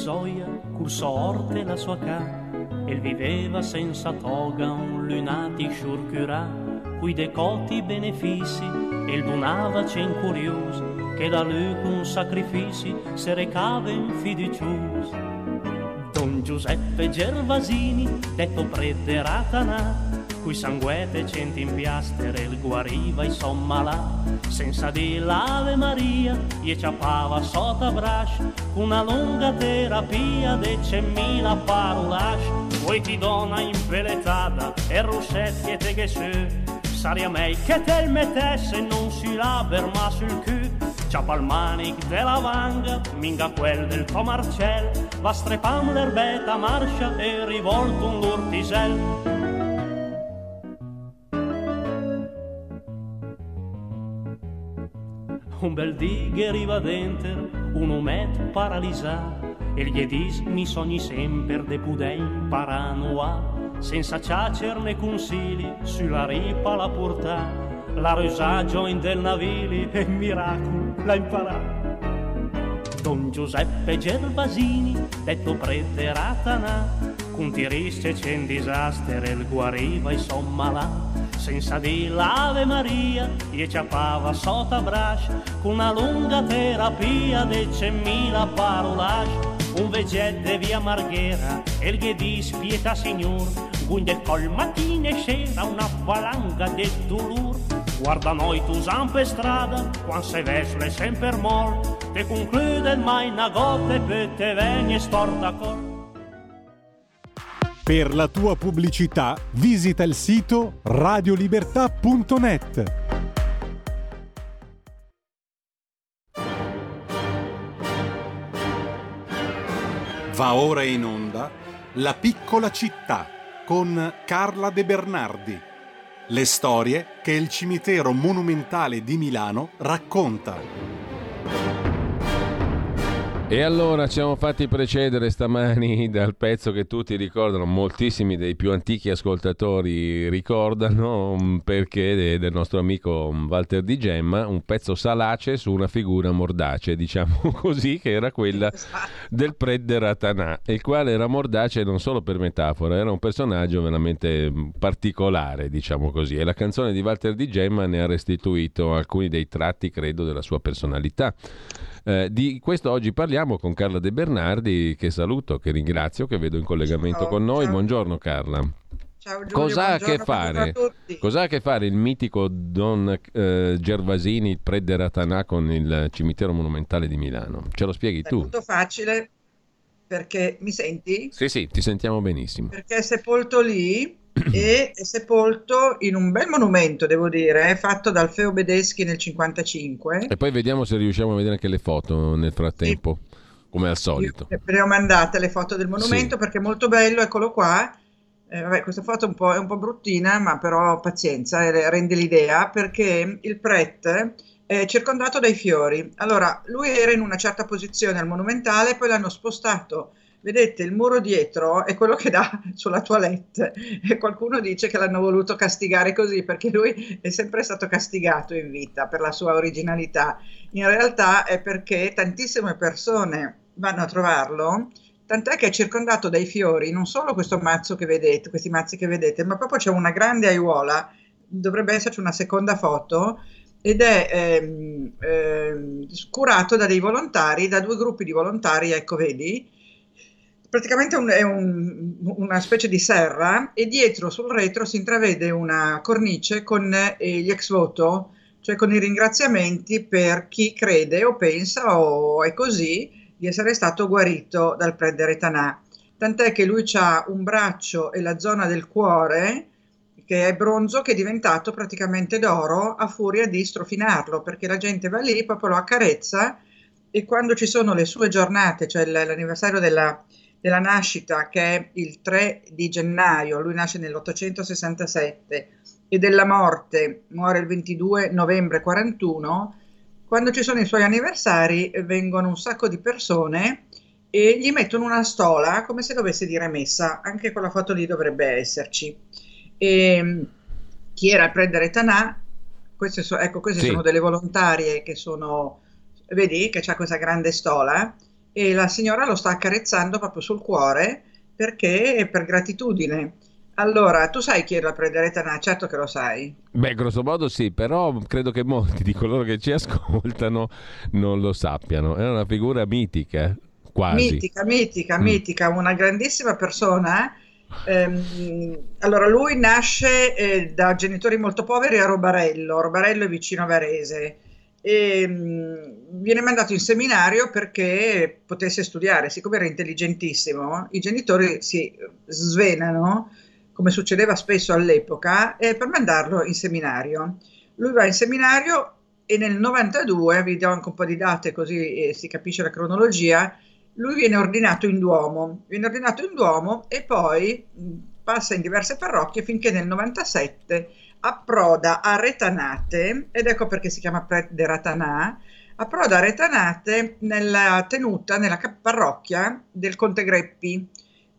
Soia cursò Orte la sua ca. E viveva senza toga un lunati sciurcurà cui decoti benefici e il donava c'en curios che da lui con sacrifici se recava in fiducius Don Giuseppe Gervasini detto prete Ratanà cui sanguete centi in piastere il guariva i son malà senza di l'Ave Maria gli ciappava sotto braccio una lunga terapia de cemmila parolash poi ti dona impeletada e russetti e te che su saria mei che te il mettesse non si la ma sul cul ciappa il manic della vanga minga quel del comarcel va strepam l'erbetta marcia e rivolto un l'urtisel bel dì che arriva dentro, un omet paralisà, e gli edis mi sogni sempre de pudem paranoa, senza ciacerne consigli, sulla ripa la portà, la rosaggio in del navili e miracolo la imparà. Don Giuseppe Gervasini, detto prete Ratanà, con tirisce c'è in disastere, il guariva insomma là, senza di l'Ave Maria, gli ciappava sotto braccia, con una lunga terapia de cemmila parolage, un vegette via Marghera, il ghedis pietà signor, gunde col mattina e sera, una valanga de dolur, Guarda noi tu zampe strada, quando se vesle sempre mor, te conclude mai una gotta e poi te veni storta cor. Per la tua pubblicità visita il sito radiolibertà.net. Va ora in onda La piccola città con Carla De Bernardi. Le storie che il cimitero monumentale di Milano racconta. E allora ci siamo fatti precedere stamani dal pezzo che tutti ricordano, moltissimi dei più antichi ascoltatori ricordano, mm, perché è del nostro amico Walter Di Gemma, un pezzo salace su una figura mordace, diciamo così, che era quella del Predde Ratanà, il quale era mordace non solo per metafora, era un personaggio veramente mm, particolare, diciamo così, e la canzone di Walter Di Gemma ne ha restituito alcuni dei tratti, credo, della sua personalità. Eh, di questo oggi parliamo con Carla De Bernardi, che saluto, che ringrazio, che vedo in collegamento ciao, con noi. Ciao. Buongiorno Carla. Ciao Giulio, Cosa ha a che fare? Cos'ha a che fare il mitico Don eh, Gervasini, il prete Ratanà, con il cimitero monumentale di Milano? Ce lo spieghi è tu? È molto facile perché mi senti? Sì, sì, ti sentiamo benissimo. Perché è sepolto lì e è sepolto in un bel monumento, devo dire, fatto dal Feo Bedeschi nel 55. E poi vediamo se riusciamo a vedere anche le foto nel frattempo, sì. come al solito. Io le ho mandate le foto del monumento sì. perché è molto bello, eccolo qua. Eh, vabbè, questa foto è un, po', è un po' bruttina, ma però pazienza, eh, rende l'idea, perché il prete è circondato dai fiori. Allora, lui era in una certa posizione al monumentale, poi l'hanno spostato Vedete, il muro dietro è quello che dà sulla toilette e qualcuno dice che l'hanno voluto castigare così perché lui è sempre stato castigato in vita per la sua originalità. In realtà è perché tantissime persone vanno a trovarlo, tant'è che è circondato dai fiori, non solo questo mazzo che vedete, questi mazzi che vedete, ma proprio c'è una grande aiuola, dovrebbe esserci una seconda foto, ed è ehm, ehm, curato da dei volontari, da due gruppi di volontari, ecco vedi, praticamente un, è un, una specie di serra e dietro sul retro si intravede una cornice con eh, gli ex voto, cioè con i ringraziamenti per chi crede o pensa o è così di essere stato guarito dal prete Tanà. Tant'è che lui ha un braccio e la zona del cuore che è bronzo che è diventato praticamente d'oro a furia di strofinarlo perché la gente va lì, proprio lo accarezza e quando ci sono le sue giornate, cioè l'anniversario della, della nascita che è il 3 di gennaio, lui nasce nell'867 e della morte muore il 22 novembre 41, quando ci sono i suoi anniversari vengono un sacco di persone e gli mettono una stola come se dovesse dire messa, anche quella foto lì dovrebbe esserci. E, chi era a prendere Tanà, queste, so, ecco, queste sì. sono delle volontarie che sono, vedi che c'è questa grande stola e la signora lo sta accarezzando proprio sul cuore perché per gratitudine. Allora, tu sai chi era Prendere Tanà? Certo che lo sai. Beh, grosso modo sì, però credo che molti di coloro che ci ascoltano non lo sappiano. È una figura mitica, quasi. Mitica, mitica, mm. mitica, una grandissima persona. Ehm, allora, lui nasce eh, da genitori molto poveri a Robarello. Robarello è vicino a Varese e mm, viene mandato in seminario perché potesse studiare. Siccome era intelligentissimo, i genitori si svenano come succedeva spesso all'epoca, eh, per mandarlo in seminario. Lui va in seminario e nel 92, vi do anche un po' di date così eh, si capisce la cronologia, lui viene ordinato in Duomo, viene ordinato in Duomo e poi mh, passa in diverse parrocchie finché nel 97 approda a Retanate, ed ecco perché si chiama Prete Ratanà, approda a Retanate nella tenuta, nella parrocchia del Conte Greppi,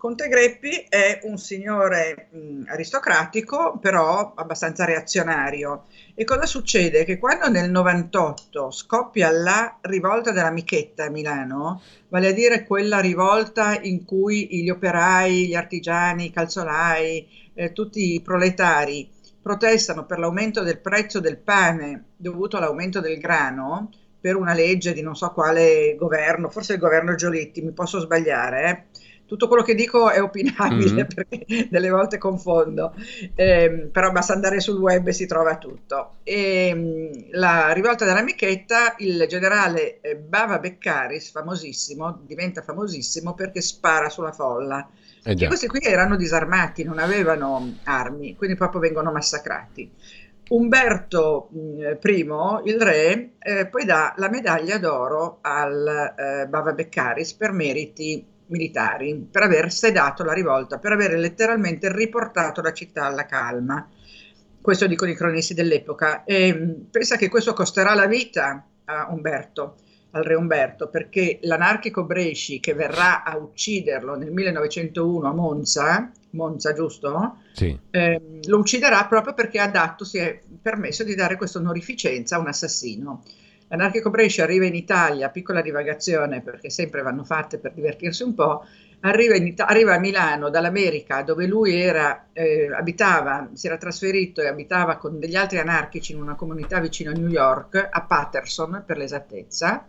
Conte Greppi è un signore mh, aristocratico, però abbastanza reazionario. E cosa succede? Che quando nel 98 scoppia la rivolta della Michetta a Milano, vale a dire quella rivolta in cui gli operai, gli artigiani, i calzolai, eh, tutti i proletari protestano per l'aumento del prezzo del pane dovuto all'aumento del grano, per una legge di non so quale governo, forse il governo Giolitti, mi posso sbagliare, eh? Tutto quello che dico è opinabile mm-hmm. perché delle volte confondo, eh, però basta andare sul web e si trova tutto. E, ehm, la rivolta dell'amichetta, il generale eh, Bava Beccaris, famosissimo, diventa famosissimo perché spara sulla folla. Eh e questi qui erano disarmati, non avevano armi, quindi proprio vengono massacrati. Umberto I, il re, eh, poi dà la medaglia d'oro al eh, Bava Beccaris per meriti militari per aver sedato la rivolta, per aver letteralmente riportato la città alla calma. Questo dicono i cronisti dell'epoca. E mm, pensa che questo costerà la vita a Umberto, al re Umberto, perché l'anarchico Bresci che verrà a ucciderlo nel 1901 a Monza, Monza giusto? Sì. Eh, lo ucciderà proprio perché ha dato, si è permesso di dare questa onorificenza a un assassino. L'anarchico Brescia arriva in Italia, piccola divagazione perché sempre vanno fatte per divertirsi un po', arriva, Ita- arriva a Milano dall'America dove lui era, eh, abitava, si era trasferito e abitava con degli altri anarchici in una comunità vicino a New York, a Patterson per l'esattezza,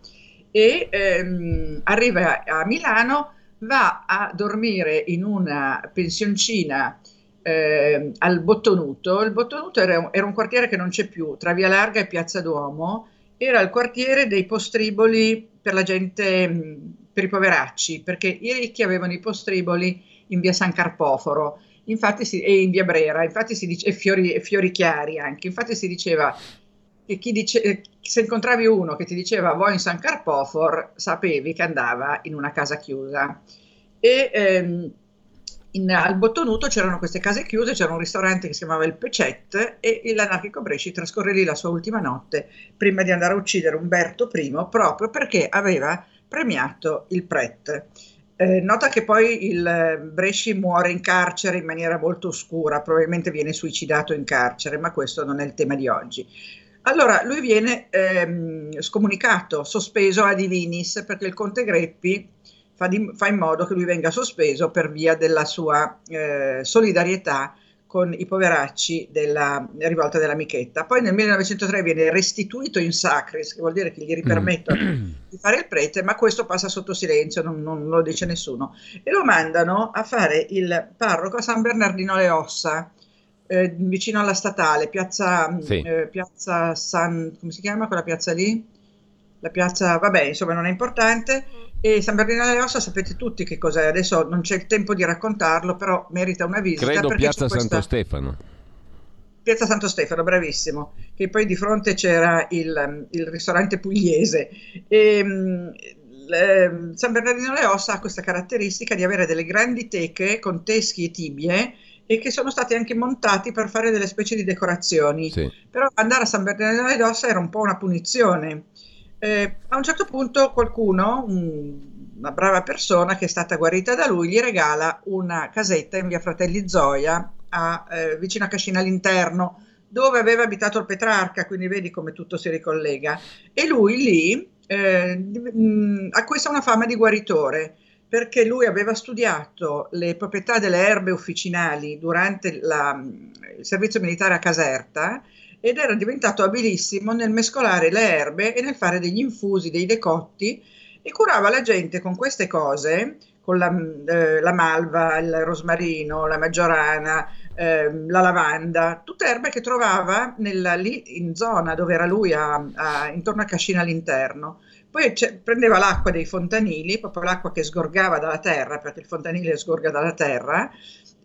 e ehm, arriva a Milano, va a dormire in una pensioncina eh, al Bottonuto. Il Bottonuto era un, era un quartiere che non c'è più, tra Via Larga e Piazza Duomo, era il quartiere dei postriboli per la gente, per i poveracci, perché i ricchi avevano i postriboli in via San Carpoforo infatti si, e in via Brera, infatti si dice, e fiori, e fiori chiari anche, infatti si diceva che chi dice, se incontravi uno che ti diceva vuoi in San Carpofor, sapevi che andava in una casa chiusa. E ehm, in, al Bottonuto c'erano queste case chiuse, c'era un ristorante che si chiamava il Pecet e l'anarchico Bresci trascorre lì la sua ultima notte prima di andare a uccidere Umberto I proprio perché aveva premiato il Pret. Eh, nota che poi il Bresci muore in carcere in maniera molto oscura, probabilmente viene suicidato in carcere, ma questo non è il tema di oggi. Allora, lui viene ehm, scomunicato, sospeso a Divinis, perché il conte Greppi fa, di, fa, in modo che lui venga sospeso per via della sua eh, solidarietà con i poveracci della rivolta della Michetta. Poi nel 1903 viene restituito in sacris, che vuol dire che gli ripermettono mm. di fare il prete, ma questo passa sotto silenzio, non, non, lo dice nessuno. E lo mandano a fare il parroco a San Bernardino le Ossa, eh, vicino alla statale, piazza, sì. eh, piazza San... come si chiama quella piazza lì? La piazza, vabbè, insomma non è importante e San Bernardino delle Ossa sapete tutti che cos'è, adesso non c'è il tempo di raccontarlo, però merita una visita. Credo Piazza questa... Santo Stefano. Piazza Santo Stefano, bravissimo, che poi di fronte c'era il, il ristorante pugliese. E, le, San Bernardino Le Ossa ha questa caratteristica di avere delle grandi teche con teschi e tibie e che sono stati anche montati per fare delle specie di decorazioni. Sì. Però andare a San Bernardino Le Ossa era un po' una punizione. Eh, a un certo punto qualcuno, un, una brava persona che è stata guarita da lui, gli regala una casetta in via Fratelli Zoia, a, eh, vicino a Cascina all'interno, dove aveva abitato il Petrarca, quindi vedi come tutto si ricollega. E lui lì eh, acquista una fama di guaritore perché lui aveva studiato le proprietà delle erbe officinali durante la, il servizio militare a Caserta ed era diventato abilissimo nel mescolare le erbe e nel fare degli infusi, dei decotti e curava la gente con queste cose, con la, eh, la malva, il rosmarino, la maggiorana, eh, la lavanda, tutte erbe che trovava nella, lì in zona dove era lui, a, a, intorno a Cascina all'interno. Poi prendeva l'acqua dei fontanili, proprio l'acqua che sgorgava dalla terra, perché il fontanile sgorga dalla terra,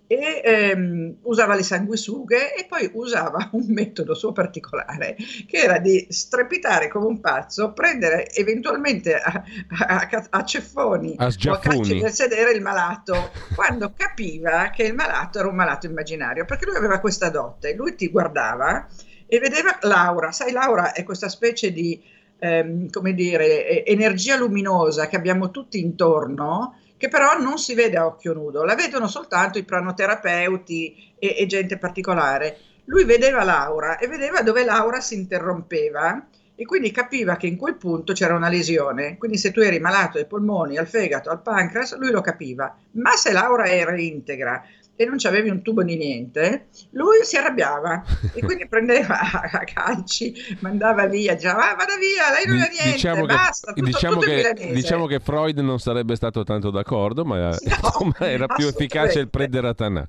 e ehm, usava le sanguisughe e poi usava un metodo suo particolare che era di strepitare come un pazzo, prendere eventualmente a, a, a ceffoni a o a calci del sedere il malato quando capiva che il malato era un malato immaginario perché lui aveva questa dote, lui ti guardava e vedeva Laura, sai Laura è questa specie di ehm, come dire, energia luminosa che abbiamo tutti intorno, che però non si vede a occhio nudo, la vedono soltanto i pranoterapeuti e, e gente particolare. Lui vedeva Laura e vedeva dove Laura si interrompeva e quindi capiva che in quel punto c'era una lesione. Quindi se tu eri malato ai polmoni, al fegato, al pancreas, lui lo capiva. Ma se Laura era integra e non c'avevi un tubo di niente, lui si arrabbiava e quindi prendeva a calci, mandava via, diceva ah, vada via, lei non ha niente, diciamo basta, che, tutto, diciamo, tutto che, diciamo che Freud non sarebbe stato tanto d'accordo, ma, no, era più efficace il Prederatanà.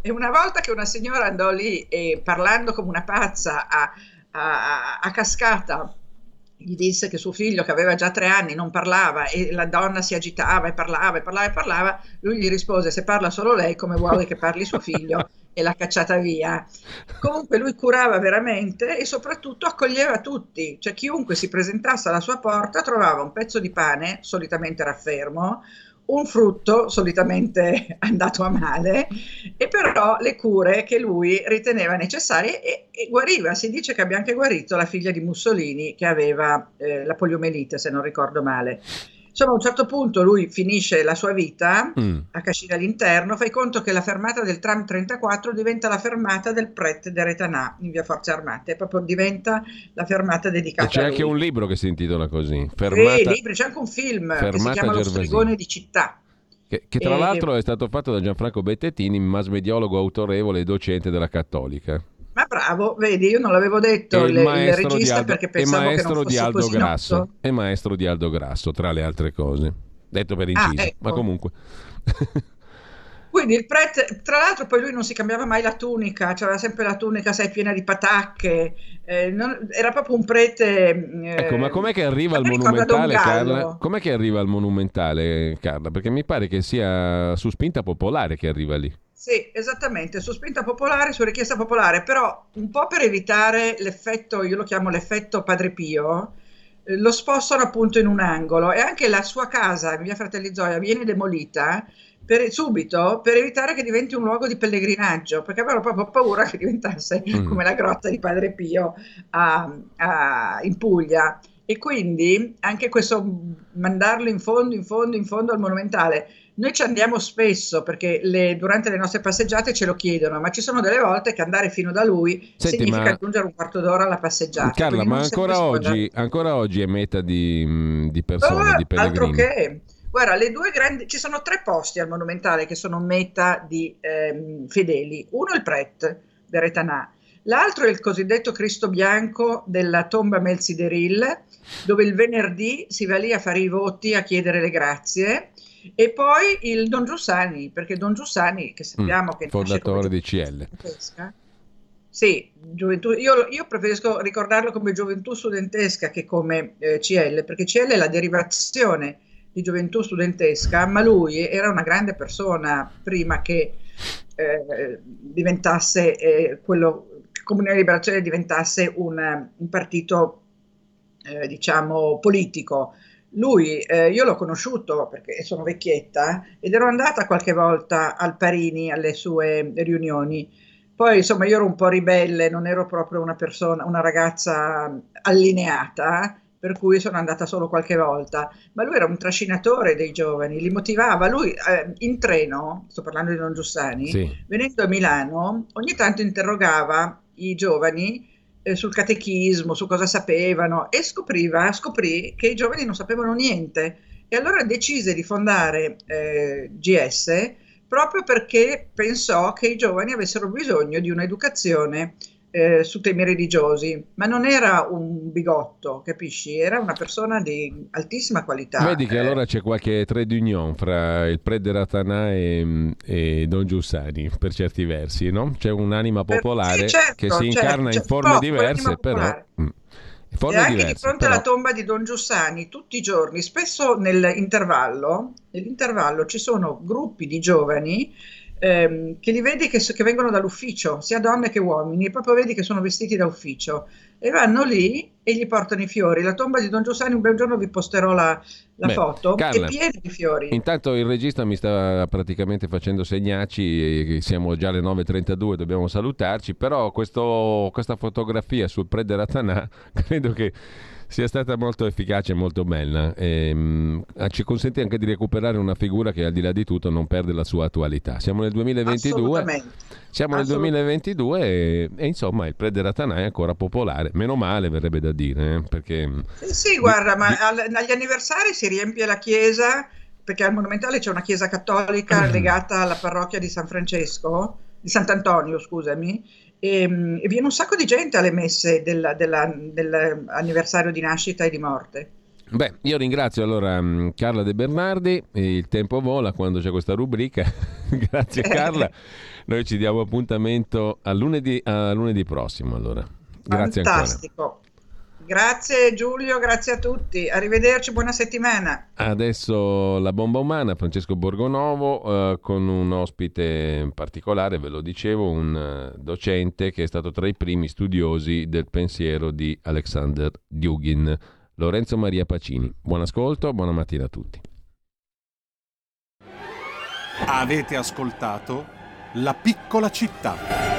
E una volta che una signora andò lì e parlando come una pazza a, a, a cascata gli disse che suo figlio, che aveva già tre anni, non parlava e la donna si agitava e parlava e parlava e parlava, lui gli rispose: Se parla solo lei, come vuole che parli suo figlio? e l'ha cacciata via. Comunque lui curava veramente e soprattutto accoglieva tutti, cioè chiunque si presentasse alla sua porta trovava un pezzo di pane, solitamente raffermo, un frutto solitamente andato a male e però le cure che lui riteneva necessarie e, e guariva. Si dice che abbia anche guarito la figlia di Mussolini che aveva eh, la poliomelite, se non ricordo male. Insomma, a un certo punto lui finisce la sua vita mm. a Cascina all'interno, fai conto che la fermata del tram 34 diventa la fermata del Pret de Retanà in via Forze Armate, proprio diventa la fermata dedicata e c'è a anche un libro che si intitola così, fermata, sì, libri, c'è anche un film che si chiama Lo stregone di città. Che, che tra E- l'altro è stato fatto da Gianfranco Bettettini, mass mediologo autorevole e docente della Cattolica. Ma bravo, vedi, io non l'avevo detto il, il di regista Aldo, perché pensavo che non di fosse Aldo così Grasso. noto. E maestro di Aldo Grasso, tra le altre cose. Detto per inciso, Ah, ecco. ma comunque. Quindi il prete, tra l'altro poi lui non si cambiava mai la tunica, aveva sempre la tunica, sai, piena di patacche, eh, non- era proprio un prete... eh, Ecco, ma com'è che arriva al monumentale. Carla? Com'è che arriva al monumentale, Carla? Perché mi pare che sia su spinta popolare che arriva lì. Sì, esattamente, su spinta popolare, su richiesta popolare, però un po' per evitare l'effetto, io lo chiamo l'effetto Padre Pio, eh, lo spostano appunto in un angolo e anche la sua casa, via Fratelli Zoia, viene demolita per- subito per evitare che diventi un luogo di pellegrinaggio, perché avevano proprio paura che diventasse Mm. come la grotta di Padre Pio a- a- in Puglia. E quindi anche questo mandarlo in fondo, in fondo, in fondo al monumentale. Noi ci andiamo spesso perché le- durante le nostre passeggiate ce lo chiedono, ma ci sono delle volte che andare fino da lui Senti, significa ma- aggiungere un quarto d'ora alla passeggiata. Carla, ma ancora oggi, ancora oggi è meta di, mh, di persone, Ah, di altro pellegrini. che. Guarda, le due grandi, ci sono tre posti al Monumentale che sono meta di ehm, fedeli. Uno è il Pret del Retanà, l'altro è il cosiddetto Cristo Bianco della tomba Melzideril, dove il venerdì si va lì a fare i voti, a chiedere le grazie. E poi il Don Giussani, perché Don Giussani, che sappiamo che nasce come Fondatore di CL. studentesca. Sì, gioventù, io, io preferisco ricordarlo come gioventù studentesca che come eh, CL, perché CL è la derivazione di gioventù studentesca, ma lui era una grande persona prima che eh, diventasse eh, quello, che Comunione Liberazione diventasse un, un partito, eh, diciamo, politico. Lui, eh, io l'ho conosciuto perché sono vecchietta ed ero andata qualche volta al Parini alle sue riunioni. Poi insomma io ero un po' ribelle, non ero proprio una persona, una ragazza allineata, per cui sono andata solo qualche volta, ma lui era un trascinatore dei giovani, li motivava. Lui eh, in treno, sto parlando di Don Giussani, sì. venendo a Milano, ogni tanto interrogava i giovani eh, sul catechismo, su cosa sapevano e scopriva, scoprì che i giovani non sapevano niente. E allora decise di fondare eh, GS proprio perché pensò che i giovani avessero bisogno di un'educazione eh, su temi religiosi, ma non era un bigotto, capisci? Era una persona di altissima qualità. Vedi che eh. allora c'è qualche trade union fra il Prede Ratanà e, e, Don Giussani, per certi versi, no? C'è un'anima popolare sì, certo, che si incarna certo, in forme diverse, però... Mm. Forme e anche diverse, di fronte però... alla tomba di Don Giussani, tutti i giorni, spesso nell'intervallo, nell'intervallo ci sono gruppi di giovani ehm, che li vedi che, che, vengono dall'ufficio, sia donne che uomini, e proprio vedi che sono vestiti da ufficio e vanno lì e gli portano i fiori. La tomba di Don Giussani, un bel giorno vi posterò la, la Beh, foto, Carla, è piena di fiori. Intanto il regista mi sta praticamente facendo segnacci, siamo già alle 9.32, dobbiamo salutarci, però questo, questa fotografia sul Prede Ratanà credo che sia stata molto efficace e molto bella. E, ehm, mh, ci consente anche di recuperare una figura che al di là di tutto non perde la sua attualità. Siamo nel 2022. Siamo nel 2022 e, e, insomma il Prederatanà è ancora popolare. Meno male verrebbe da dire. Eh, perché, sì, sì, guarda, ma al, agli anniversari si riempie la chiesa perché al Monumentale c'è una chiesa cattolica legata alla parrocchia di San Francesco, di Sant'Antonio, scusami, e, ehm, e, viene un sacco di gente alle messe del, della, dell'anniversario di nascita e di morte. Beh, io ringrazio allora mm, Carla De Bernardi, il tempo vola quando c'è questa rubrica, grazie Carla, noi ci diamo appuntamento a lunedì, a lunedì prossimo allora. Grazie Fantastico. ancora. Grazie Giulio, grazie a tutti. Arrivederci, buona settimana. Adesso la bomba umana, Francesco Borgonovo, eh, con un ospite particolare, ve lo dicevo, un uh, docente che è stato tra i primi studiosi del pensiero di Alexander Dugin, Lorenzo Maria Pacini. Buon ascolto, buona mattina a tutti. Avete ascoltato La piccola città